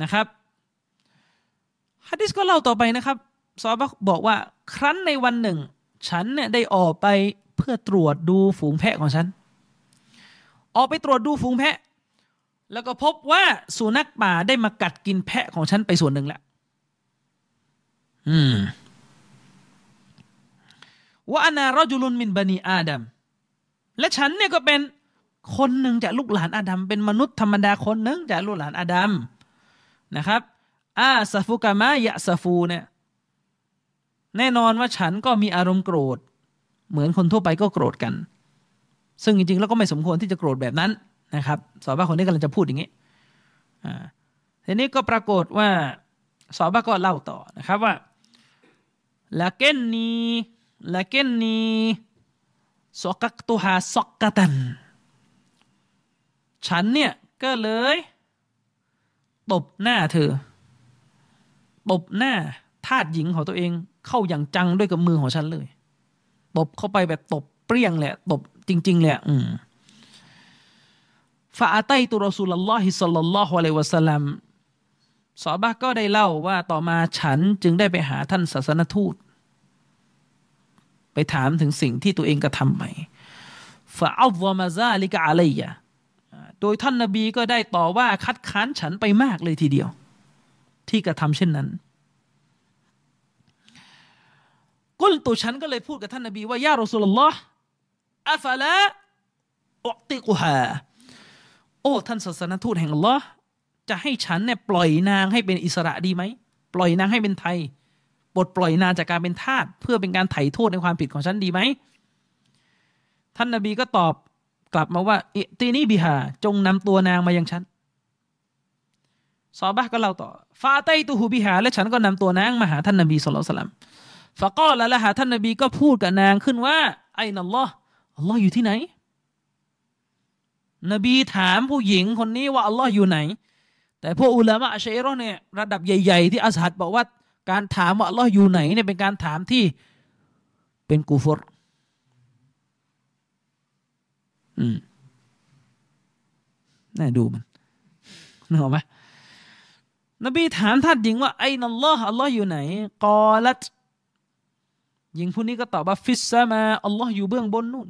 นะครับฮะดิษก็เล่าต่อไปนะครับซอบะบอกว่าครั้นในวันหนึ่ง ฉันเนี่ยได้ออกไปเพื่อตรวจดูฝูงแพะของฉัน ออกไปตรวจดูฝูงแพะ แล้วก็พบว่าสุนัขป่าได้มากัดกินแพะของฉันไปส่วนหนึ่งแล้วอืม ว่าอานารจุลุนมินบันีอาดัมและฉันเนี่ยก็เป็นคนหนึ่งจากลูกหลานอาดัมเป็นมนุษย์ธรรมดาคนหนึ่งจากลูกหลานอาดัมนะครับอาซาฟูกามะยะซาฟูเนี่ยแน่นอนว่าฉันก็มีอารมณ์โกรธ เหมือนคนทั่วไปก็โกรธกัน ซึ่งจริงๆ แล้วก็ไม่สมควรที่จะโกรธแบบนั้นนะครับสอบว่าคนนี้กำลังจะพูดอย่างนี้อ่าทีนี้ก็ปรากฏว่าสอบว่าก็เล่าต่อนะครับว่า lakinni lakinni sokaktuha sokatan ฉันเนี่ย ก็เลย ตบหน้าเธอ ตบหน้าทาสหญิงของตัวเอง เข้าอย่างจังด้วยกับมือของฉันเลย ตบเข้าไปแบบตบเปรี้ยงแหละ ตบจริง ๆ แหละ อืมฟาอัตัยตุรอสูลลอฮิสัลลัลลอฮุอะลัยวะสัลลัมสอบะก็ได้เล่าว่าต่อมาฉันจึงได้ไปหาท่านศาสนทูต ไปถามถึงสิ่งที่ตัวเองกระทำใหม่ฟาอัลลอมาซาลิกะอะลัยะโดยท่านนบีก็ได้ต่อว่าคัดค้านฉันไปมากเลยทีเดียว ที่กระทำเช่นนั้นกุลตุฉันก็เลยพูดกับท่านนบีว่ายารอสุลลอฮ์อัฟละอุติกุฮาโอ้ท่านศาสนทูตแห่งอัลลอฮ์จะให้ฉันเนี่ยปล่อยนางให้เป็นอิสระดีไหม ปล่อยนางให้เป็นไทย ปลดปล่อยนางจากการเป็นทาสเพื่อเป็นการไถ่โทษในความผิดของฉันดีไหม ท่านนบีก็ตอบกลับมาว่าอิตีนีบิฮาจงนำตัวนางมายังฉันซอบะก็เล่าต่อฟาไตตูฮูบิฮาและฉันก็นำตัวนางมาหาท่านนบีสุลต่านฟะก็แล้วละหาท่านนบีก็พูดกับนางขึ้นว่า ไอ้นัลลอฮ์อัลลอฮ์อยู่ที่ไหน นบีถามผู้หญิงคนนี้ว่าอัลลอฮ์อยู่ไหน แต่พวกอุลามะอัชเอรอเนี่ยระดับใหญ่ ๆ ที่อัสฮัดบอกว่า การถามว่าอัลลอฮ์อยู่ไหนเนี่ยเป็นการถามที่เป็นกูฟรอืมน่าดูมันนึกออกไหมนบีถามท่านหญิงว่าأين الله อัลลอฮ์อยู่ไหน قالت หญิงผู้นี้ก็ตอบว่าفي السماء อัลลอฮ์อยู่เบื้องบนนู่น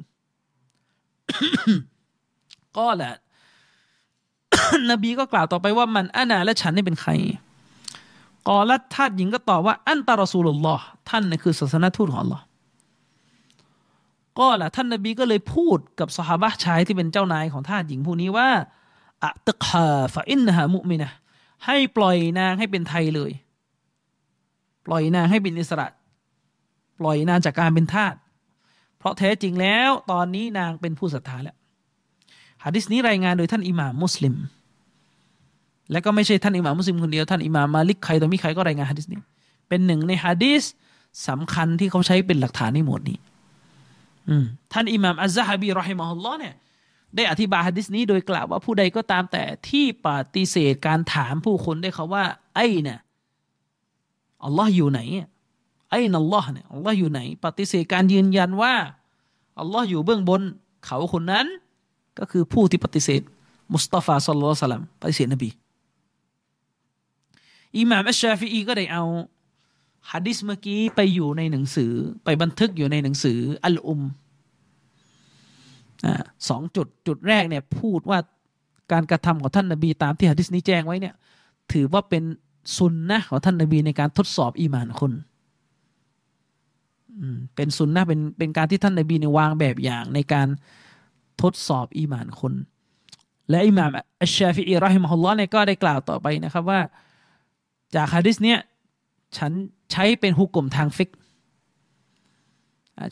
ก็แหละนบีก็กล่าวต่อไปว่าمن أنا และฉันนี่เป็นใคร قالت ท่านหญิงก็ตอบว่าأنت رسول الله ท่านนี่คือศาสนทูตของอัลลอฮ์ก็แหละท่านนบีก็เลยพูดกับสหายชายที่เป็นเจ้านายของท่านหญิงผู้นี้ว่าอัตกฮาฟะอินะฮะมุมินะให้ปล่อยนางให้เป็นไทยเลย ปล่อยนางให้เป็นอิสระ ปล่อยนางจากการเป็นทาสเพราะแท้จริงแล้ว ตอนนี้นางเป็นผู้ศรัทธาแล้วฮะดิษนี้รายงานโดยท่านอิหม่ามมุสลิม และก็ไม่ใช่ท่านอิหม่ามมุสลิมคนเดียวท่านอิหม่ามมาลิกใครต่อมีใครก็รายงานฮะดิษนี้ เป็นหนึ่งในฮะดิษสำคัญที่เขาใช้เป็นหลักฐานในหมวดนี้ท่านอิหม่ามอัลซะฮบีรอฮิมะฮุลลอฮ์เนี่ยได้อธิบายฮะดิษนี้โดยกล่าวว่าผู้ใดก็ตามแต่ที่ปฏิเสธการถามผู้คนได้เขาว่า ไอ้เนี่ยอัลลอฮ์อยู่ไหนไอ้นัลลอฮ์เนี่ยอัลลอฮ์อยู่ไหน ปฏิเสธการยืนยันว่าอัลลอฮ์อยู่เบื้องบน เขาคนนั้น ก็คือผู้ที่ปฏิเสธ มุสตาฟาสัลลัลลอฮุสลัมปฏิเสธนบี อิหม่ามอัชชาฟีอีก็ได้เอาฮะดิษเมื่อกี้ไปอยู่ในหนังสือ ไปบันทึกอยู่ในหนังสืออัลอุมสองจุดจุดแรกเนี่ยพูดว่าการกระทำของท่านนบีตามที่ฮะดิษนี้แจ้งไว้เนี่ยถือว่าเป็นซุนนะของท่านนบีในการทดสอบอีมานคนเป็นซุนนะเป็นเป็นการที่ท่านนบีในวางแบบอย่างในการทดสอบอีมานคน และอิหม่ามอัชชาฟิอีรอฮิมฮุลลอฮ์เนี่ยก็ได้กล่าวต่อไปนะครับว่า จากฮะดิษเนี้ยฉันใช้เป็นหุกกลมทางฟิก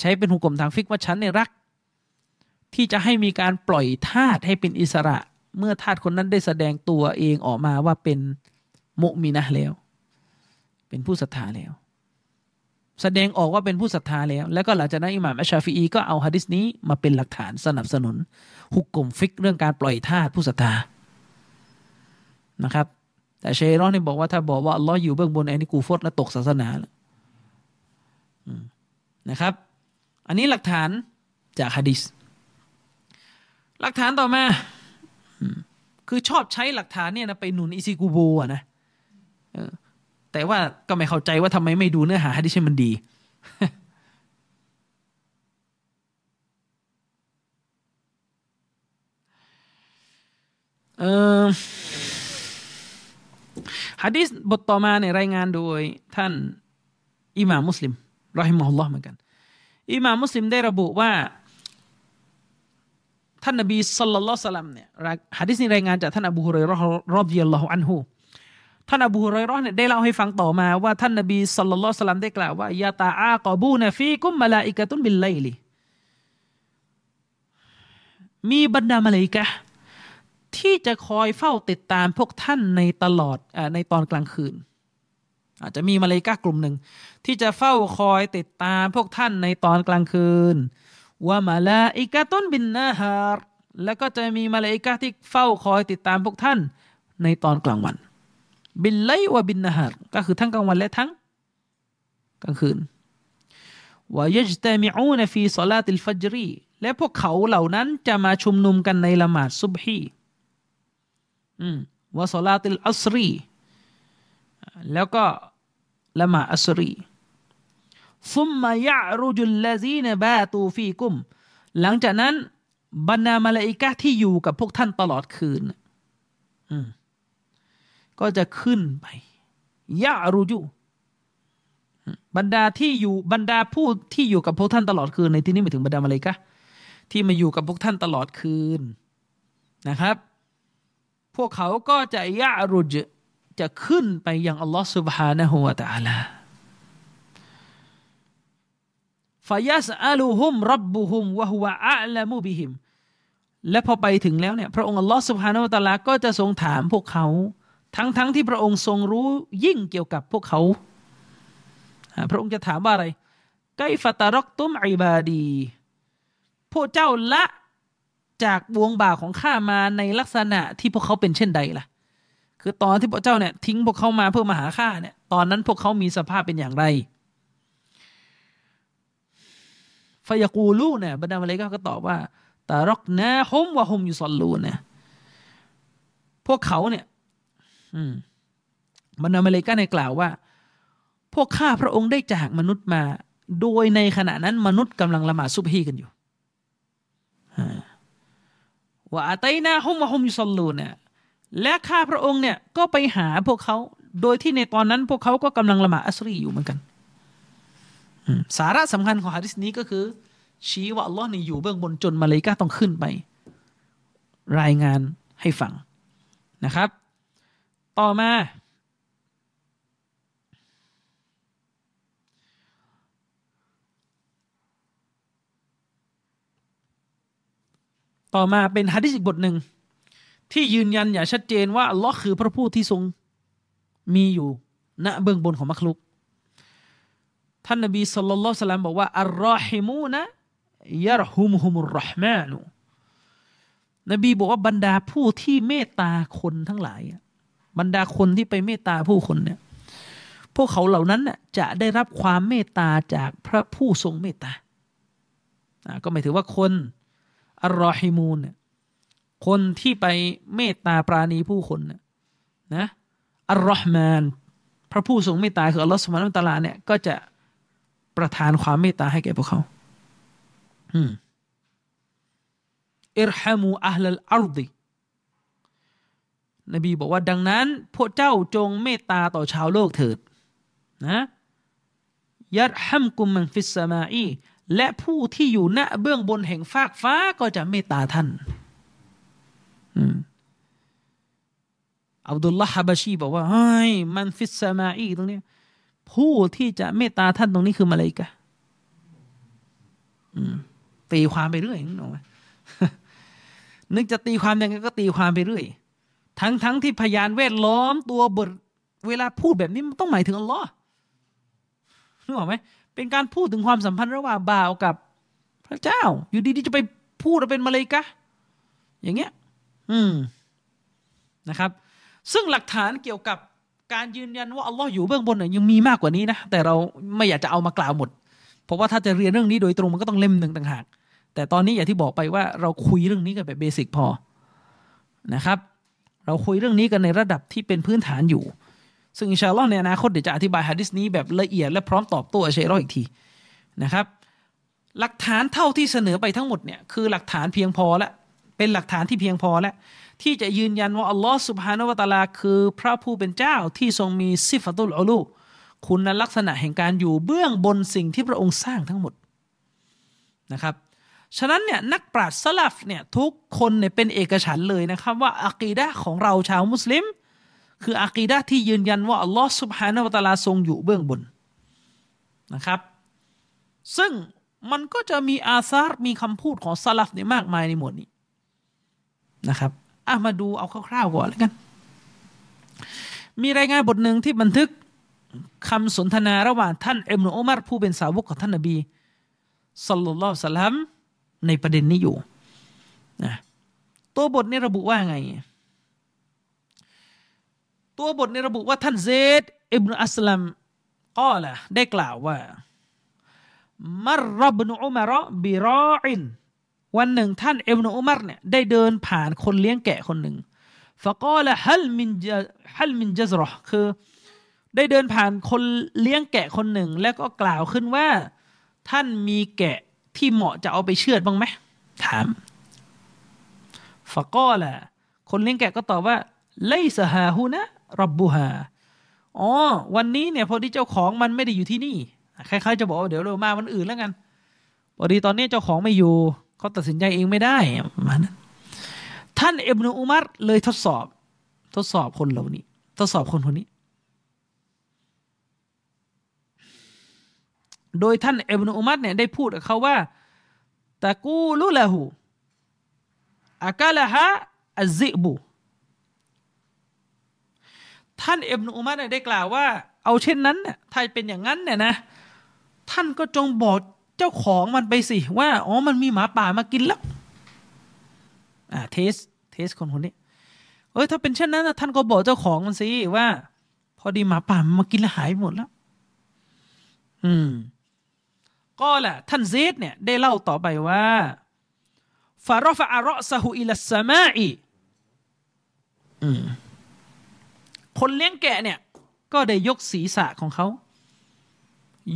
ใช้เป็นหุกกลมทางฟิกว่าฉันเนี่ยรัก ที่จะให้มีการปล่อยทาสให้เป็นอิสระ เมื่อทาสคนนั้นได้แสดงตัวเองออกมาว่าเป็นมุมีนะแล้ว เป็นผู้ศรัทธาแล้ว แสดงออกว่าเป็นผู้ศรัทธาแล้ว แล้วก็หลังจากนั้นอิหม่ามอัชชาฟีอีก็เอาฮะดิษนี้มาเป็นหลักฐานสนับสนุนฮุกกลมฟิกเรื่องการปล่อยทาสผู้ศรัทธานะครับ แต่เชรอนนี่บอกว่าถ้าบอกว่าอัลลอฮ์อยู่เบื้องบนไอ้นี่กูฟดและตกศาสนาแล้วนะครับ อันนี้หลักฐานจากฮะดิษหลักฐานต่อมา คือชอบใช้หลักฐานเนี่ยนะไปหนุนอิซิกูโบะนะแต่ว่าก็ไม่เข้าใจว่าทำไมไม่ดูเนื้อหาให้ดิฉันมันดีเออ ฮะดิษบทต่อมาในรายงานโดยท่านอิหม่ามุสลิมรอฮิมฮุลลอฮ์เหมือนกันอิหม่ามุสลิมได้ระบุว่า ท่านนบีสัลลัลลอฮุสลัมเนี่ยฮะดิษนี้รายงานจากท่านอบูฮุเรรอรอบเยลลอฮุอันฮูท่านอบูฮุเรรอเนี่ยได้เล่าให้ฟังต่อมาว่าท่านนบีสัลลัลลอฮุสลัมได้กล่าวว่ายาตาอากอบูนฟีกุมมาลาอิกะตุนบิลไลลีมีบรรดามาลาอิกะ ที่จะคอยเฝ้าติดตามพวกท่านในตลอดอในตอนกลางคืน อาจจะมีมาลาอิกะกลุ่มหนึ่ง ที่จะเฝ้าคอยติดตามพวกท่านในตอนกลางคืนว่ามาลาอิกะตุนบินนาฮารแล้วก็จะมีมาลาอิกะที่เฝ้าคอยติดตามพวกท่านในตอนกลางวัน บินไลวะบินนาฮารก็คือทั้งกลางวันและทั้งกลางคืนويجتمعون في صلاة الفجر และพวกเขาเหล่านั้นจะมาชุมนุมกันในละหมาดซุบฮี وصلاة العصر แล้วก็ละหมาอัสรีซุมมายะรุจุลลาซีนบาตูฟีกุม หลังจากนั้น บรรดามาลาอิกะที่อยู่กับพวกท่านตลอดคืนก็จะขึ้นไปยะรุจุบรรดาที่อยู่บรรดาผู้ที่อยู่กับพวกท่านตลอดคืนในที่นี้หมายถึงบรรดามาลาอิกะที่มาอยู่กับพวกท่านตลอดคืนนะครับ วกเขาก็จะยะรุจจะขึ้นไปยังอัลลอฮ์ سبحانه และ تعالى ฟยัสอาลูฮุมรับบุฮุมวะฮุวะอัลมุบิฮิมและพอไปถึงแล้วเนี่ยพระองค์อัลลอฮ์สุบฮานาวะตาลาก็จะทรงถามพวกเขา ทั้งๆทที่พระองค์ทรงรู้ยิ่งเกี่ยวกับพวกเขา พระองค์จะถามว่าอะไรไกฟตารกตุมอิบาดี พวกเจ้าละ จากบวงบ่าของข้ามาในลักษณะที่พวกเขาเป็นเช่นใดล่ะ คือตอนที่พวกเจ้าเนี่ยทิ้งพวกเขามาเพื่อมาหาข้าเนี่ย ตอนนั้นพวกเขามีสภาพเป็นอย่างไรฟยากูลูเนี่ยบรรดามาเลกาก็ตอบว่าตารกนะฮมวะฮุมยุสลูเนะพวกเขาเนี่ยบรรดามาเลกาในกล่าวว่า พวกข้าพระองค์ได้จากมนุษย์มา โดยในขณะนั้นมนุษย์กำลังละหมาดซุบฮีกันอยู่ ว่าอัตยนาฮุมวะฮุมยุสลูเนี่ยและข้าพระองค์เนี่ยก็ไปหาพวกเขาโดยที่ในตอนนั้นพวกเขาก็กำลังละหมาดอัสรีอยู่เหมือนกันสาระสำคัญของฮะดิษนี้ก็คือ ชี้ว่าอัลลอฮ์นี่อยู่เบื้องบนจนมาเลกาต้องขึ้นไป รายงานให้ฟังนะครับ ต่อมา ต่อมาเป็นฮะดิษอีกบทหนึ่ง ที่ยืนยันอย่างชัดเจนว่าอัลลอฮ์คือพระผู้ที่ทรงมีอยู่ณเบื้องบนของมรรคลุก ท่านนบีสุลต่านสลามบอกว่าอัลรอฮิมูนะยะรฮุมฮุมุรห์มานุนบีบอกว่าบรรดาผู้ที่เมตตาคนทั้งหลาย บรรดาคนที่ไปเมตตาผู้คนเนี่ยพวกเขาเหล่านั้นจะได้รับความเมตตาจากพระผู้ทรงเมตตาก็หมายถึงว่าคน อัลรอฮิมูนเนี่ยคนที่ไปเมตตาปราณีผู้คนนะอัลรอฮ์มานพระผู้ทรงเมตตาคืออัลลอฮ์สุบฮานะตะลาเนี่ยก็จะประทานความเมตตาให้แก่พวกเขาارحموا أهل الأرض นบีบอกว่าดังนั้น พวกเจ้าจงเมตตาต่อชาวโลกเถิดนะيرحمكم من في السماء และผู้ที่อยู่ณเบื้องบนแห่งฟากฟ้าก็จะเมตตาท่านอับดุลลาฮ์ฮะบาชีบอกว่าเฮ้ยمن في السماء ตรงนี้ผู้ที่จะเมตตาท่านตรงนี้คือมาเลยกะตีความไปเรื่อยนึกออกไหมนึกจะตีความยังไงก็ตีความไปเรื่อย ทั้งทั้งที่พยานแวดล้อมตัวบท เวลาพูดแบบนี้มันต้องหมายถึงอัลลอฮ์นึกออกไหม เป็นการพูดถึงความสัมพันธ์ระหว่างบ่าวกับพระเจ้า อยู่ดีๆจะไปพูดว่าเป็นมาเลยกะ อย่างเงี้ย อืมนะครับ ซึ่งหลักฐานเกี่ยวกับการยืนยันว่าอัลลอฮ์อยู่เบื้องบนเนี่ยยังมีมากกว่านี้นะ แต่เราไม่อยากจะเอามากล่าวหมด เพราะว่าถ้าจะเรียนเรื่องนี้โดยตรงมันก็ต้องเล่มหนึ่งต่างหาก แต่ตอนนี้อย่างที่บอกไปว่าเราคุยเรื่องนี้กันแบบเบสิกพอนะครับ เราคุยเรื่องนี้กันในระดับที่เป็นพื้นฐานอยู่ ซึ่งอินชาอัลลอฮ์ในอนาคตเดี๋ยวจะอธิบายฮะดิษนี้แบบละเอียดและพร้อมตอบโต้เชรออีกทีนะครับ หลักฐานเท่าที่เสนอไปทั้งหมดเนี่ยคือหลักฐานเพียงพอและเป็นหลักฐานที่เพียงพอแล้วที่จะยืนยันว่าอัลลอฮ์สุบฮานวะตาลาคือพระผู้เป็นเจ้าที่ทรงมีซิฟตุลอลูคุณลักษณะแห่งการอยู่เบื้องบนสิ่งที่พระองค์สร้างทั้งหมดนะครับฉะนั้นเนี่ยนักปราชญ์สลับเนี่ยทุกคนเนี่ยเป็นเอกฉันเลยนะครับว่าอะกีดะของเราชาวมุสลิม คืออะกีดะที่ยืนยันว่าอัลลอฮ์สุบฮานาวตาลาทรงอยู่เบื้องบนนะครับ ซึ่งมันก็จะมีอาซาร์มีคำพูดของสลับเนี่ยมากมายในหมวดนี้นะครับอะมาดูเอาคร่าวๆก่อนแล้วกัน มีรายงานบทหนึ่งที่บันทึกคำสนทนาระหว่างท่านอิมนุอุมารผู้เป็นสาวกของท่านนบีสัลลัลลอฮุสลัมในประเด็นนี้อยู่นะตัวบทนี้ระบุว่าไง ตัวบทในระบุว่าท่านเซดอิบนอัสลัมก็ละได้กล่าวว่ามรรบนุอุมารบิรออินวันหนึ่งท่านเอ็มโนอุมัรเนี่ยได้เดินผ่านคนเลี้ยงแกะคนหนึ่งฟะก็ละฮัลมินฮัลมินจัซรอคือได้เดินผ่านคนเลี้ยงแกะคนหนึ่ง แล้วก็กล่าวขึ้นว่า ท่านมีแกะที่เหมาะจะเอาไปเชือดบ้างไหมถามฟะก็ละคนเลี้ยงแกะก็ตอบว่าไลสฮาฮูนะ รับบูฮาอ๋อ วันนี้เนี่ยพอดีเจ้าของมันไม่ได้อยู่ที่นี่ คล้ายๆจะบอกว่าเดี๋ยวเรามาวันอื่นแล้วกัน พอดีตอนนี้เจ้าของไม่อยู่เขาตัดสินใจเองไม่ได้มานั้นท่านอิบนุอุมัรเลยทดสอบ ทดสอบคนเหล่านี้ ทดสอบคนคนนี้ โดยท่านอิบนุอุมัดเนี่ยได้พูดกับเขาว่าتقول له أكلها الذئب ท่านอิบนุอุมัรได้กล่าวว่า เอาเช่นนั้นเนี่ยถ้าเป็นอย่างนั้นเนี่ยนะ ท่านก็จงบอกเจ้าของมันไปสิ ว่าอ๋อมันมีหมาป่ามากินแล้วอ่า test test คนคนนี้เอ้ยถ้าเป็นเช่นนั้นท่านก็บอกเจ้าของมันสิว่า พอดีหมาป่ามากินแล้วหายหมดแล้ว อืม ก็แหละท่านเซดเนี่ย ได้เล่าต่อไปว่าฟารฟะอารอซะฮูอิลัสสมาอีอืม คนเลี้ยงแกะเนี่ยก็ได้ยกศีรษะของเขา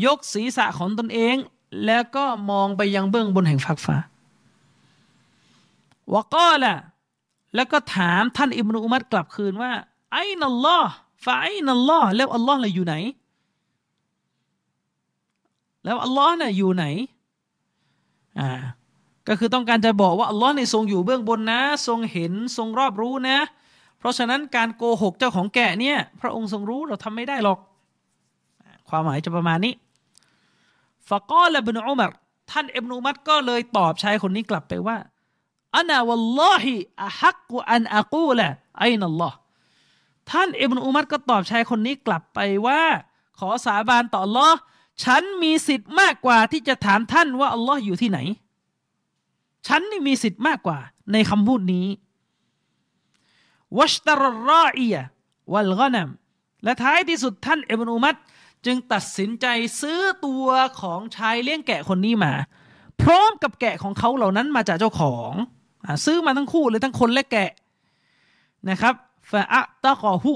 ยกศีรษะของตนเอง แล้วก็มองไปยังเบื้องบนแห่งฟากฟ้าวก็ล่ะแล้วก็ถามท่านอิบนุอุมัดกลับคืนว่า ไอ้นัลลอฮ์ฟาไอ้นัลลอฮ์แล้วอัลลอฮ์เลยอยู่ไหน แล้วอัลลอฮ์น่ะอยู่ไหนอ่าก็คือต้องการจะบอกว่าอัลลอฮ์ในทรงอยู่เบื้องบนนะ ทรงเห็นทรงรอบรู้นะ ราะฉะนั้นการโกหกเจ้าของแกะเนี่ยพระองค์ทรงรู้เราทำไม่ได้หรอก ความหมายจะประมาณนี้ฟะกอละบนอุมารท่านอิบนุมัดก็เลยตอบชายคนนี้กลับไปว่าอันาวัลลอฮิอะฮักกุอันอะกูละไอนัลลอฮ์ท่านอิบนุอุมัดก็ตอบชายคนนี้กลับไปว่า ขอสาบานต่อัลลอฮ์ฉันมีสิทธิ์มากกว่าที่จะถามท่านว่าอัลลอฮ์อยู่ที่ไหน ฉันนี่มีสิทธิ์มากกว่าในคำพูดนี้ วัชตรรออียวัลกอนัมและท้ายที่สุดท่านอิบนุอุมัดจึงตัดสินใจซื้อตัวของชายเลี้ยงแกะคนนี้มา พร้อมกับแกะของเขาเหล่านั้นมาจากเจ้าของซื้อมาทั้งคู่เลยทั้งคนและแกะนะครับฟาอะตะกอหู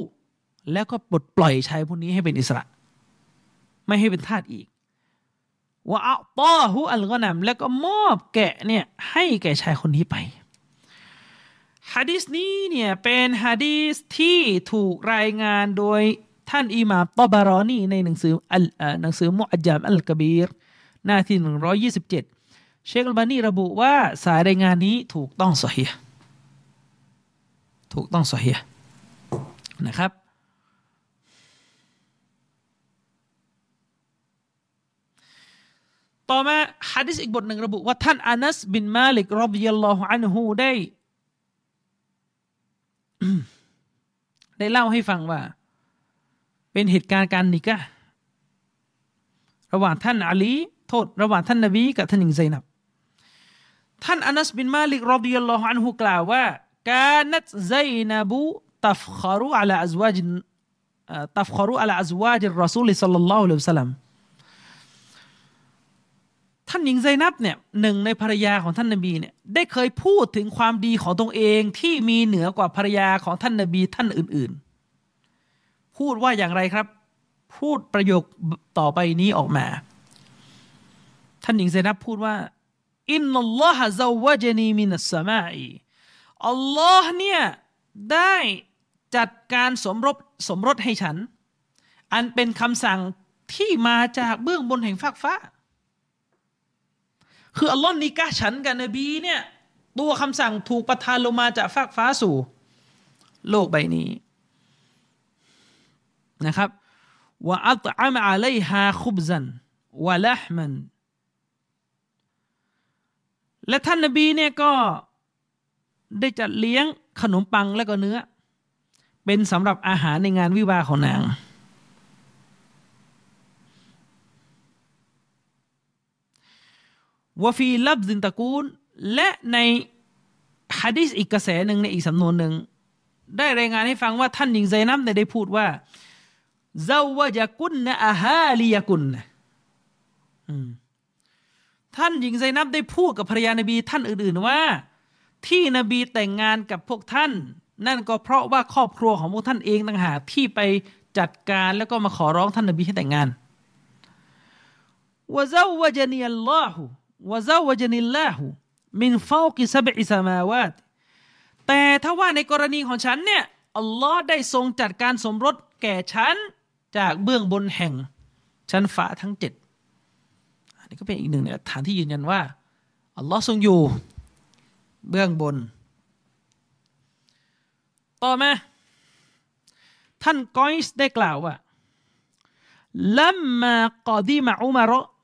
แล้วก็ปลดปล่อยชายพวกนี้ให้เป็นอิสระ ไม่ให้เป็นทาสอีกว่าอัตอหูอัลกอนัมแล้วก็มอบแกะเนี่ยให้แก่ชายคนนี้ไป ฮะดีษนี้เนี่ยเป็นฮะดีษที่ถูกรายงานโดยท่านอิหม่ามตอบารอนีในหนังสืออัลหนังสือมุอัจจามอัลกบีรหน้าที่หนึ่งร้อยยี่สิบเจ็ดเชคอัลบานีระบุว่าสายรายงานนี้ถูกต้องสเฮียถูกต้องสเฮียนะครับต่อมาฮะดิษอีกบทหนึ่งระบุว่าท่านอานัสบินมาลิกรบิยัลลอฮุอันฮูได้ ได้เล่าให้ฟังว่า เป็นเหตุการณ์การนิกะระหว่างท่านอาลีโทษ ระหว่างท่านนบีกับท่านหญิงไซนับ ท่านอานัสบินมาลิกرضي الله عنه กล่าวว่า كانت زينب تفخر على أزواج تفخر على أزواج الرسول صلى الله عليه وسلم ท่านหญิงไซนับเนี่ยหนึ่งในภรรยาของท่านนบีเนี่ยได้เคยพูดถึงความดีของตนเองที่มีเหนือกว่าภรรยาของท่านนบีท่านอื่น ๆ พูดว่าอย่างไรครับ พูดประโยคต่อไปนี้ออกมา ท่านหญิงไซนับพูดว่าอินนัลลอฮะซาวะจนีมินัสมาอีอัลลอฮ์เนี่ยได้จัดการสมรสสมรสให้ฉัน อันเป็นคำสั่งที่มาจากเบื้องบนแห่งฟากฟ้า คืออัลลอฮ์นิกาฉันกับนบีเนี่ยตัวคำสั่งถูกประทานลงมาจากฟากฟ้าสู่ โลกใบนี้นะครับว่าอัตอัมอะลัยฮาคุบซันวะละห์มันและท่านนบีเนี่ยก็ได้จัดเลี้ยงขนมปังและก็เนื้อ เป็นสำหรับอาหารในงานวิวาของนาง วฟีลับซินตะกูล และในฮะดิษอีกกระแสหนึ่งในอีกสำนวนหนึ่ง ได้รายงานให้ฟังว่าท่านหญิงไซนัมได้พูดว่าเจ้าวจะกุนนะอาฮาลียกุนนะท่านหญิงไซนับได้พูดกับภรรยานบีท่านอื่น ๆ ว่า ที่นบีแต่งงานกับพวกท่าน นั่นก็เพราะว่าครอบครัวของพวกท่านเองต่างหากที่ไปจัดการแล้วก็มาขอร้องท่านนบีให้แต่งงานวะซาวจนีอัลลอฮุ วะซาวจนิลลาหูมินฟาวกิซบอิสมาวาตแต่ถ้าว่าในกรณีของฉันเนี่ยอัลลอฮ์ได้ทรงจัดการสมรสแก่ฉัน จากเบื้องบนแห่งชั้นฟ้าทั้งเจ็ดอันี่ก็เป็นอีกหนึ่งหลักฐานที่ยืนยันว่าอัลลอฮ์ทรงอยู่ เบื้องบน ต่อมา ท่านกอยส์ได้กล่าวว่าลัมมากอดีมะอุมารลัมมากอดีกอดีมะอุมาร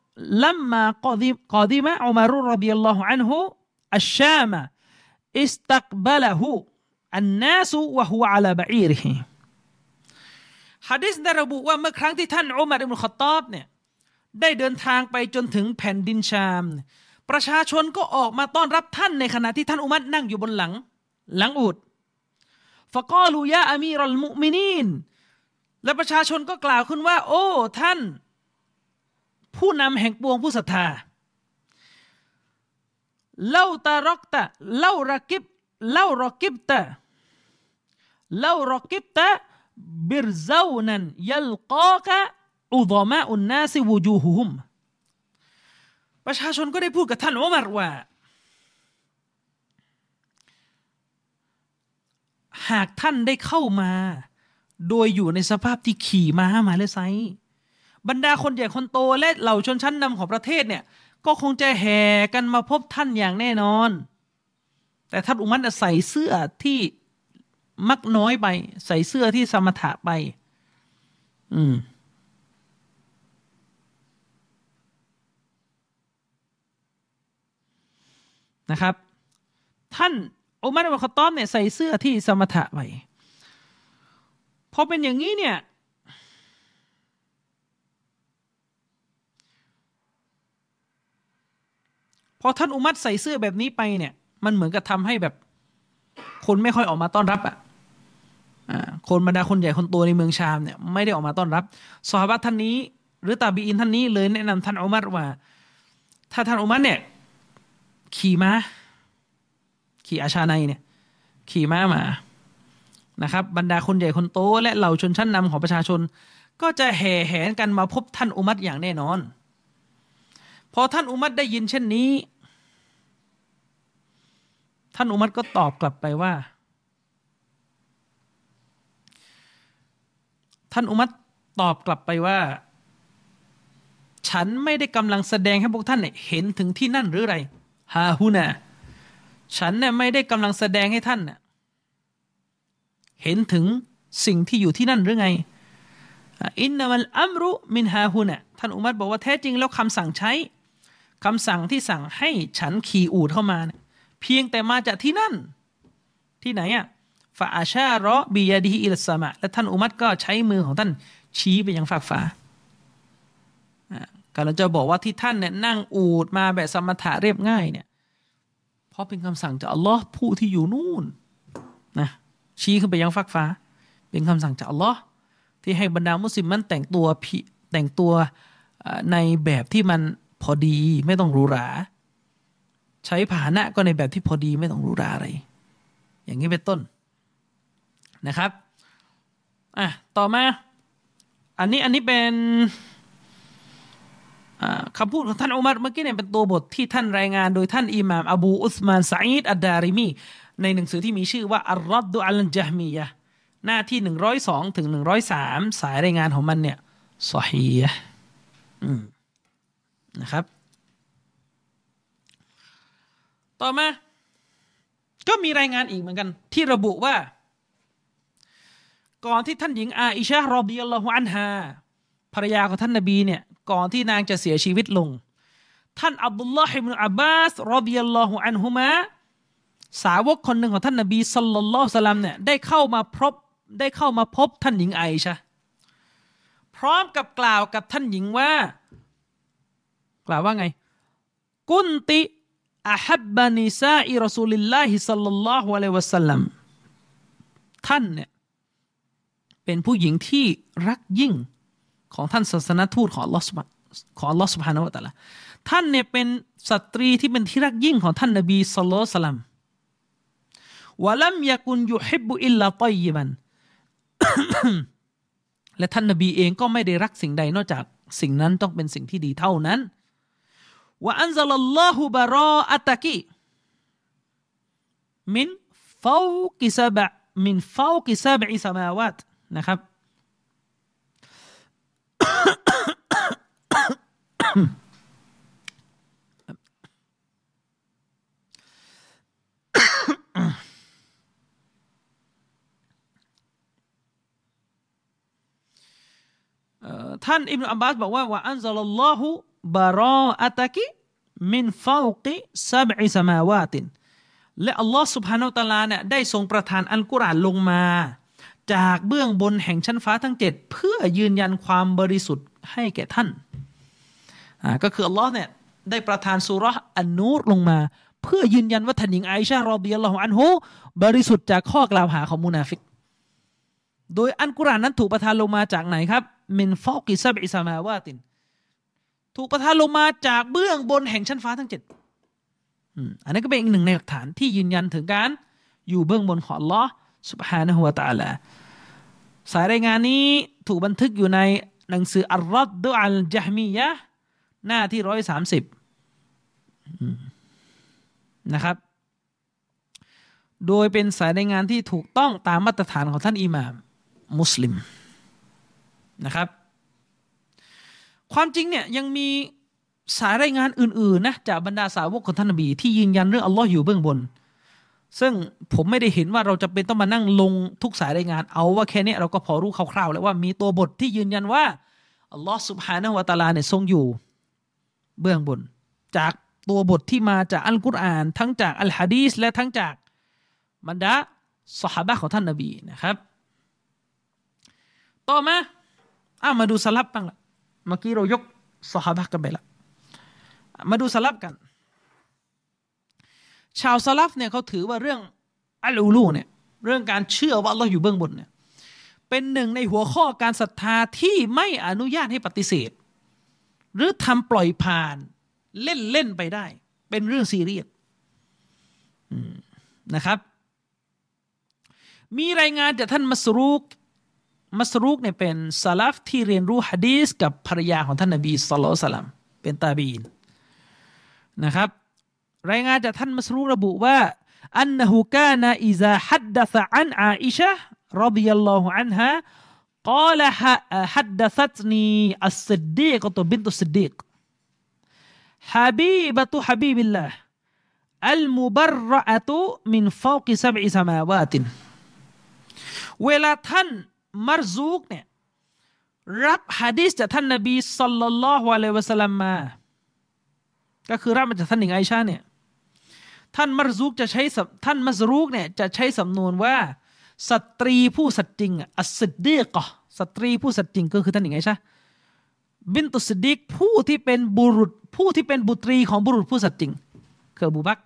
รดิยัลลอฮุอันฮุอัชชามะ استقبله الناس وهو على بعيره ฮะดิษได้ระบุว่าเมื่อครั้งที่ท่านอุมัรอิบนุขตอบเนี่ยได้เดินทางไปจนถึงแผ่นดินชาม ประชาชนก็ออกมาต้อนรับท่านในขณะที่ท่านอุมัรนั่งอยู่บนหลัง หลังอูดฟะกอลูยาอามีรัลมุมินีนและประชาชนก็กล่าวขึ้นว่า โอ้ท่าน ผู้นำแห่งปวงผู้ศรัทธาเล่าตารกตะเล่ารักิบเล่ารกิบตะเล่ารกิบตะบิรซานันยัลกากะอุดมาอุนนาซิวูจูฮุมประชาชนก็ได้พูดกับท่านอุมารว่า หากท่านได้เข้ามา โดยอยู่ในสภาพที่ขี่ม้ามาแลไซ บรรดาคนใหญ่คนโตและเหล่าชนชั้นนำของประเทศเนี่ย ก็คงจะแห่กันมาพบท่านอย่างแน่นอน แต่ท่านอุมัตใส่เสื้อที่มักน้อยไป ใส่เสื้อที่สมถะไป อืมนะครับ ท่านอุมัรอัลคตอมเนี่ยใส่เสื้อที่สมถะไปพอเป็นอย่างนี้เนี่ย อท่านอุมัตใส่เสื้อแบบนี้ไปเนี่ย มันเหมือนกับทำให้แบบ คนไม่ค่อยออกมาต้อนรับอะคนบรรดาคนใหญ่คนโตในเมืองชามเนี่ยไม่ได้ออกมาต้อนรับสฮาบะท่านนี้ หรือตาบีอินท่านนี้เลยแนะนำท่านอุมัตว่า ถ้าท่านอุมัตเนี่ย ขี่ม้าขี่อาชาในเนี่ย ขี่ม้ามานะครับ บรรดาคนใหญ่คนโตและเหล่าชนชั้นนำของประชาชน ก็จะแห่แหนกันมาพบท่านอุมัตอย่างแน่นอน พอท่านอุมัตได้ยินเช่นนี้ ท่านอุมัตก็ตอบกลับไปว่า ท่านอุมัตตอบกลับไปว่า ฉันไม่ได้กำลังแสดงให้พวกท่านเห็นถึงที่นั่นหรือไรฮาฮุนะฉันเนี่ยไม่ได้กำลังแสดงให้ท่านเห็นถึงสิ่งที่อยู่ที่นั่นหรือไงอินนามัลอัมรุมินฮาฮุนะท่านอุมัตบอกว่าแท้จริงแล้วคำสั่งใช้คำสั่งที่สั่งให้ฉันขี่อูดเข้ามาเนี่ย เพียงแต่มาจากที่นั่น ที่ไหนอะฟาอาชารอบียาดีอิลสมะและท่านอุมัตก็ใช้มือของท่านชี้ไปยังฝากฟ้ากำลังจะบอกว่าที่ท่านเนี่ยนั่งอูดมาแบบสมถะเรียบง่ายเนี่ย เพราะเป็นคำสั่งจากอัลลอฮ์ผู้ที่อยู่นู่นนะชี้ขึ้นไปยังฟากฟ้า เป็นคำสั่งจากอัลลอฮ์ที่ให้บรรดามุสลิมมันแต่งตัวแต่งตัวในแบบที่มันพอดีไม่ต้องหรูหรา ใช้ผาหนะก็ในแบบที่พอดีไม่ต้องรู้ราอะไร อย่างนี้เป็นต้นนะครับอะต่อมา อันนี้อันนี้เป็นคำพูดของท่านอุมัรเมื่อกี้เนี่ยเป็นตัวบทที่ท่านรายงานโดยท่านอิหม่ามอบูอุสมานซาอิดอัดดาริมี ในหนังสือที่มีชื่อว่าอัลรัดดุอัลจามียะหน้าที่หนึ่งร้อยสองถึงหนึ่งร้อยสามสายรายงานของมันเนี่ยสฮีนะครับ ต่อมา ก็มีรายงานอีกเหมือนกัน ที่ระบุว่า ก่อนที่ท่านหญิงอาอิชะรอบีอัลลอฮุอันฮาภรรยาของท่านนบีเนี่ยก่อนที่นางจะเสียชีวิตลง ท่านอับดุลลอฮิบนุอับบาสรอบีอัลลอฮุอันฮุมะสาวกคนหนึ่งของท่านนบีสัลลัลลอฮุสลัมเนี่ยได้เข้ามาพบได้เข้ามาพบท่านหญิงไอชะพร้อมกับกล่าวกับท่านหญิงว่า กล่าวว่าไง กุนติ อาฮับบานิซาอิรอซูลิลลาฮิสัลลัลลอฮุอะลัยวะสัลลัมท่านเนี่ยเป็นผู้หญิงที่รักยิ่งของท่านศาสนทูตของอัลลอฮ์ของอัลลอฮ์สุบฮานาวะตะละท่านเนี่ยเป็นสตรีที่เป็นที่รักยิ่งของท่านนบีสัลลัลลสลัมวะลัมยากุนยุฮิบบุอิลลาตอยบันและท่านนบีเองก็ไม่ได้รักสิ่งใดนอกจากสิ่งนั้นต้องเป็นสิ่งที่ดีเท่านั้น ว่าอันซัลลัลลอฮุบารออัตะกีมินฟาวกิซาบะมินฟาวกิซาบะอิสมาวาตนะครับ ท่านอิบนุอับบาสบอกว่าوأنزل الله براءتك من فوق سبع سماوات และอัลลอฮ์سبحانه وتعالى เนี่ยได้ทรงประทานอัลกุรอานลงมา จากเบื้องบนแห่งชั้นฟ้าทั้งเจ็ดเพื่อยืนยันความบริสุทธิ์ให้แก่ท่านอ่าก็คืออัลลอฮ์เนี่ยได้ประทานสุรษอันนูรลงมา เพื่อยืนยันว่าท่านหญิงไอชา رضي الله عنها บริสุทธิ์จากข้อกล่าวหาของมุนาฟิก โดยอันกุรอานนั้นถูกประทานลงมาจากไหนครับมินฟอกิซับอิสมาวาติน ถูกประทานลงมาจากเบื้องบนแห่งชั้นฟ้าทั้งเจ็ดอันนี้ก็เป็นอีกหนึ่งในหลักฐานที่ยืนยันถึงการ อยู่เบื้องบนของลอสุบฮานะฮุวาตาละสายรายงานนี้ถูกบันทึกอยู่ในหนังสืออัลรัดดุอัลจาฮมียะหน้าที่ร้อยสามสิบนะครับ โดยเป็นสายรายงานที่ถูกต้องตามมาตรฐานของท่านอิหม่ามมุสลิมนะครับ ความจริงเนี่ยยังมีสายรายงานอื่นๆนะจากบรรดาสาวกของท่านนบีที่ยืนยันเรื่องอัลลอฮ์อยู่เบื้องบน ซึ่งผมไม่ได้เห็นว่าเราจะเป็นต้องมานั่งลงทุกสายรายงาน เอาว่าแค่นี้เราก็พอรู้คร่าวๆแล้วว่ามีตัวบทที่ยืนยันว่าอัลลอฮ์สุบฮานะวาตาลาเนี่ยทรงอยู่เบื้องบน จากตัวบทที่มาจากอัลกุรอาน ทั้งจากอัลฮะดีสและทั้งจากบรรดาสหายของท่านนบีนะครับ ต่อมาอ้ามาดูสลับบ้างละ เมื่อกี้เรายกสหายกันไปละมาดูสลับกัน ชาวสลับเนี่ยเขาถือว่าเรื่องอัลอูลูเนี่ยเรื่องการเชื่อว่าเราอยู่เบื้องบนเนี่ยเป็นหนึ่งในหัวข้อการศรัทธาที่ไม่อนุญาตให้ปฏิเสธ หรือทำปล่อยผ่านเล่นเล่นไปได้ เป็นเรื่องซีเรียสนะครับ มีรายงานจากท่านมัสรุก มัสรุกเนี่ยเป็นซาลฟที่เรียนรู้ฮะดีสกับภรรยาของท่านนบีสุลต่านเป็นตาบีนนะครับรายงานจากท่านมัสรุระบุว่าอันนหูกานาอิซาฮัดดะซะอันอาอิชะรดิยัลลอฮุอันฮะ قال حدثتني الصديقة بنت الصديق حبيبة حبيب الله المبرأة من فوق سبع سماوات เวลาท่าน มารซูกเนี่ยรับฮะดีษจากท่านนบีสัลลัลลอฮุอะลัยวะสัลลัมมา ก็คือรับมาจากท่านหญิงไอชาเนี่ยท่านมารซูกจะใช้ท่านมัสรูกเนี่ยจะใช้สำนวนว่าสตรีผู้สัตย์จริง الصديقة สตรีผู้สัตย์จริงก็คือท่านหญิงไอชา بنت الصديق ผู้ที่เป็นบุรุษผู้ที่เป็นบุตรีของบุรุษผู้สัตย์จริงคืออบูบักร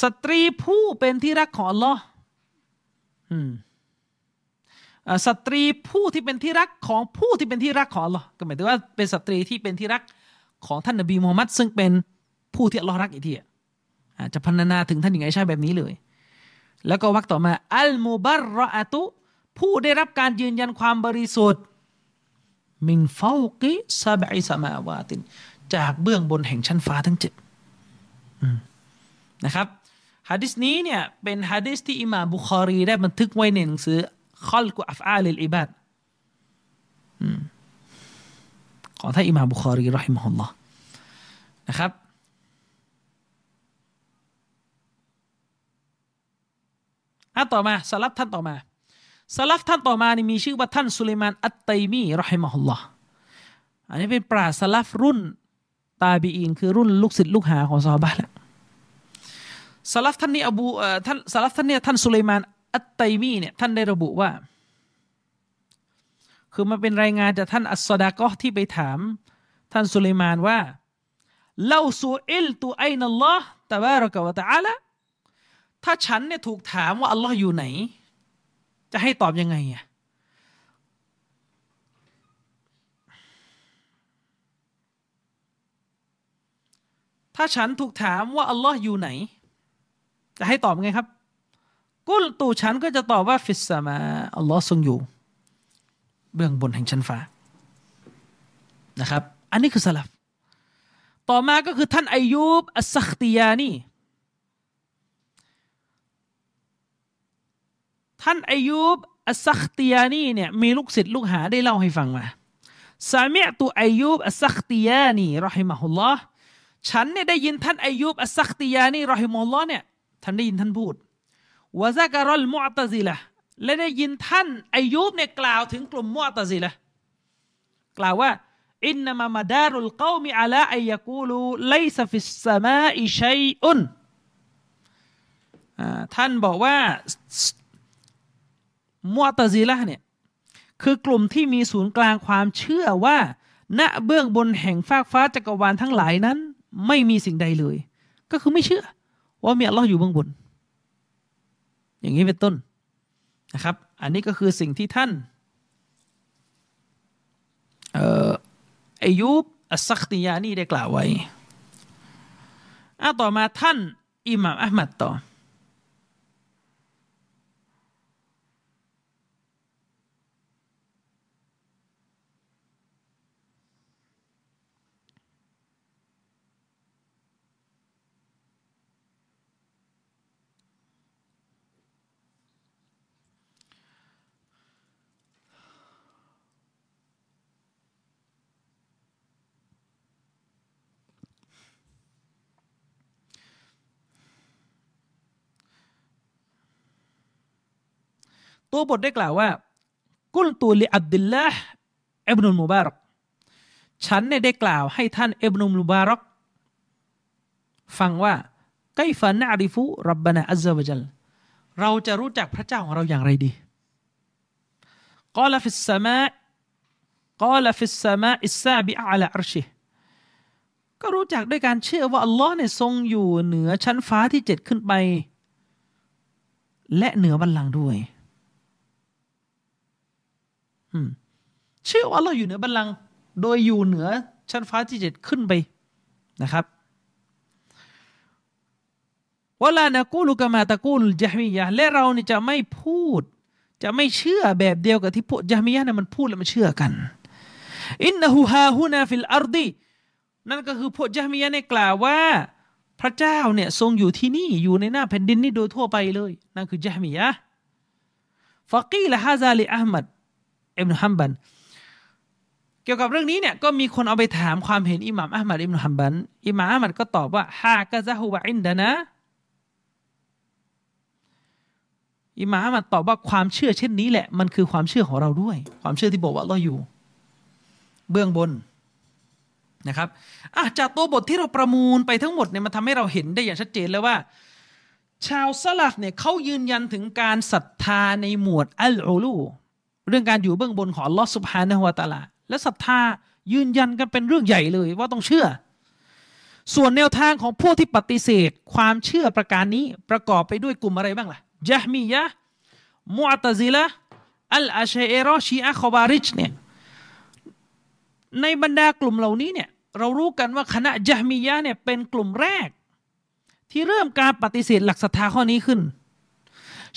สตรีผู้เป็นที่รักของอัลลอฮ์ สตรีผู้ที่เป็นที่รักของผู้ที่เป็นที่รักของอัลลอฮ์ก็หมายถึงว่าเป็นสตรีที่เป็นที่รักของท่านนบีมูฮัมมัดซึ่งเป็นผู้ที่อัลลอฮ์รักอีกทีอาจจะพรรณนาถึงท่านอย่างไงใช่แบบนี้เลย แล้วก็วักต่อมาอัลมูบารรอตุ ผู้ได้รับการยืนยันความบริสุทธิ์من فوق سبع سماوات จากเบื้องบนแห่งชั้นฟ้าทั้งเจ็ดนะครับ ฮะดิษนี้เนี่ยเป็นฮะดิษที่อิหม่ามบุคอรีได้บันทึกไว้ในหนังสือخلق أفعال العبادของท่านอิหม่าบุคอรีรอฮิมฮุลลอฮ์นะครับอะต่อมาสลับท่านต่อมาสลับท่านต่อมานี่มีชื่อว่าท่านสุลมานอัตไตมีรอฮิมฮุลลอฮ์อันนี้เป็นปราสลับรุ่นตาบีอินคือรุ่นลูกศิษย์ลูกหาของซอฮาบะแหละ สลับท่านนี้อบูท่านสลับท่านเนี่ยท่านสุลัยมานอัตไตมีเนี่ยท่านได้ระบุว่า คือมาเป็นรายงานจากท่านอัสซดากอที่ไปถาม ท่านสุลัยมานว่าเล่าสูอิลตูไอนัลลอฮ์ตะบารกะวะตะอาละถ้าฉันเนี่ยถูกถามว่าอัลลอฮ์อยู่ไหน จะให้ตอบยังไงอะถ้าฉันถูกถามว่าอัลลอฮ์อยู่ไหน จะให้ตอบไงครับقلت ฉันก็จะตอบว่าفي السماء อัลลอฮ์ทรงอยู่ เบื้องบนแห่งชั้นฟ้านะครับ อันนี้คือสลัฟต่อมาก็คือท่านอายุบอัสซัคติยานีท่านอายุบอัสซัคติยานีเนี่ยมีลูกศิษย์ลูกหาได้เล่าให้ฟังมา سمعت أيوب السختياني رحمه الله ฉันเนี่ยได้ยินท่านอายุบอัสซัคติยานีรอฮิมะฮุลลอฮ์เนี่ย ท่านได้ยินท่านพูดوذكر المعتزلة และได้ยินท่านอายุบเนี่ยกล่าวถึงกลุ่มมุอตซิละกล่าวว่าإنما مدار القوم على أن يقولوا ليس في السماء شيء ท่านบอกว่ามุอตซิละเนี่ยคือกลุ่มที่มีศูนย์กลางความเชื่อว่าณเบื้องบนแห่งฟากฟ้าจักรวาลทั้งหลายนั้น ไม่มีสิ่งใดเลย ก็คือไม่เชื่อ ว่ามีอัลลอฮ์อยู่เบื้องบน อย่างนี้เป็นต้นนะครับ อันนี้ก็คือสิ่งที่ท่านอายุบอัสซักติยานี่ได้กล่าวไว้อาต่อมาท่านอิหม่ามอัลมัดต่อ ตัวบทได้กล่าวว่า قلت لعبد الله بن المبارك ฉันเนี่ยได้กล่าวให้ท่านอิบนุลมุบารักฟังว่าكيف نعرف ربنا عز وجل เราจะรู้จักพระเจ้าของเราอย่างไรดีกล่าว في السماء กล่าว في السماء السابعة على عرشه ก็รู้จักด้วยการเชื่อว่าอัลลอฮ์เนี่ยทรงอยู่เหนือชั้นฟ้าที่เจ็ดขึ้นไป และเหนือบัลลังก์ด้วย เชื่อว่าเราอยู่เหนือบัลลังก์โดยอยู่เหนือชั้นฟ้าที่เจ็ดขึ้นไปนะครับولا نقول كما تقول الجهمية และเรานี่จะไม่พูด จะไม่เชื่อแบบเดียวกับที่พวกจามียะเนี่ยมันพูดแล้วมันเชื่อกันإنه هاهنا في الأرض นั่นก็คือพวกจามียะเนี่ยกล่าวว่า พระเจ้าเนี่ยทรงอยู่ที่นี่อยู่ในหน้าแผ่นดินนี่โดยทั่วไปเลย นั่นคือจามียะฟะกีละฮาซาลีอัลมัด อิบนุฮัมบัน เกี่ยวกับเรื่องนี้เนี่ยก็มีคนเอาไปถามความเห็นอิหม่ามอัลมัดอิบนุฮัมบันอิหม่ามอัลมัดก็ตอบว่าฮากะซะฮุวะอินดานะอิหม่ามอัลมัดตอบว่าความเชื่อเช่นนี้แหละมันคือความเชื่อของเราด้วย ความเชื่อที่บอกว่าเราอยู่ เบื้องบนนะครับอะจากตัวบทที่เราประมูลไปทั้งหมดเนี่ยมันทำให้เราเห็นได้อย่างชัดเจนแล้วว่า ชาวซาลฟเนี่ยเขายืนยันถึงการศรัทธาในหมวดอัลอูลู เรื่องการอยู่เบื้องบนของลอสุภานะฮวตาลา และศรัทธายืนยันกันเป็นเรื่องใหญ่เลยว่าต้องเชื่อ ส่วนแนวทางของพวกที่ปฏิเสธ ความเชื่อประการนี้ประกอบไปด้วยกลุ่มอะไรบ้างล่ะยะมียะมุอตซิละอัลอาเชัยรอชีอะคอบาริชเนี่ยในบรรดากลุ่มเหล่านี้เนี่ยเรารู้กันว่าคณะยะมียะเนี่ยเป็นกลุ่มแรก ที่เริ่มการปฏิเสธหลักศรัทธาข้อนี้ขึ้น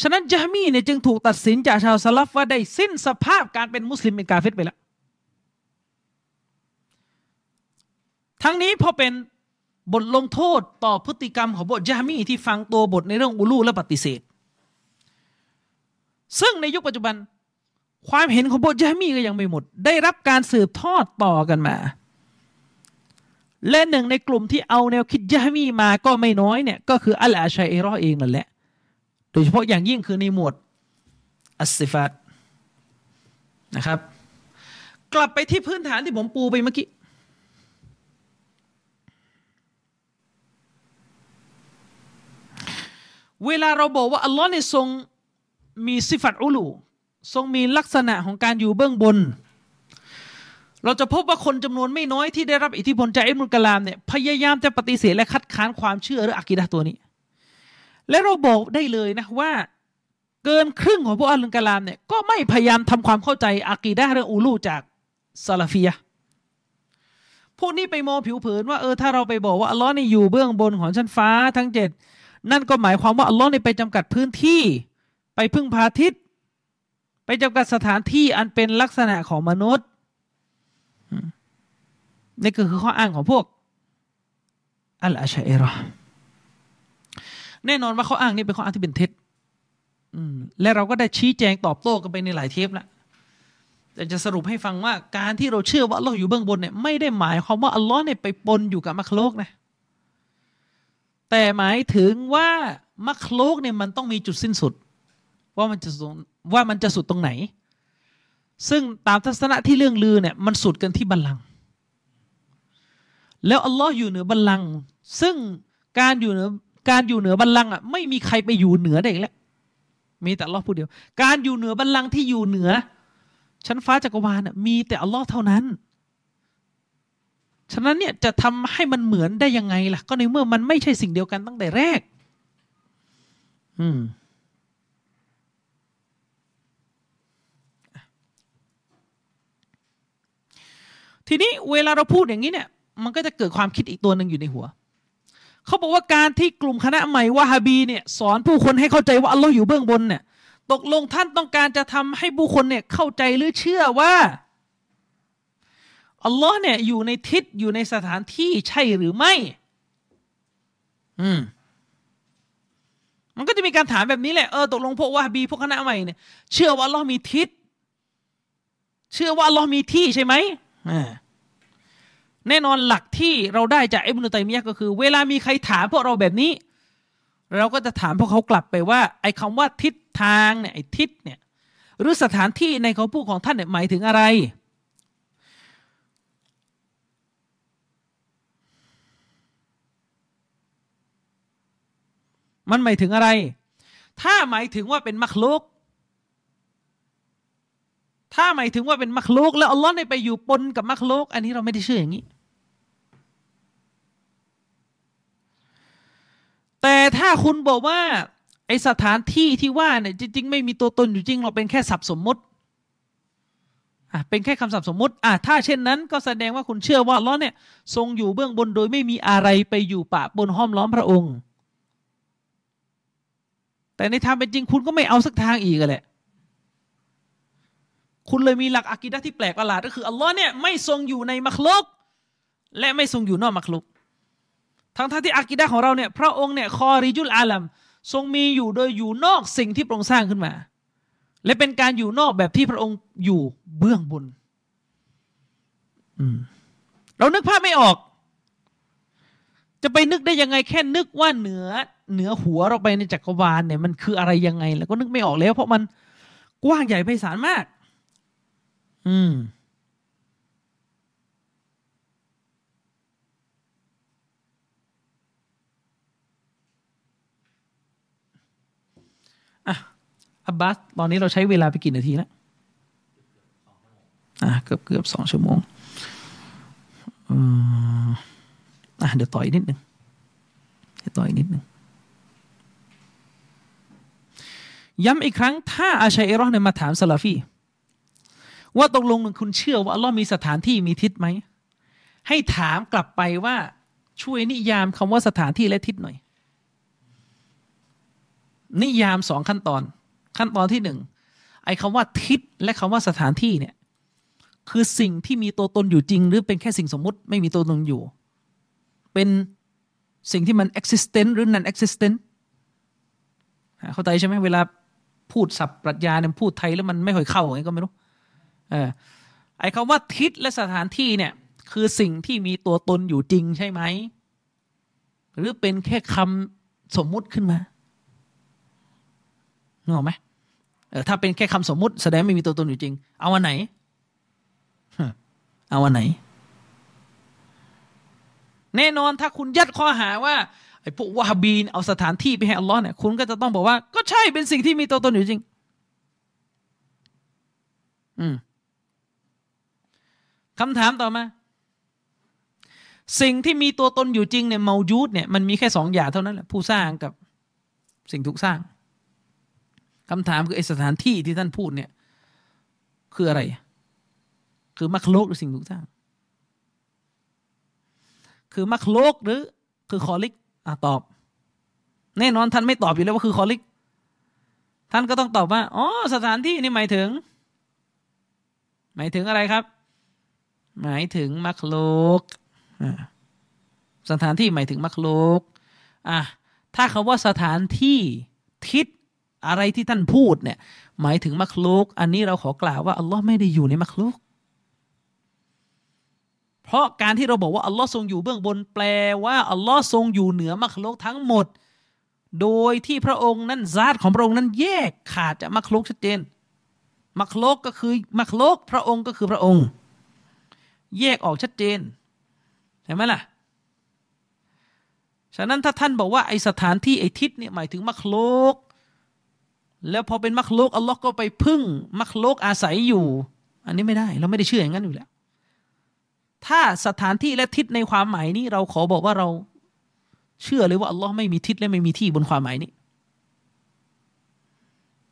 ฉะนั้นจามีเนี่ยจึงถูกตัดสินจากชาวสลับว่าได้สิ้นสภาพการเป็นมุสลิมเป็นกาเฟตไปแล้ว ทั้งนี้พอเป็นบทลงโทษต่อพฤติกรรมของบทจามีที่ฟังตัวบทในเรื่องอุลูและปฏิเสธ ซึ่งในยุคปัจจุบัน ความเห็นของบทจามีก็ยังไม่หมด ได้รับการสืบทอดต่อกันมา และหนึ่งในกลุ่มที่เอาแนวคิดยามีมาก็ไม่น้อยเนี่ยก็คืออัลอาชัยเอรอเองนั่นแหละ โดยเฉพาะอย่างยิ่งคือในหมวดอัสซิฟัตนะครับ กลับไปที่พื้นฐานที่ผมปูไปเมื่อกี้เวลาเราบอกว่าอัลลอฮ์เนี่ยทรงมีสิฟัตอุลู ทรงมีลักษณะของการอยู่เบื้องบน เราจะพบว่าคนจำนวนไม่น้อยที่ได้รับอิทธิพลจากอิมุลกลามเนี่ยพยายามจะปฏิเสธและคัดค้านความเชื่อหรืออักีดะตัวนี้ และเราบอกได้เลยนะว่า เกินครึ่งของพวกอัลลกลามเนี่ยก็ไม่พยายามทำความเข้าใจอากีดะเรื่องอูลูจากซาลาฟียพวกนี้ไปมองผิวเผินว่าเออถ้าเราไปบอกว่าอัลลอฮ์นี่อยู่เบื้องบนของชั้นฟ้าทั้งเจ็ดนั่นก็หมายความว่าอัลลอฮ์นี่ไปจำกัดพื้นที่ ไปพึ่งพาทิศไปจำกัดสถานที่อันเป็นลักษณะของมนุษย์นี่ก็คือข้ออ้างของพวกอัลอาชัยรอ แน่นอนว่าเขาอ้างนี่เป็นข้ออ้างที่เป็นเท็จและเราก็ได้ชี้แจงตอบโต้กันไปในหลายเทปแล้วแต่จะสรุปให้ฟังว่าการที่เราเชื่อว่าอัลลอฮ์อยู่เบื้องบนเนี่ยไม่ได้หมายความว่าอัลลอฮ์เนี่ยไปปนอยู่กับมัคโลกนะแต่หมายถึงว่ามัคโลกเนี่ยมันต้องมีจุดสิ้นสุด ว่ามันจะว่ามันจะสุดตรงไหน ซึ่งตามทัศนะที่เรื่องลือเนี่ยมันสุดกันที่บัลลังก์แล้วอัลลอฮ์อยู่เหนือบัลลังก์ซึ่งการอยู่เหนือ การอยู่เหนือบัลลังก์อะไม่มีใครไปอยู่เหนือได้อีกแล้วมีแต่อัลลอฮ์ผู้เดียว การอยู่เหนือบัลลังก์ที่อยู่เหนือ ชั้นฟ้าจักรวาลมีแต่อัลลอฮ์เท่านั้น ฉะนั้นเนี่ยจะทำให้มันเหมือนได้ยังไงล่ะ ก็ในเมื่อมันไม่ใช่สิ่งเดียวกันตั้งแต่แรก อืมทีนี้เวลาเราพูดอย่างนี้เนี่ย มันก็จะเกิดความคิดอีกตัวหนึ่งอยู่ในหัว เขาบอกว่าการที่กลุ่มคณะใหม่วะฮาบีเนี่ยสอนผู้คนให้เข้าใจว่าอัลลอฮ์อยู่เบื้องบนเนี่ยตกลงท่านต้องการจะทำให้ผู้คนเนี่ยเข้าใจหรือเชื่อว่าอัลลอฮ์เนี่ยอยู่ในทิศอยู่ในสถานที่ใช่หรือไม่ อืม มันก็จะมีการถามแบบนี้แหละ เออตกลงพวกวะฮาบีพวกคณะใหม่เนี่ยเชื่อว่าอัลลอฮ์มีทิศ เชื่อว่าอัลลอฮ์มีที่ใช่ไหม แน่นอนหลักที่เราได้จากอิบนุตัยมียะก็คือ เวลามีใครถามพวกเราแบบนี้ เราก็จะถามพวกเขากลับไปว่า ไอ้คาว่าทิศทางเนี่ยไอ้ทิศเนี่ยหรือสถานที่ในเขาพูดของท่านเนี่ยหมายถึงอะไร มันหมายถึงอะไร ถ้าหมายถึงว่าเป็นมักลุก ถ้าหมายถึงว่าเป็นมักลุกแล้วอัลลอฮ์ไปอยู่ปนกับมักลุกอันนี้เราไม่ได้เชื่ออย่างนี้ แต่ถ้าคุณบอกว่าไอสถานที่ที่ว่าเนี่ยจริง ๆ ไม่มีตัวตนอยู่จริงเราเป็นแค่สับสมมติอะเป็นแค่คำสับสมมติอะถ้าเช่นนั้นก็แสดงว่าคุณเชื่อว่าลลอเนี่ย ทรงอยู่เบื้องบนโดยไม่มีอะไรไปอยู่ปะบนห้อมล้อมพระองค์ แต่ในทางเป็นจริงคุณก็ไม่เอาสักทางอีกแหละ คุณเลยมีหลักอะกิดะที่แปลกประหลาดก็คืออัลลอฮ์เนี่ยไม่ทรงอยู่ในมักลุก และไม่ทรงอยู่นอกมักลุก ทั้งทั้งที่อะกิดะของเราเนี่ยพระองค์เนี่ยคอริจุลอาลัมทรงมีอยู่โดยอยู่นอกสิ่งที่พระองค์สร้างขึ้นมา และเป็นการอยู่นอกแบบที่พระองค์อยู่เบื้องบนเรานึกภาพไม่ออก จะไปนึกได้ยังไงแค่นึกว่าเหนือเหนือหัวเราไปในจักรวาลเนี่ยมันคืออะไรยังไง แล้วก็นึกไม่ออกแล้ว เพราะมันกว้างใหญ่ไพศาลมาก อืม อะ อับบาส ตอนนี้เราใช้เวลาไปกี่นาทีแล้วอะ เกือบเกือบสองชั่วโมงอะ เดี๋ยวต่อยนิดหนึ่งเดี๋ยวต่อยนิดหนึ่งย้ำอีกครั้ง ถ้าอาชัยเอรอเนี่ยมาถามซาลาฟี ว่าตกลงคุณเชื่อว่าอัลลอฮ์มีสถานที่มีทิศไหม ให้ถามกลับไปว่าช่วยนิยามคำว่าสถานที่และทิศหน่อย นิยามสองขั้นตอน ขั้นตอนที่หนึ่งไอ้คำว่าทิศและคำว่าสถานที่เนี่ย คือสิ่งที่มีตัวตนอยู่จริง หรือเป็นแค่สิ่งสมมุติไม่มีตัวตนอยู่ เป็นสิ่งที่มัน existent หรือ non existent เข้าใจใช่ไหมเวลาพูดศัพท์ปรัชญาเนี่ยพูดไทยแล้วมันไม่ค่อยเข้าไงก็ไม่รู้ เออไอ้คำว่าทิศและสถานที่เนี่ย คือสิ่งที่มีตัวตนอยู่จริงใช่ไหม หรือเป็นแค่คำสมมุติขึ้นมานึกออกไหมเออถ้าเป็นแค่คำสมมุติแสดงไม่มีตัวตนอยู่จริง เอาวันไหนเอาวันไหน แน่นอนถ้าคุณยัดข้อหาว่าไอ้พวกวาฮบีนเอาสถานที่ไปให้อัลลอฮ์เนี่ยคุณก็จะต้องบอกว่า ก็ใช่เป็นสิ่งที่มีตัวตนอยู่จริง อืม คำถามต่อมา สิ่งที่มีตัวตนอยู่จริงเนี่ยเมายูดเนี่ยมันมีแค่สองอย่างเท่านั้นแหละผู้สร้างกับสิ่งถูกสร้างคำถามคือไอสถานที่ที่ท่านพูดเนี่ย คืออะไร คือมักโลกหรือสิ่งถูกสร้าง คือมักโลกหรือคือคอลิกอะตอบ แน่นอนท่านไม่ตอบอยู่แล้วว่าคือคอลิก ท่านก็ต้องตอบว่าอ๋อสถานที่นี่หมายถึง หมายถึงอะไรครับ หมายถึงมักโลกสถานที่หมายถึงมักโลกอะถ้าคาว่าสถานที่ทิศอะไรที่ท่านพูดเนี่ย หมายถึงมักโลกอันนี้เราขอกล่าวว่าอัลลอฮ์ไม่ได้อยู่ในมักโลกเพราะการที่เราบอกว่าอัลลอฮ์ทรงอยู่เบื้องบนแปลว่าอัลลอฮ์ทรงอยู่เหนือมักโลกทั้งหมด โดยที่พระองค์นั้นซาตของพระองค์นั้นแยกขาดจากมักโลกชัดเจนมักโลกก็คือมักโลกพระองค์ก็คือพระองค์ แยกออกชัดเจนเห็นไหมล่ะ ฉะนั้นถ้าท่านบอกว่าไอสถานที่ไอทิศเนี่ยหมายถึงมักโลก แล้วพอเป็นมักโลกอัลลอฮ์ก็ไปพึ่งมักโลกอาศัยอยู่ อันนี้ไม่ได้เราไม่ได้เชื่ออย่างนั้นอยู่แล้ว ถ้าสถานที่และทิศในความหมายนี้ เราขอบอกว่าเราเชื่อเลยว่าอัลลอฮ์ไม่มีทิศและไม่มีที่บนความหมายนี้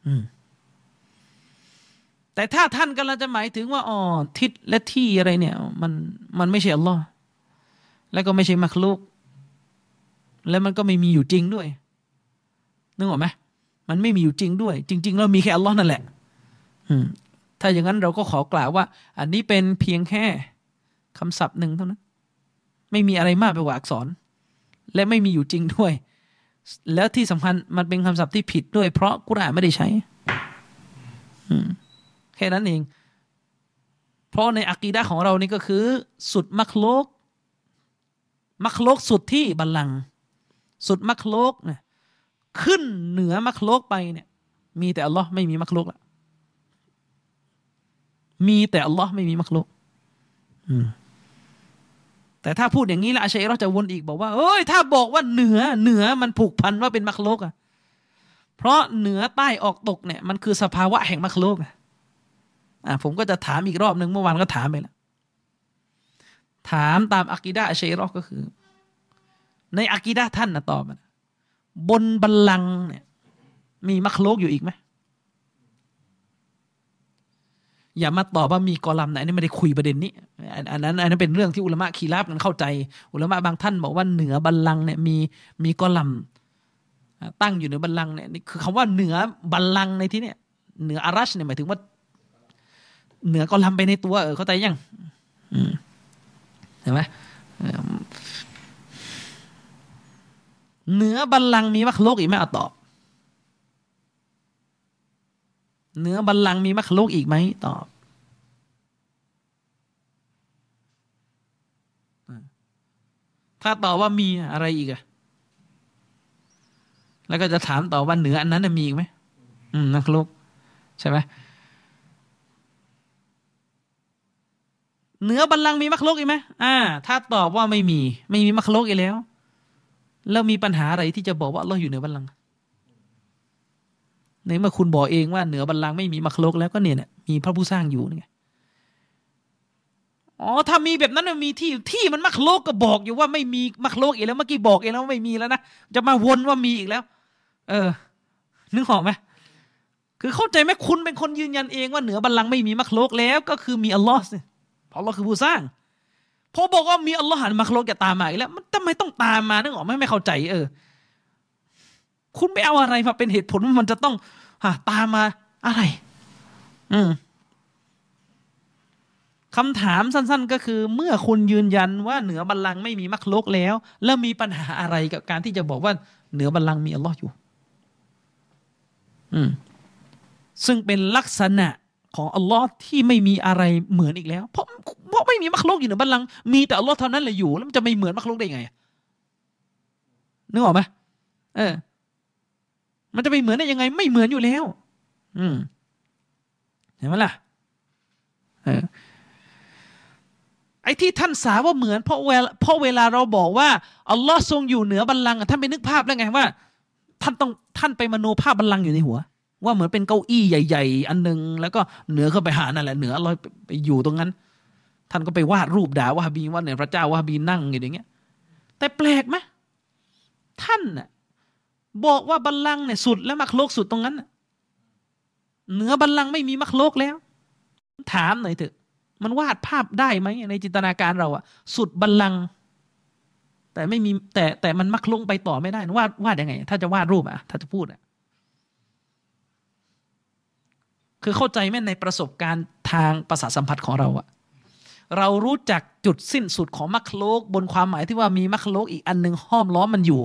อืม แต่ถ้าท่านกำลังจะหมายถึงว่าอ๋อทิศและที่อะไรเนี่ย มันมันไม่ใช่อัลลอฮ์แล้วก็ไม่ใช่มักลุกแล้วมันก็ไม่มีอยู่จริงด้วยนึกออกไหมมันไม่มีอยู่จริงด้วย จริง ๆ แล้วมีแค่อัลลอฮ์นั่นแหละ อืม ถ้าอย่างนั้นเราก็ขอกล่าวว่า อันนี้เป็นเพียงแค่คำศัพท์หนึ่งเท่านั้น ไม่มีอะไรมากไปกว่าอักษร และไม่มีอยู่จริงด้วย แล้วที่สำคัญมันเป็นคำศัพท์ที่ผิดด้วย เพราะกุรอานไม่ได้ใช้ อืม แค่นั้นเอง เพราะในอักีดะของเรานี่ก็คือ สุดมักโลก มักโลกสุดที่บัลลัง สุดมักโลกเนี่ยขึ้นเหนือมักโลกไปเนี่ย มีแต่อัลลอฮ์ไม่มีมักโลกละมีแต่อัลลอฮ์ไม่มีมักโลกแต่ถ้าพูดอย่างนี้ละอาชัยเราจะวนอีกบอกว่าเอ้ย ถ้าบอกว่าเหนือเหนือมันผูกพันว่าเป็นมักโลกอะเพราะเหนือใต้ออกตกเนี่ย มันคือสภาวะแห่งมักโลกอะ อ่าผมก็จะถามอีกรอบหนึ่งเมื่อวานก็ถามไปแล้วถามตามอักีดะเชรอกก็คือ ในอักีดะท่านนะตอบนะบนบัลลังก์เนี่ย มีมักโลกอยู่อีกไหมอย่ามาตอบว่ามีกอลัมไหนนี่ไม่ได้คุยประเด็นนี้อันนั้นอันนั้นเป็นเรื่องที่อุลามะคีราบกันเข้าใจ อุลามะบางท่านบอกว่าเหนือบัลลังก์เนี่ยมีมีกอลัมตั้งอยู่เหนือบัลลังก์เนี่ยนี่คือคำว่าเหนือบัลลังก์ในที่เนี่ยเหนืออารัชเนี่ยหมายถึงว่า เหนือก็ลำไปในตัว เออเข้าใจยังเห็นไหมเหนือบัลลังก์มีมักโลกอีกไหมเอาตอบเหนือบัลลังก์มีมักโลกอีกไหมตอบถ้าตอบว่ามีอะไรอีกอะแล้วก็จะถามต่อว่าเหนืออันนั้นมีอีกไหมอืมนักโลกใช่ไหม เหนือบัลลังก์มีมักลุกอีกไหมอ่า ถ้าตอบว่าไม่มี ไม่มีมักลุกอีกแล้ว แล้วมีปัญหาอะไรที่จะบอกว่าเราอยู่เหนือบัลลังก์ในเมื่อคุณบอกเองว่าเหนือบัลลังก์ไม่มีมักลุกแล้วก็เนี่ยเนี่ยมีพระผู้สร้างอยู่นี่ไงอ๋อถ้ามีแบบนั้นมันมีที่ที่มันมักโลกก็บอกอยู่ว่าไม่มีมักโลกอีกแล้วเมื่อกี้บอกเองแล้วไม่มีแล้วนะจะมาวนว่ามีอีกแล้ว เออ นึกออกไหมคือเข้าใจไหมคุณเป็นคนยืนยันเองว่าเหนือบัลลังก์ไม่มีมักโลกแล้ว ก็คือมีอัลลอฮ์สิ อัลลอฮ์คือผู้สร้างพอบอกว่ามีอัลลอฮ์หันมาโลกจะตามมาอีกแล้ว มันทำไมต้องตามมานึกออกไหมไม่เข้าใจ เออ คุณไปเอาอะไรมาเป็นเหตุผลว่ามันจะต้องฮะตามมาอะไร อืมคำถามสั้น ๆ ก็คือ เมื่อคุณยืนยันว่าเหนือบัลลังก์ไม่มีมักโลกแล้ว แล้วมีปัญหาอะไรกับการที่จะบอกว่าเหนือบัลลังก์มีอัลลอฮ์อยู่ อืมซึ่งเป็นลักษณะ ของอัลลอฮ์ที่ไม่มีอะไรเหมือนอีกแล้ว เพราะเพราะไม่มีมักลุกอยู่ในบัลลังก์มีแต่อัลลอฮ์เท่านั้นแหละอยู่ แล้วมันจะไม่เหมือนมักลุกได้ไงนึกออกไหมเออ มันจะไปเหมือนได้ยังไง ไม่เหมือนอยู่แล้ว อืมเห็นไหมล่ะเออไอ้ที่ท่านสาว่าเหมือนเพราะเวลาเพราะเวลาเราบอกว่าอัลลอฮ์ทรงอยู่เหนือบัลลังก์ท่านไปนึกภาพได้ไงว่า ท่านต้องท่านไปมโนภาพบัลลังก์อยู่ในหัว ว่าเหมือนเป็นเก้าอี้ใหญ่ ๆ อันหนึ่งแล้วก็เหนือเข้าไปหานั่นแหละเหนือลอยไปอยู่ตรงนั้น ท่านก็ไปวาดรูปด่าว่าบีว่าเนี่ยพระเจ้าว่าบีนั่งอย่างเงี้ย แต่แปลกไหมท่านน่ะบอกว่าบัลลังก์เนี่ยสุดแล้วมักโลกสุดตรงนั้นเหนือบัลลังก์ไม่มีมักโลกแล้ว ถามหน่อยเถอะ มันวาดภาพได้ไหมในจินตนาการเราอะสุดบัลลังก์แต่ไม่มีแต่แต่มันมักลงไปต่อไม่ได้วาดวาดยังไง ถ้าจะวาดรูปอะถ้าจะพูดอะ คือเข้าใจไหมในประสบการณ์ทางประสาทสัมผัสของเราอะเรารู้จักจุดสิ้นสุดของมัคโลก บนความหมายที่ว่ามีมัคโลกอีกอันหนึ่งห้อมล้อมมันอยู่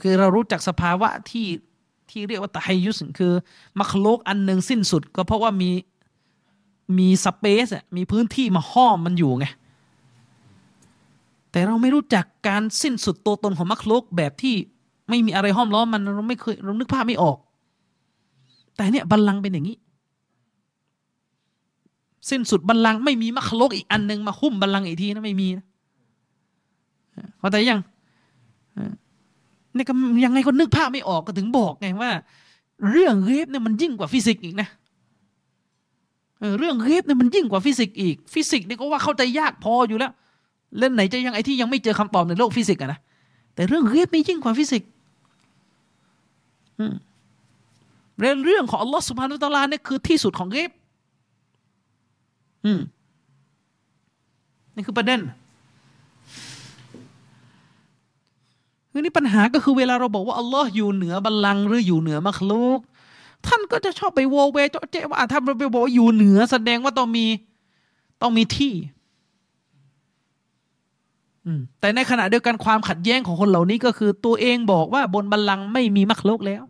คือเรารู้จักสภาวะที่ที่เรียกว่าตะไฮยุสคือมัคโลกอันหนึ่งสิ้นสุด ก็เพราะว่ามีมีสเปซอะมีพื้นที่มาห้อมมันอยู่ไงแต่เราไม่รู้จักการสิ้นสุดตัวตนของมัคโลกแบบที่ไม่มีอะไรห้อมล้อมมันเราไม่เคยเรานึกภาพไม่ออก แต่เนี่ยบัลลังก์เป็นอย่างนี้ สิ้นสุดบัลลังก์ไม่มีมัคลกอีกอันหนึ่งมาหุ้มบัลลังก์อีกทีนะไม่มีนะเข้าใจยังนี่ก็ยังไงก็นึกภาพไม่ออกก็ถึงบอกไงว่า เรื่อง غيب เนี่ยมันยิ่งกว่าฟิสิกส์อีกนะเรื่อง غيب เนี่ยมันยิ่งกว่าฟิสิกส์อีก ฟิสิกส์นี่ก็ว่าเข้าใจยากพออยู่แล้วแล้วไหนจะยังไอ้ที่ยังไม่เจอคำตอบในโลกฟิสิกส์อะนะแต่เรื่อง غيب นี่ยิ่งกว่าฟิสิกส์ เรื่องเรื่องของอัลลอฮ์สุบฮานุตะลาเนี่ยคือที่สุดของ غيب อืมนี่คือประเด็นคือนี่ปัญหาก็คือเวลาเราบอกว่าอัลลอฮ์อยู่เหนือบัลลังก์หรืออยู่เหนือมัคลูกท่านก็จะชอบไปโวเวเจาะเจ๊ว่าถ้าเราไปบอกอยู่เหนือแสดงว่าต้องมีต้องมีที่แต่ในขณะเดียวกันความขัดแย้งของคนเหล่านี้ก็คือตัวเองบอกว่าบนบัลลังก์ไม่มีมักลุกแล้ว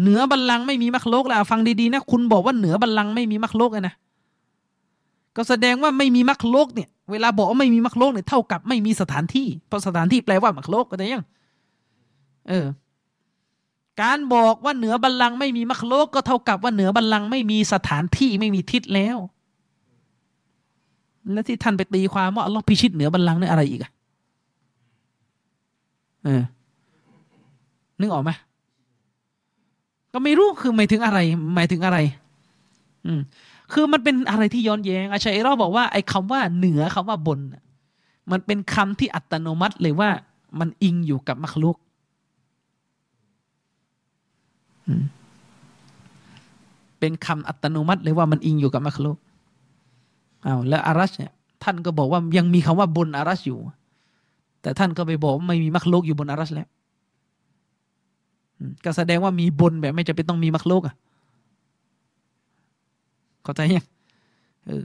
เหนือบัลลังก์ไม่มีมักลุกแล้วฟังดีๆนะคุณบอกว่าเหนือบัลลังก์ไม่มีมักลุกนะก็แสดงว่าไม่มีมักลุกเนี่ยเวลาบอกว่าไม่มีมักลุกเนี่ยเท่ากับไม่มีสถานที่เพราะสถานที่แปลว่ามักลุกก็ได้ยังเออการบอกว่าเหนือบัลลังก์ไม่มีมักลุกก็เท่ากับว่าเหนือบัลลังก์ไม่มีสถานที่ไม่มีทิศแล้ว แล้วที่ท่านไปตีความว่าอัลลอฮ์พิชิตเหนือบัลลังก์นี่อะไรอีกอะเออนึกออกไหม ก็ไม่รู้คือหมายถึงอะไร หมายถึงอะไร อืม คือมันเป็นอะไรที่ย้อนแย้งอาชัยเราบอกว่าไอ้คาว่าเหนือคำว่าบนมันเป็นคำที่อัตโนมัติเลยว่า มันอิงอยู่กับมัคลุกเป็นคำอัตโนมัติเลยว่ามันอิงอยู่กับมัคลุกอ้าวแล้วอารัชเนี่ยท่านก็บอกว่ายังมีคำว่าบนอารัชอยู่ แต่ท่านก็ไปบอกไม่มีมักโลกอยู่บนอารัชแล้ว ก็แสดงว่ามีบนแบบไม่จะเป็นต้องมีมักโลกอะเข้าใจยังเออ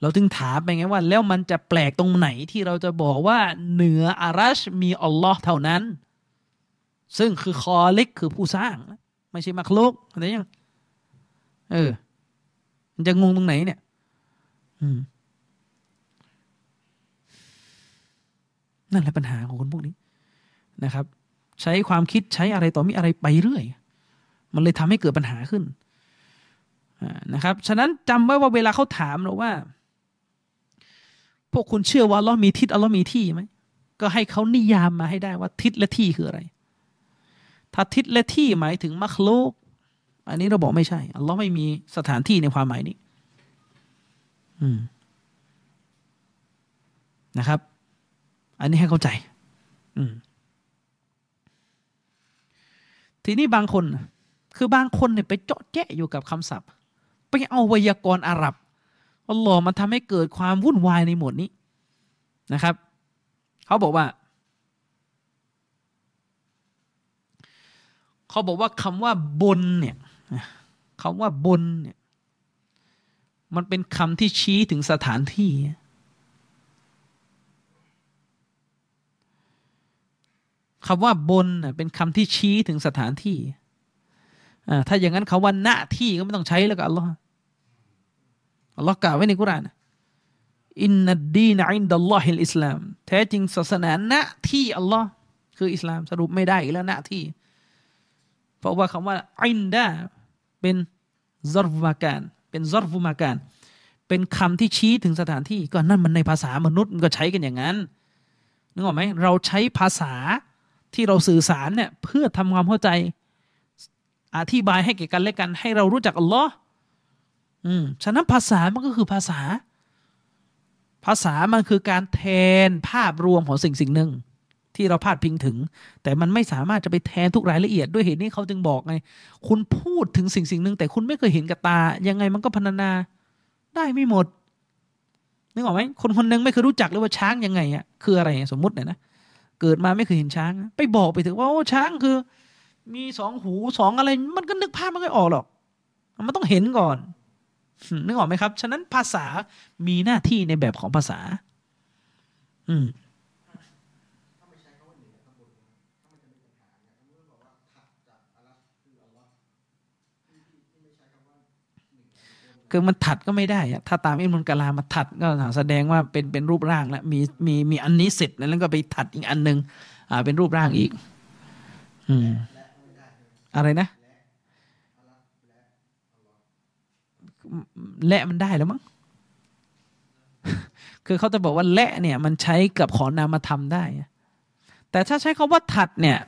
เราถึงถามไปไงว่า แล้วมันจะแปลกตรงไหนที่เราจะบอกว่า เหนืออารัชมีอัลลอฮ์เท่านั้น ซึ่งคือคอเล็กคือผู้สร้าง ไม่ใช่มักโลกเข้าใจยังเออ มันจะงงตรงไหนเนี่ย อืมนั่นแหละปัญหาของคนพวกนี้นะครับ ใช้ความคิดใช้อะไรต่อมีอะไรไปเรื่อย มันเลยทำให้เกิดปัญหาขึ้นนะครับ ฉะนั้นจำไว้ว่าเวลาเขาถามเราว่า พวกคุณเชื่อว่าเรามีทิศอัลลอฮ์มีที่ไหมก็ให้เขานิยามมาให้ได้ว่าทิศและที่คืออะไร ถ้าทิศและที่หมายถึงมัคโลก อันนี้เราบอกไม่ใช่อัลลอฮ์ไม่มีสถานที่ในความหมายนี้นะครับ อันนี้ให้เข้าใจ อืม ทีนี้บางคน คือบางคนเนี่ยไปเจาะแจะอยู่กับคำศัพท์ ไปเอาไวยากรณ์อาหรับอัลลอฮ์มันทำให้เกิดความวุ่นวายในหมวดนี้นะครับ เขาบอกว่า เขาบอกว่าคำว่าบนเนี่ยคำว่าบนเนี่ย มันเป็นคำที่ชี้ถึงสถานที่ คำว่าบนเป็นคำที่ชี้ถึงสถานที่ถ้าอย่างนั้นคาว่าหน้าที่ก็ไม่ต้องใช้แล้วก็อัลลอฮ์อัลลอฮ์กล่าวไว้ในกุรานอินนัดดีนอินดัลลอฮิลอิสลามแท้จริงศาสนาหน้าที่อัลลอฮ์คืออิสลามสรุปไม่ได้แล้วหน้าที่ เพราะว่าคำว่าอินดาเป็นซอรวาการเป็นซอรฟุมาการเป็นคำที่ชี้ถึงสถานที่ก็นั่นมันในภาษามนุษย์มันก็ใช้กันอย่างนั้นนึกออกไหมเราใช้ภาษา ที่เราสื่อสารเนี่ยเพื่อทำความเข้าใจ อธิบายให้แก่กันและกัน ให้เรารู้จักอัลลอฮ์อืมฉะนั้นภาษามันก็คือภาษา ภาษามันคือการแทนภาพรวมของสิ่งสิ่งหนึ่ง ที่เราพาดพิงถึง แต่มันไม่สามารถจะไปแทนทุกรายละเอียดด้วยเหตุนี้เขาจึงบอกไง คุณพูดถึงสิ่งสิ่งหนึ่งแต่คุณไม่เคยเห็นกับตา ยังไงมันก็พรรณนาได้ไม่หมดนึกออกไหมคนคนนึงไม่เคยรู้จักเลยว่าช้างยังไงอะคืออะไรสมมติเนี่ยนะ เกิดมาไม่เคยเห็นช้าง ไปบอกไปถึงว่าโอ้ช้างคือ มีสองหูสองอะไร มันก็นึกภาพไม่ค่อยออกหรอก มันต้องเห็นก่อนนึกออกไหมครับ ฉะนั้นภาษามีหน้าที่ในแบบของภาษา อืม คือมันถัดก็ไม่ได้ ถ้าตามอิมุนกะลามาถัดก็แสดงว่าเป็นเป็นรูปร่างแล้วมีมีมีอันนี้เสร็จแล้วก็ไปถัดอีกอันหนึ่งอ่าเป็นรูปร่างอีก อืมอะไรนะ และมันได้แล้วมั้งคือเขาจะบอกว่าและเนี่ย มันใช้กับขอนามธรรมได้ แต่ถ้าใช้คาว่าถัดเนี่ย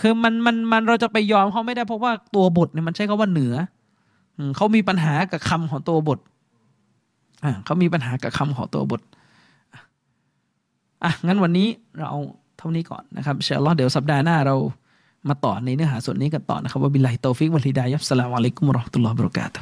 คือมันมันมันเราจะไปยอมเขาไม่ได้เพราะว่าตัวบทเนี่ยมันใช้คาว่าเหนือ เขามีปัญหากับคำของตัวบทอ่าเขามีปัญหากับคำของตัวบทอะงั้นวันนี้เราเอาเท่านี้ก่อนนะครับเชลล์เดี๋ยวสัปดาห์หน้าเรามาต่อในเนื้อหาส่วนนี้กันต่อนะครับว่าบิลลาฮิตอฟิกวัลฮิดายับสลามอะลัยกุมรอฮ์ตุลลอฮ์บรากาตุ